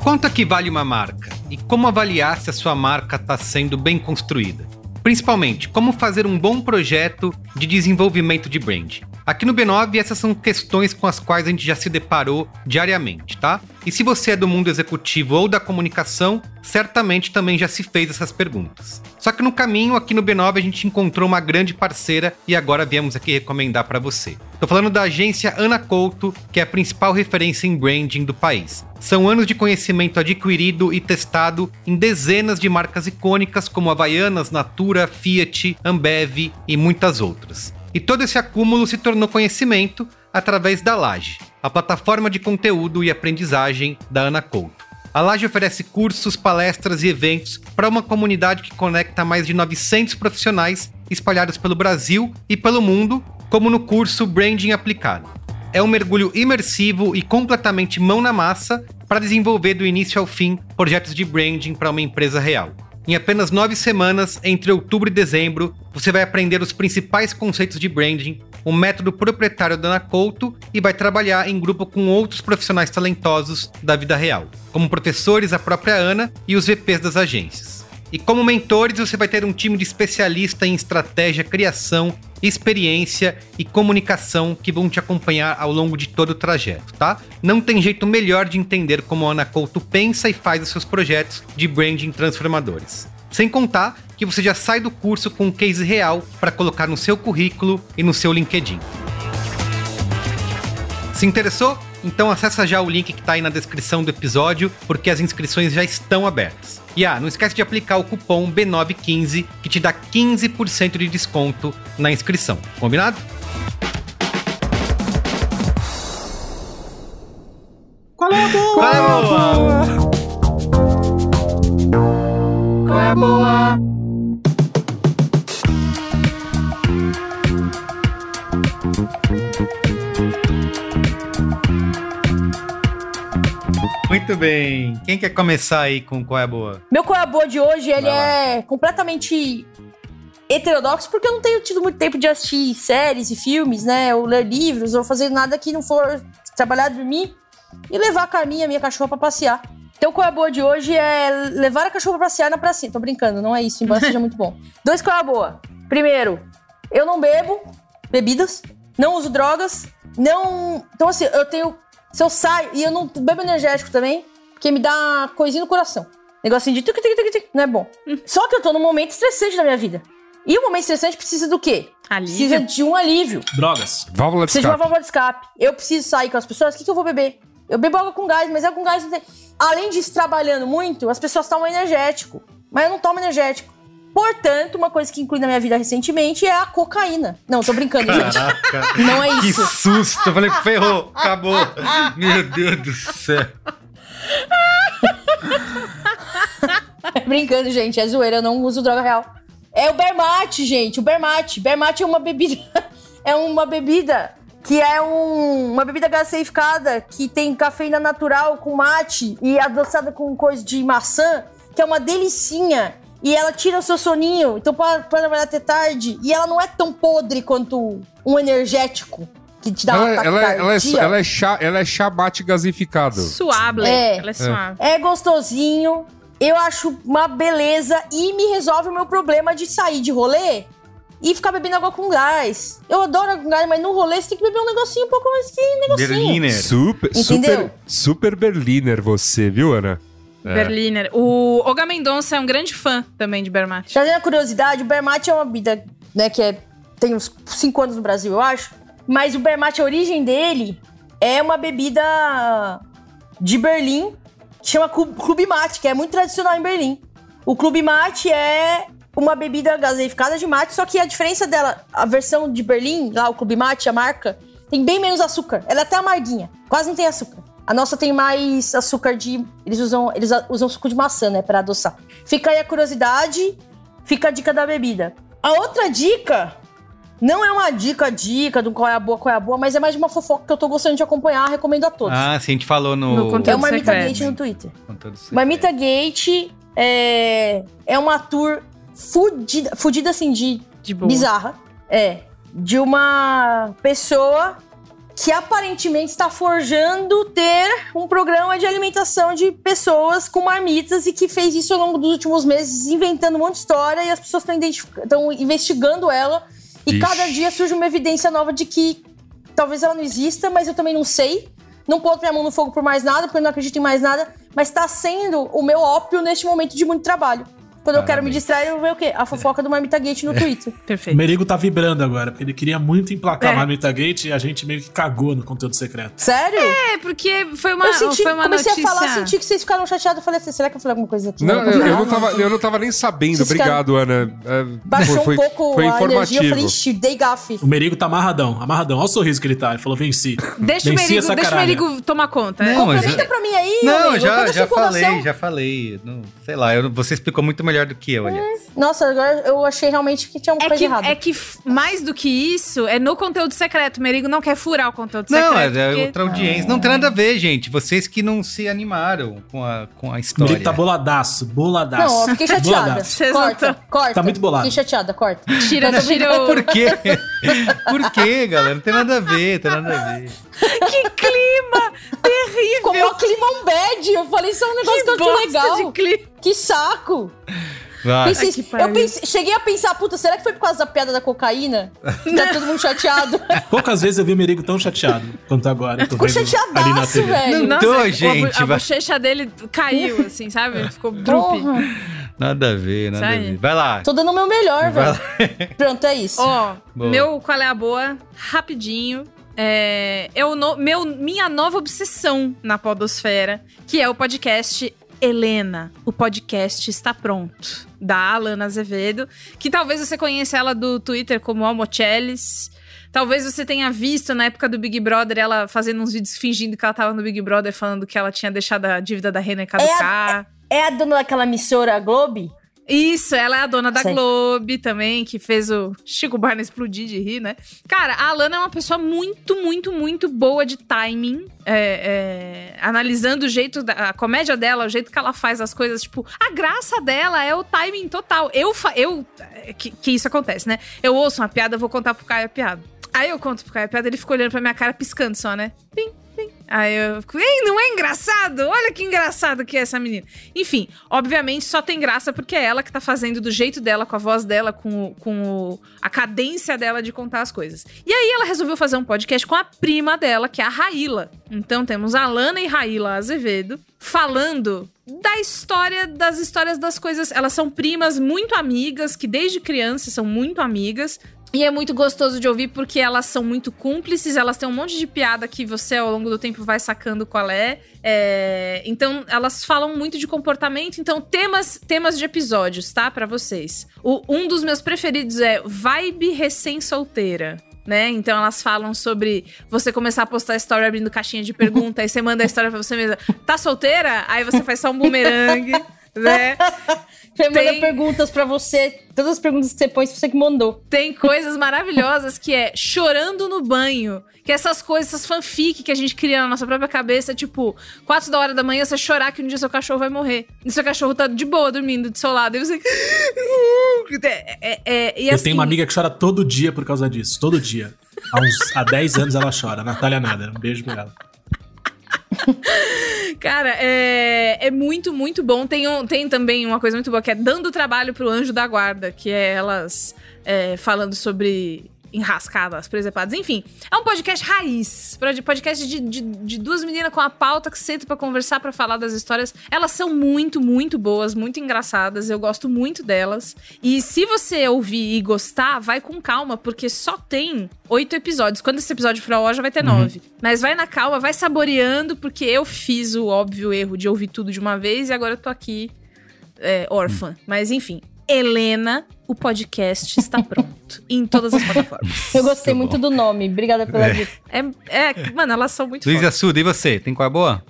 Quanto (laughs) que vale uma marca? E como avaliar se a sua marca está sendo bem construída? Principalmente, como fazer um bom projeto de desenvolvimento de brand. Aqui no B9, essas são questões com as quais a gente já se deparou diariamente, tá? E se você é do mundo executivo ou da comunicação, certamente também já se fez essas perguntas. Só que no caminho, aqui no B9, a gente encontrou uma grande parceira e agora viemos aqui recomendar para você. Tô falando da agência Ana Couto, que é a principal referência em branding do país. São anos de conhecimento adquirido e testado em dezenas de marcas icônicas como Havaianas, Natura, Fiat, Ambev e muitas outras. E todo esse acúmulo se tornou conhecimento através da Laje, a plataforma de conteúdo e aprendizagem da Ana Couto. A Laje oferece cursos, palestras e eventos para uma comunidade que conecta mais de 900 profissionais espalhados pelo Brasil e pelo mundo, como no curso Branding Aplicado. É um mergulho imersivo e completamente mão na massa para desenvolver do início ao fim projetos de branding para uma empresa real. Em apenas nove semanas, entre outubro e dezembro, você vai aprender os principais conceitos de branding, o método proprietário da Ana Couto e vai trabalhar em grupo com outros profissionais talentosos da vida real, como professores, a própria Ana e os VPs das agências. E como mentores, você vai ter um time de especialistas em estratégia, criação, experiência e comunicação que vão te acompanhar ao longo de todo o trajeto, tá? Não tem jeito melhor de entender como a Ana Couto pensa e faz os seus projetos de branding transformadores. Sem contar que você já sai do curso com um case real para colocar no seu currículo e no seu LinkedIn. Se interessou? Então acessa já o link que está aí na descrição do episódio, porque as inscrições já estão abertas. E ah, não esquece de aplicar o cupom B915 que te dá 15% de desconto na inscrição. Combinado? Qual é a boa? Qual é a boa? Qual é a boa? Muito bem. Quem quer começar aí com qual é a boa? Meu qual é a boa de hoje, ele é completamente heterodoxo, porque eu não tenho tido muito tempo de assistir séries e filmes, né? Ou ler livros, ou fazer nada que não for trabalhar, dormir e levar a Carminha, minha cachorra, pra passear. Então, qual é a boa de hoje é levar a cachorra pra passear na pracinha. Tô brincando, não é isso, embora seja muito bom. (laughs) Dois qual é a boa. Primeiro, eu não bebo bebidas, não uso drogas, não. Então, assim, eu tenho. Se eu saio, e eu não bebo energético também, porque me dá coisinha no coração. Negocinho de tuc, tuc, tuc, tuc, não é bom. (laughs) Só que eu tô num momento estressante da minha vida. E o momento estressante precisa do quê? Alívio. Precisa de um alívio. Drogas. Válvula de Precisa de uma escape. válvula de escape. Eu preciso sair com as pessoas, o que, que eu vou beber? Eu bebo água com gás, mas água com gás não tem. Além disso, trabalhando muito, as pessoas tomam energético. Mas eu não tomo energético. Portanto, uma coisa que inclui na minha vida recentemente é a cocaína. Não, tô brincando, gente. Não é Que isso. susto! Eu falei, ferrou, acabou. Meu Deus do céu. (laughs) brincando, gente. É zoeira, eu não uso droga real. É o Bermate, gente. O Bermate. Bermate é uma bebida. (laughs) é uma bebida que é um- uma bebida gaseificada que tem cafeína natural com mate e adoçada com coisa de maçã, que é uma delicinha. E ela tira o seu soninho, então pode trabalhar até tarde. E ela não é tão podre quanto um energético que te dá Ela, uma ela, ela, é, taquicardia. ela, é chá, ela é gasificado. Suave. É. Ela é suave. É gostosinho, eu acho uma beleza e me resolve o meu problema de sair de rolê e ficar bebendo água com gás. Eu adoro água com gás, mas no rolê você tem que beber um negocinho um pouco mais que negocinho. Berliner. Super, Entendeu? super, super Berliner você, viu, Ana? É. Berliner. O Olga Mendonça é um grande fã também de Bermate. Trazendo a curiosidade, o Bermate é uma bebida, né, que é, tem uns 5 anos no Brasil, eu acho. Mas o Bermate, a origem dele é uma bebida de Berlim, que chama Club Clube Mate, que é muito tradicional em Berlim. O Clube Mate é uma bebida gaseificada de mate, só que a diferença dela, a versão de Berlim, lá o Clube Mate, a marca, tem bem menos açúcar. Ela é até amarguinha, quase não tem açúcar. A nossa tem mais açúcar de. Eles usam, eles usam suco de maçã, né, pra adoçar. Fica aí a curiosidade. Fica a dica da bebida. A outra dica não é uma dica, dica do qual é a boa, qual é a boa, mas é mais de uma fofoca que eu tô gostando de acompanhar, recomendo a todos. Ah, sim, a gente falou no. é o Marmita Gate no Twitter. Marmita Gate é, é uma tour fudida, fudida assim, de, boa. bizarra. É. De uma pessoa que aparentemente está forjando ter um programa de alimentação de pessoas com marmitas e que fez isso ao longo dos últimos meses, inventando um monte de história e as pessoas estão investigando ela. E Ixi. cada dia surge uma evidência nova de que talvez ela não exista, mas eu também não sei. Não posso minha mão no fogo por mais nada, porque eu não acredito em mais nada. Mas tá sendo o meu ópio neste momento de muito trabalho. Quando eu quero me distrair, eu ver o quê? A fofoca do Marmita Gate no Twitter. O (laughs) Perfeito. Merigo tá vibrando agora, porque ele queria muito emplacar É. a Marmita Gate e a gente meio que cagou no conteúdo secreto. Sério? É, porque foi uma, eu senti, foi uma comecei notícia... a falar, senti que vocês ficaram chateados. Eu falei assim, será que eu falei alguma coisa aqui? Não, eu, eu não tava, eu não tava nem sabendo. Esses Obrigado, Ana. É, Baixou foi, um pouco foi a energia, eu informativo. falei, ixi, dei gafe. O Merigo tá amarradão, amarradão. Olha o sorriso que ele tá. Ele falou, venci. Deixa o venci Merigo, essa deixa o. Merigo tomar conta. Não, mas- Comenta pra mim aí, Não, já, já falei, já falei. Não, sei lá, eu- você explicou muito melhor do que eu, aliás. Nossa, agora eu achei realmente que tinha uma É coisa que, errada. é que mais do que isso, é no conteúdo secreto. O Merigo não quer furar o conteúdo Não, é, secreto. é porque- outra audiência. Não tem nada a ver, gente. Vocês que não se animaram com a, com a O história. Merigo tá boladaço, boladaço. Não, eu fiquei chateada. Não Corta, corta. Tá muito bolado. Fiquei chateada, corta. (laughs) Tira, Não, tira. Por quê? (laughs) Por quê, galera? Não tem nada a ver, tem nada a ver. Que clima (laughs) terrível! Ficou mó climão bad. Eu falei, isso é um negócio que, eu achei bosta legal. de clima. Que saco. Vai. Pensei- Ai, eu pensei- cheguei a pensar, puta, será que foi por causa da piada da cocaína? tá (laughs) todo mundo chateado. Poucas vezes eu vi o Merigo tão chateado quanto agora. Eu Ficou vendo ali na chateadaço, TV. velho. Não Nossa, tô, a gente, A vai. bochecha dele caiu, assim, sabe? Ficou drupe. Nada a ver, nada a ver. Vai lá. Tô dando o meu melhor, Vai velho. (laughs) Pronto, é isso. Ó, Boa. meu qual é a boa? Rapidinho. É, é o no- meu, minha nova obsessão na podosfera, que é o podcast Helena. O podcast está pronto. Da Alana Azevedo, que talvez você conheça ela do Twitter como Almochelis. Talvez você tenha visto na época do Big Brother ela fazendo uns vídeos fingindo que ela tava no Big Brother falando que ela tinha deixado a dívida da Renner caducar. É a dona daquela emissora Globe? Isso, ela é a dona da Sei. Globe também, que fez o Chico Barney explodir de rir, né? Cara, a Alana é uma pessoa muito, muito, muito boa de timing. é, é, analisando o jeito, da, a comédia dela, o jeito que ela faz as coisas. Tipo, a graça dela é o timing total. Eu, fa- eu é, que, que isso acontece, né? Eu ouço uma piada, vou contar pro Caio a piada. Aí eu conto pro Caio a piada, ele fica olhando pra minha cara, piscando só, né? Pim. Aí eu fico, ei, não é engraçado? Olha que engraçado que é essa menina. Enfim, obviamente só tem graça porque é ela que tá fazendo do jeito dela, com a voz dela, com, com o- a cadência dela de contar as coisas. E aí ela resolveu fazer um podcast com a prima dela, que é a Raíla. Então temos a Lana e Raíla Azevedo falando da história, das histórias das coisas. Elas são primas muito amigas, que desde criança são muito amigas. E é muito gostoso de ouvir porque elas são muito cúmplices, elas têm um monte de piada que você ao longo do tempo vai sacando qual é. É, então elas falam muito de comportamento, então temas temas de episódios, tá? Pra vocês. O- um dos meus preferidos é vibe recém-solteira. Né? Então elas falam sobre você começar a postar story abrindo caixinha de pergunta, aí você manda a história pra você mesma. Tá solteira? Aí você faz só um bumerangue, (laughs) né? Você manda Tem- perguntas pra você. Todas as perguntas que você põe, você que mandou. Tem coisas maravilhosas que é chorando no banho. Que essas coisas, essas fanfic que a gente cria na nossa própria cabeça, tipo, quatro da hora da manhã você chorar que um dia seu cachorro vai morrer. E seu cachorro tá de boa dormindo do seu lado. E você. (laughs) É, é, é, e Eu assim, tenho uma amiga que chora todo dia por causa disso. Todo dia. Há, uns, há 10 anos ela chora. Natália Nada. Um beijo pra ela. (laughs) Cara, é, é muito, muito bom. Tem, um, tem também uma coisa muito boa que é dando trabalho pro anjo da guarda, que é elas é, falando sobre enrascadas, presepadas, enfim. É um podcast raiz. Podcast de, de, de duas meninas com a pauta que sentam pra conversar, pra falar das histórias. Elas são muito, muito boas, muito engraçadas. Eu gosto muito delas. E se você ouvir e gostar, vai com calma, porque só tem oito episódios. Quando esse episódio for ao ar, já vai ter nove. Mas vai na calma, vai saboreando, porque eu fiz o óbvio erro de ouvir tudo de uma vez e agora eu tô aqui é, órfã. Mas enfim, Helena, o podcast está pronto em todas as plataformas. Eu gostei muito do nome. Obrigada pela dica. É, é, mano, elas são muito Luiz. Assuda, e você? Tem qual é boa?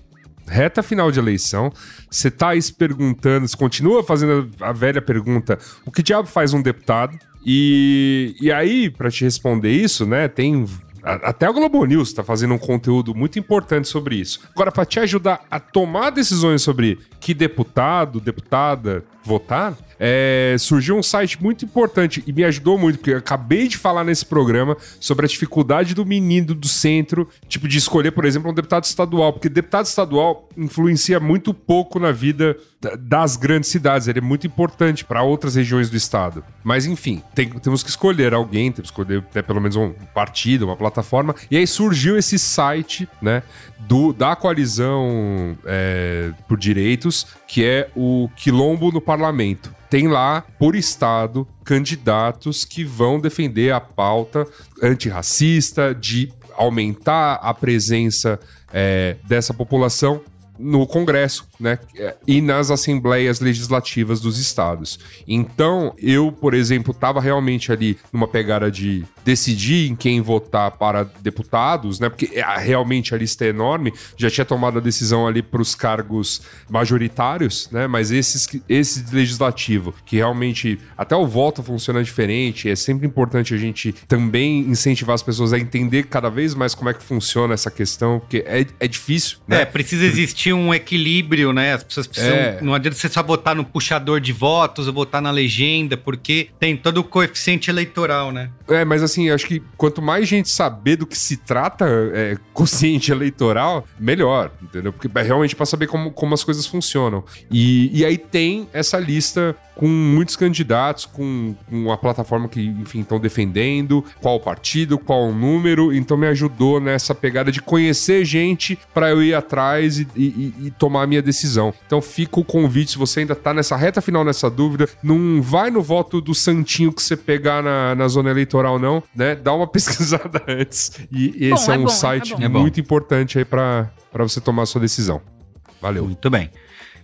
reta final de eleição. Você tá aí se perguntando, você continua fazendo a velha pergunta: o que diabo faz um deputado? E, e aí, para te responder isso, né, tem até o Globo News está fazendo um conteúdo muito importante sobre isso. Agora, para te ajudar a tomar decisões sobre que deputado, deputada votar, é, surgiu um site muito importante e me ajudou muito, porque eu acabei de falar nesse programa sobre a dificuldade do menino do centro, tipo, de escolher, por exemplo, um deputado estadual, porque deputado estadual influencia muito pouco na vida das grandes cidades, ele é muito importante para outras regiões do estado. Mas enfim, tem, temos que escolher alguém, temos que escolher até pelo menos um partido, uma plataforma, e aí surgiu esse site, né, do, da coalizão é, por direitos, que é o Quilombo no Parlamento. Tem lá, por estado, candidatos que vão defender a pauta antirracista, de aumentar a presença é, dessa população no Congresso, né? E nas assembleias legislativas dos estados. Então, eu, por exemplo, estava realmente ali numa pegada de decidir em quem votar para deputados, né? Porque é, realmente a lista é enorme. Já tinha tomado a decisão ali para os cargos majoritários, né? Mas esses, esse legislativo, que realmente até o voto funciona diferente, é sempre importante a gente também incentivar as pessoas a entender cada vez mais como é que funciona essa questão, porque é, é difícil, né? É, precisa existir um equilíbrio, né? As pessoas precisam. É. Não adianta você só botar no puxador de votos ou botar na legenda, porque tem todo o coeficiente eleitoral, né? É, mas assim, acho que quanto mais gente saber do que se trata é, (laughs) consciente eleitoral, melhor, entendeu? Porque é realmente para saber como, como as coisas funcionam. E, e aí tem essa lista com muitos candidatos, com, com a plataforma que, enfim, estão defendendo, qual partido, qual o número. Então me ajudou nessa pegada de conhecer gente para eu ir atrás e, e, e, tomar a minha decisão. Então fica o convite, se você ainda tá nessa reta final, nessa dúvida, não vai no voto do santinho que você pegar na, na zona eleitoral, não, né? Dá uma (laughs) pesquisada antes. E esse bom, é, é, um bom, site é muito importante aí para você tomar a sua decisão. Valeu. Muito bem.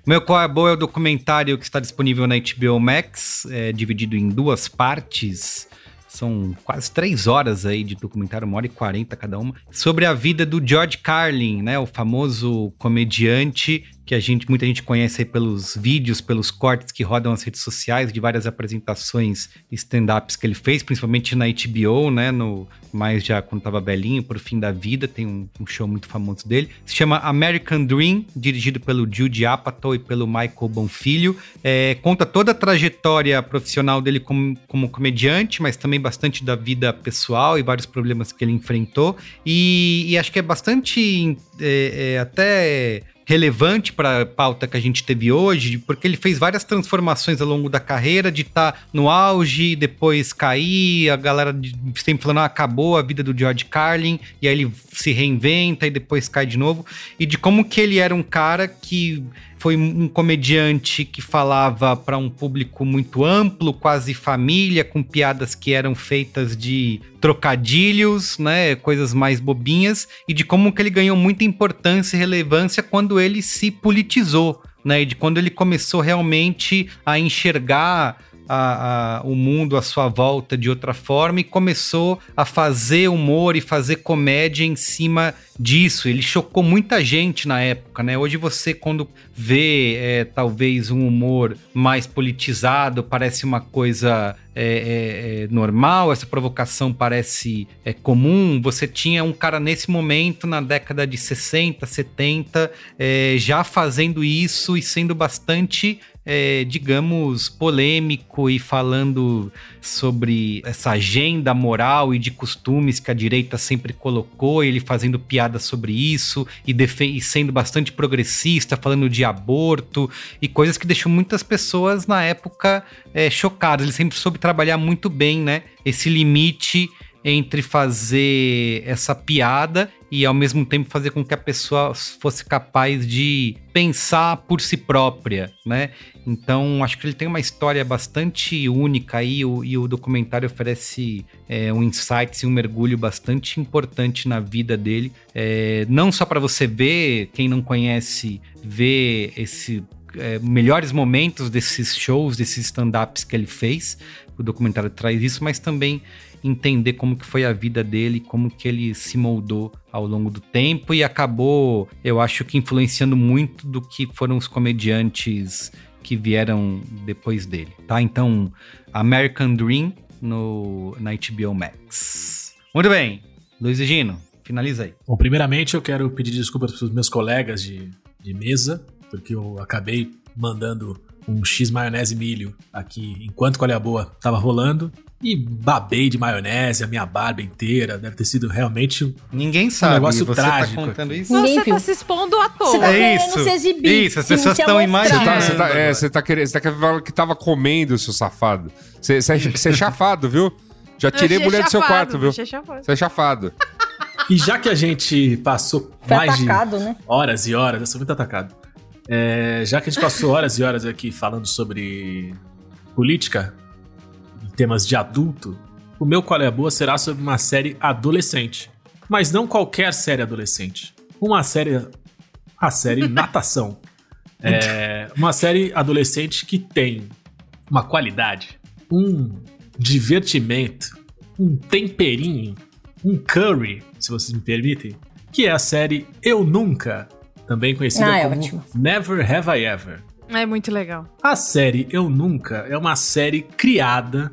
Meu Qual é Boa é o documentário que está disponível na HBO Max, é dividido em duas partes. São quase três horas aí de documentário, uma hora e quarenta cada uma, sobre a vida do George Carlin, né? O famoso comediante que a gente, muita gente conhece aí pelos vídeos, pelos cortes que rodam nas redes sociais de várias apresentações stand-ups que ele fez, principalmente na HBO, né? No, mais já quando tava belinho, pro fim da vida, tem um, um show muito famoso dele. Se chama American Dream, dirigido pelo Jude Apatow e pelo Michael Bonfilho. É, conta toda a trajetória profissional dele como, como comediante, mas também bastante da vida pessoal e vários problemas que ele enfrentou. E, e acho que é bastante é, é, até relevante para a pauta que a gente teve hoje, porque ele fez várias transformações ao longo da carreira, de estar tá no auge, depois cair, a galera sempre falando, ah, acabou a vida do George Carlin, e aí ele se reinventa e depois cai de novo, e de como que ele era um cara que foi um comediante que falava para um público muito amplo, quase família, com piadas que eram feitas de trocadilhos, né, coisas mais bobinhas, e de como que ele ganhou muita importância e relevância quando ele se politizou, né, de quando ele começou realmente a enxergar a, a, o mundo à sua volta de outra forma e começou a fazer humor e fazer comédia em cima disso. Ele chocou muita gente na época, né? Hoje você, quando vê é, talvez um humor mais politizado, parece uma coisa é, é, é normal, essa provocação parece é, comum. Você tinha um cara nesse momento, na década de 60, 70, é, já fazendo isso e sendo bastante é, digamos, polêmico e falando sobre essa agenda moral e de costumes que a direita sempre colocou, ele fazendo piada sobre isso e, e sendo bastante progressista, falando de aborto e coisas que deixou muitas pessoas na época é, chocadas. Ele sempre soube trabalhar muito bem, né? Esse limite entre fazer essa piada e ao mesmo tempo fazer com que a pessoa fosse capaz de pensar por si própria, né? Então acho que ele tem uma história bastante única aí o, e o documentário oferece é, um insight e um mergulho bastante importante na vida dele, é, não só para você ver quem não conhece ver esse é, melhores momentos desses shows, desses stand-ups que ele fez. O documentário traz isso, mas também entender como que foi a vida dele, como que ele se moldou ao longo do tempo e acabou, eu acho que influenciando muito do que foram os comediantes que vieram depois dele, tá? Então, American Dream no na HBO Max. Muito bem, Luiz e Gino, finaliza aí. Bom, primeiramente eu quero pedir desculpas para os meus colegas de, de mesa, porque eu acabei mandando um X maionese milho aqui enquanto Qual é a Boa tava rolando. E babei de maionese a minha barba inteira. Deve ter sido realmente Ninguém um sabe, negócio você trágico. tá contando aqui. isso? Você Ninguém tá se expondo à toa. Você tá É isso. se exibir. Isso, as pessoas estão amostrar. Você tá, você tá, é, você tá querendo. Você tá querendo falar que tava comendo, seu safado. Você, você, é, você é (laughs) chafado, viu? Já tirei mulher do seu quarto, viu? Você é chafado. E já que a gente passou Foi mais atacado, de né? horas e horas, eu sou muito atacado. É, já que a gente passou horas e horas aqui falando sobre política, temas de adulto, o meu Qual é a Boa será sobre uma série adolescente. Mas não qualquer série adolescente. Uma série. A série (laughs) Natação. É, uma série adolescente que tem uma qualidade, um divertimento, um temperinho, um curry, se vocês me permitem, que é a série Eu Nunca, também conhecida Ah, é como ótimo. Never Have I Ever. É muito legal. A série Eu Nunca é uma série criada.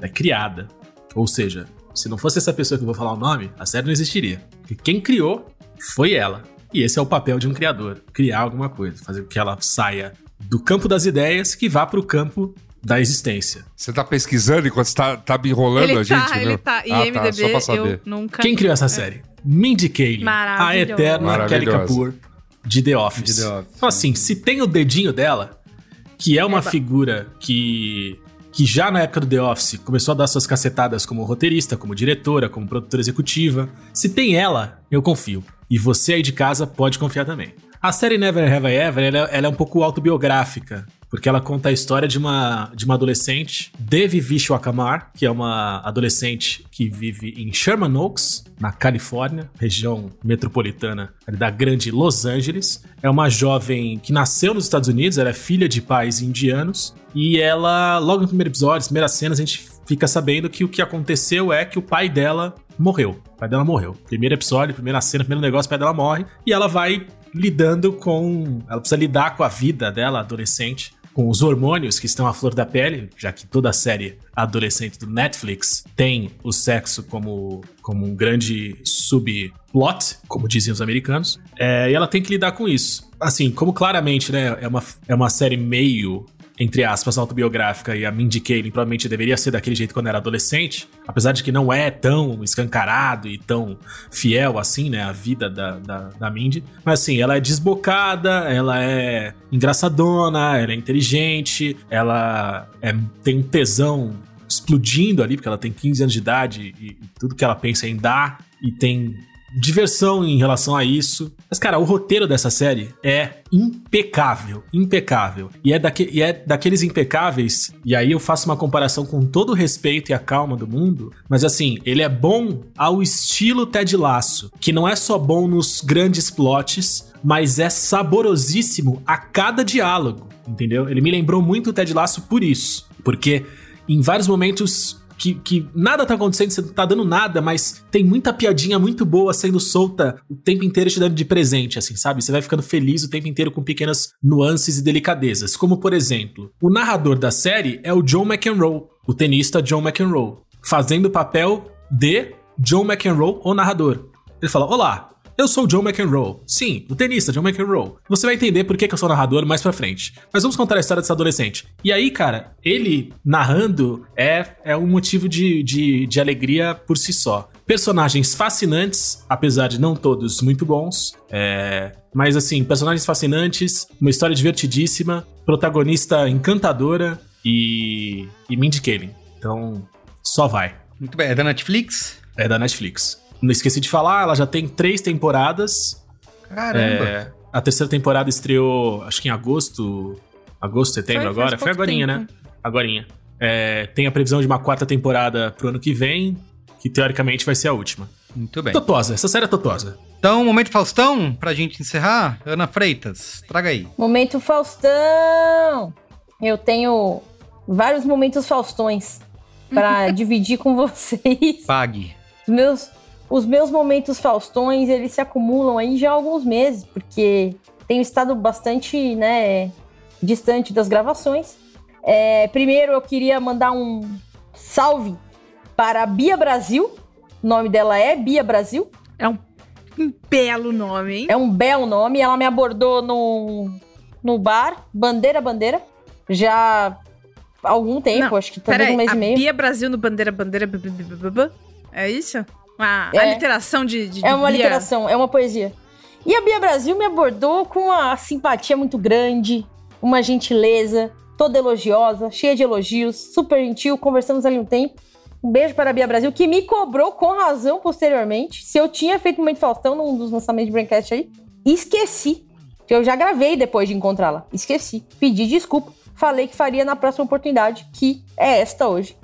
É criada. Ou seja, se não fosse essa pessoa que eu vou falar o nome, a série não existiria. Porque quem criou foi ela. E esse é o papel de um criador: criar alguma coisa, fazer com que ela saia do campo das ideias que vá pro campo da existência. Você tá pesquisando enquanto você tá, tá me enrolando ele a gente, tá, ele tá. E Ah, tá, MDB, só pra saber. eu nunca. Quem criou essa série? Mindy Kaling, a eterna Kelly. Kapoor de The Office. De The Office. Então, assim, se tem o dedinho dela, que é uma Eba. figura que, que já na época do The Office começou a dar suas cacetadas como roteirista, como diretora, como produtora executiva, se tem ela, eu confio. E você aí de casa pode confiar também. A série Never Have I Ever, ela, ela é um pouco autobiográfica, porque ela conta a história de uma, de uma adolescente, Devi Vishwakamar, que é uma adolescente que vive em Sherman Oaks, na Califórnia, região metropolitana da grande Los Angeles. É uma jovem que nasceu nos Estados Unidos, ela é filha de pais indianos, e ela, logo no primeiro episódio, as primeiras cenas, a gente fica sabendo que o que aconteceu é que o pai dela morreu. O pai dela morreu. Primeiro episódio, primeira cena, primeiro negócio, o pai dela morre, e ela vai lidando com. Ela precisa lidar com a vida dela, adolescente, com os hormônios que estão à flor da pele, já que toda a série adolescente do Netflix tem o sexo como, como um grande subplot, como dizem os americanos. É, e ela tem que lidar com isso. Assim, como claramente, né, é uma, é uma série meio entre aspas, autobiográfica e a Mindy Kaling provavelmente deveria ser daquele jeito quando era adolescente, apesar de que não é tão escancarado e tão fiel assim, né, a vida da, da, da Mindy. Mas assim, ela é desbocada, ela é engraçadona, ela é inteligente, ela é- tem um tesão explodindo ali, porque ela tem 15 anos de idade e, e tudo que ela pensa é em dar, e tem diversão em relação a isso. Mas, cara, o roteiro dessa série é impecável, impecável. E é, daque, e é daqueles impecáveis, e aí eu faço uma comparação com todo o respeito e a calma do mundo, mas assim, ele é bom ao estilo Ted Lasso, que não é só bom nos grandes plots, mas é saborosíssimo a cada diálogo, entendeu? Ele me lembrou muito o Ted Lasso por isso, porque em vários momentos que, que nada tá acontecendo, você não tá dando nada, mas tem muita piadinha muito boa sendo solta o tempo inteiro te dando de presente, assim, sabe? Você vai ficando feliz o tempo inteiro com pequenas nuances e delicadezas. Como, por exemplo, o narrador da série é o John McEnroe, o tenista John McEnroe, fazendo o papel de John McEnroe, o narrador. Ele fala: Olá, eu sou o John McEnroe. Sim, o tenista John McEnroe. Você vai entender por que, que eu sou narrador mais pra frente. Mas vamos contar a história dessa adolescente. E aí, cara, ele narrando é, é um motivo de, de, de alegria por si só. Personagens fascinantes, apesar de não todos muito bons. É, mas assim, personagens fascinantes, uma história divertidíssima, protagonista encantadora e, e Mindy Kaling. Então, só vai. Muito bem, é da Netflix? É da Netflix. Não esqueci de falar, ela já tem três temporadas. Caramba. É, a terceira temporada estreou, acho que em agosto. Agosto, setembro Foi, agora? Foi agorinha, tempo. né? Agorinha. É, tem a previsão de uma quarta temporada pro ano que vem, que teoricamente vai ser a última. Muito bem. Totosa, essa série é totosa. Então, momento Faustão, pra gente encerrar. Ana Freitas, traga aí. Momento Faustão! Eu tenho vários momentos Faustões. pra (laughs) dividir com vocês. Pague. Os meus, os meus momentos Faustões, eles se acumulam aí já há alguns meses, porque tenho estado bastante, né, distante das gravações. É, primeiro, eu queria mandar um salve para a Bia Brasil. O nome dela é Bia Brasil. É um, um belo nome, hein? É um belo nome. Ela me abordou no, no bar, Bandeira Bandeira, já há algum tempo, acho que talvez um mês e meio. Bia Brasil no Bandeira Bandeira. b- b- b- É isso? A, a É. literação de, de, de É uma Bia. literação, é uma poesia. E a Bia Brasil me abordou com uma simpatia muito grande, uma gentileza, toda elogiosa, cheia de elogios, super gentil, conversamos ali um tempo. Um beijo para a Bia Brasil, que me cobrou com razão posteriormente se eu tinha feito Momento Faustão num dos lançamentos de Braincast aí. E esqueci. Que eu já gravei depois de encontrá-la. Esqueci. Pedi desculpa. Falei que faria na próxima oportunidade, que é esta hoje.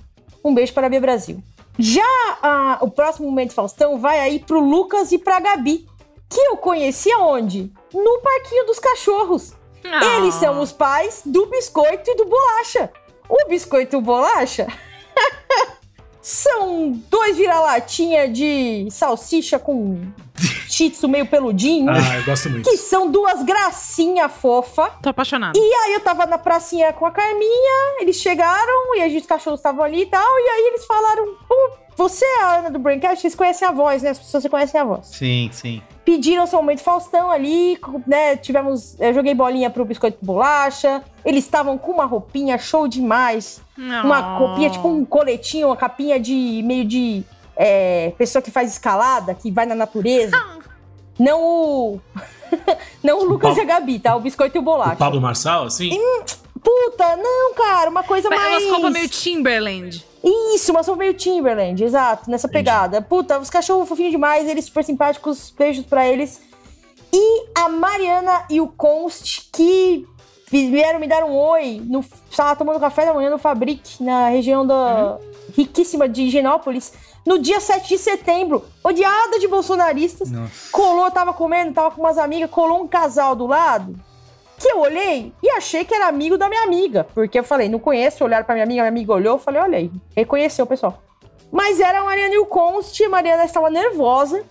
Um beijo para a Bia Brasil. Já ah, o próximo Momento Faustão vai aí pro Lucas e pra Gabi, que eu conheci aonde? No Parquinho dos Cachorros. Ah. Eles são os pais do Biscoito e do Bolacha. O Biscoito e o Bolacha (laughs) são dois vira-latinha de salsicha com shih tzu meio peludinho. Ah, eu gosto muito. Que são duas gracinha fofa. Tô apaixonada. E aí eu tava na pracinha com a Carminha, eles chegaram e a gente, os cachorros estavam ali e tal, e aí eles falaram, "Pô, você é a Ana do Braincast, vocês conhecem a voz, né? As pessoas conhecem a voz. Sim, sim. Pediram seu momento Faustão ali, né? Tivemos. Eu joguei bolinha pro biscoito de bolacha. Eles estavam com uma roupinha show demais. Uma roupinha, tipo um coletinho, uma capinha de meio de é, pessoa que faz escalada, que vai na natureza. Não o. (laughs) não o Lucas Pablo- e a Gabi, tá? O biscoito e o bolacha. Pablo Marçal, assim? Puta, não, cara, uma coisa Mas mais. Umas roupas meio Timberland. Isso, uma roupa meio Timberland, exato, nessa pegada. Puta, os cachorros fofinhos demais, eles super simpáticos, beijos pra eles. E a Mariana e o Const, que vieram me dar um oi, no, estava tomando café da manhã no Fabric, na região da riquíssima de Higienópolis, no dia 7 de setembro, odiada de bolsonaristas. Colou, tava comendo, tava com umas amigas, colou um casal do lado. Que eu olhei e achei que era amigo da minha amiga. Porque eu falei, não conheço, olharam pra minha amiga, minha amiga olhou, eu falei, olha aí, reconheceu o pessoal. Mas era a Mariana e o Const, a Mariana estava nervosa.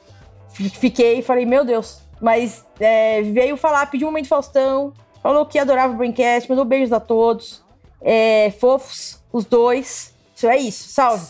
Fiquei, falei, meu Deus. Mas é, veio falar, pediu um momento Faustão, falou que adorava o Braincast, mandou beijos a todos. É, fofos, os dois. Isso é isso, salve.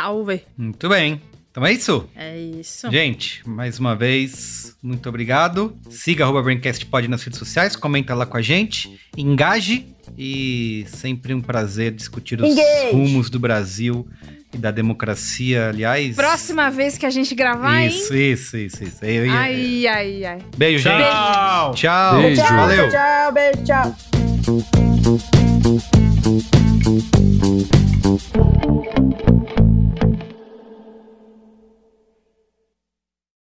Salve. Muito bem. Então é isso. É isso. Gente, mais uma vez, muito obrigado. Siga arroba BrainCastPod nas redes sociais, comenta lá com a gente, engaje e sempre um prazer discutir os Engage. rumos do Brasil e da democracia, aliás. Próxima vez que a gente gravar, Isso, hein? isso, isso, isso. Eu ia- Ai, ai, ai. Beijo, Tchau. gente. Tchau. Beijo. Tchau, Valeu. tchau, beijo, tchau.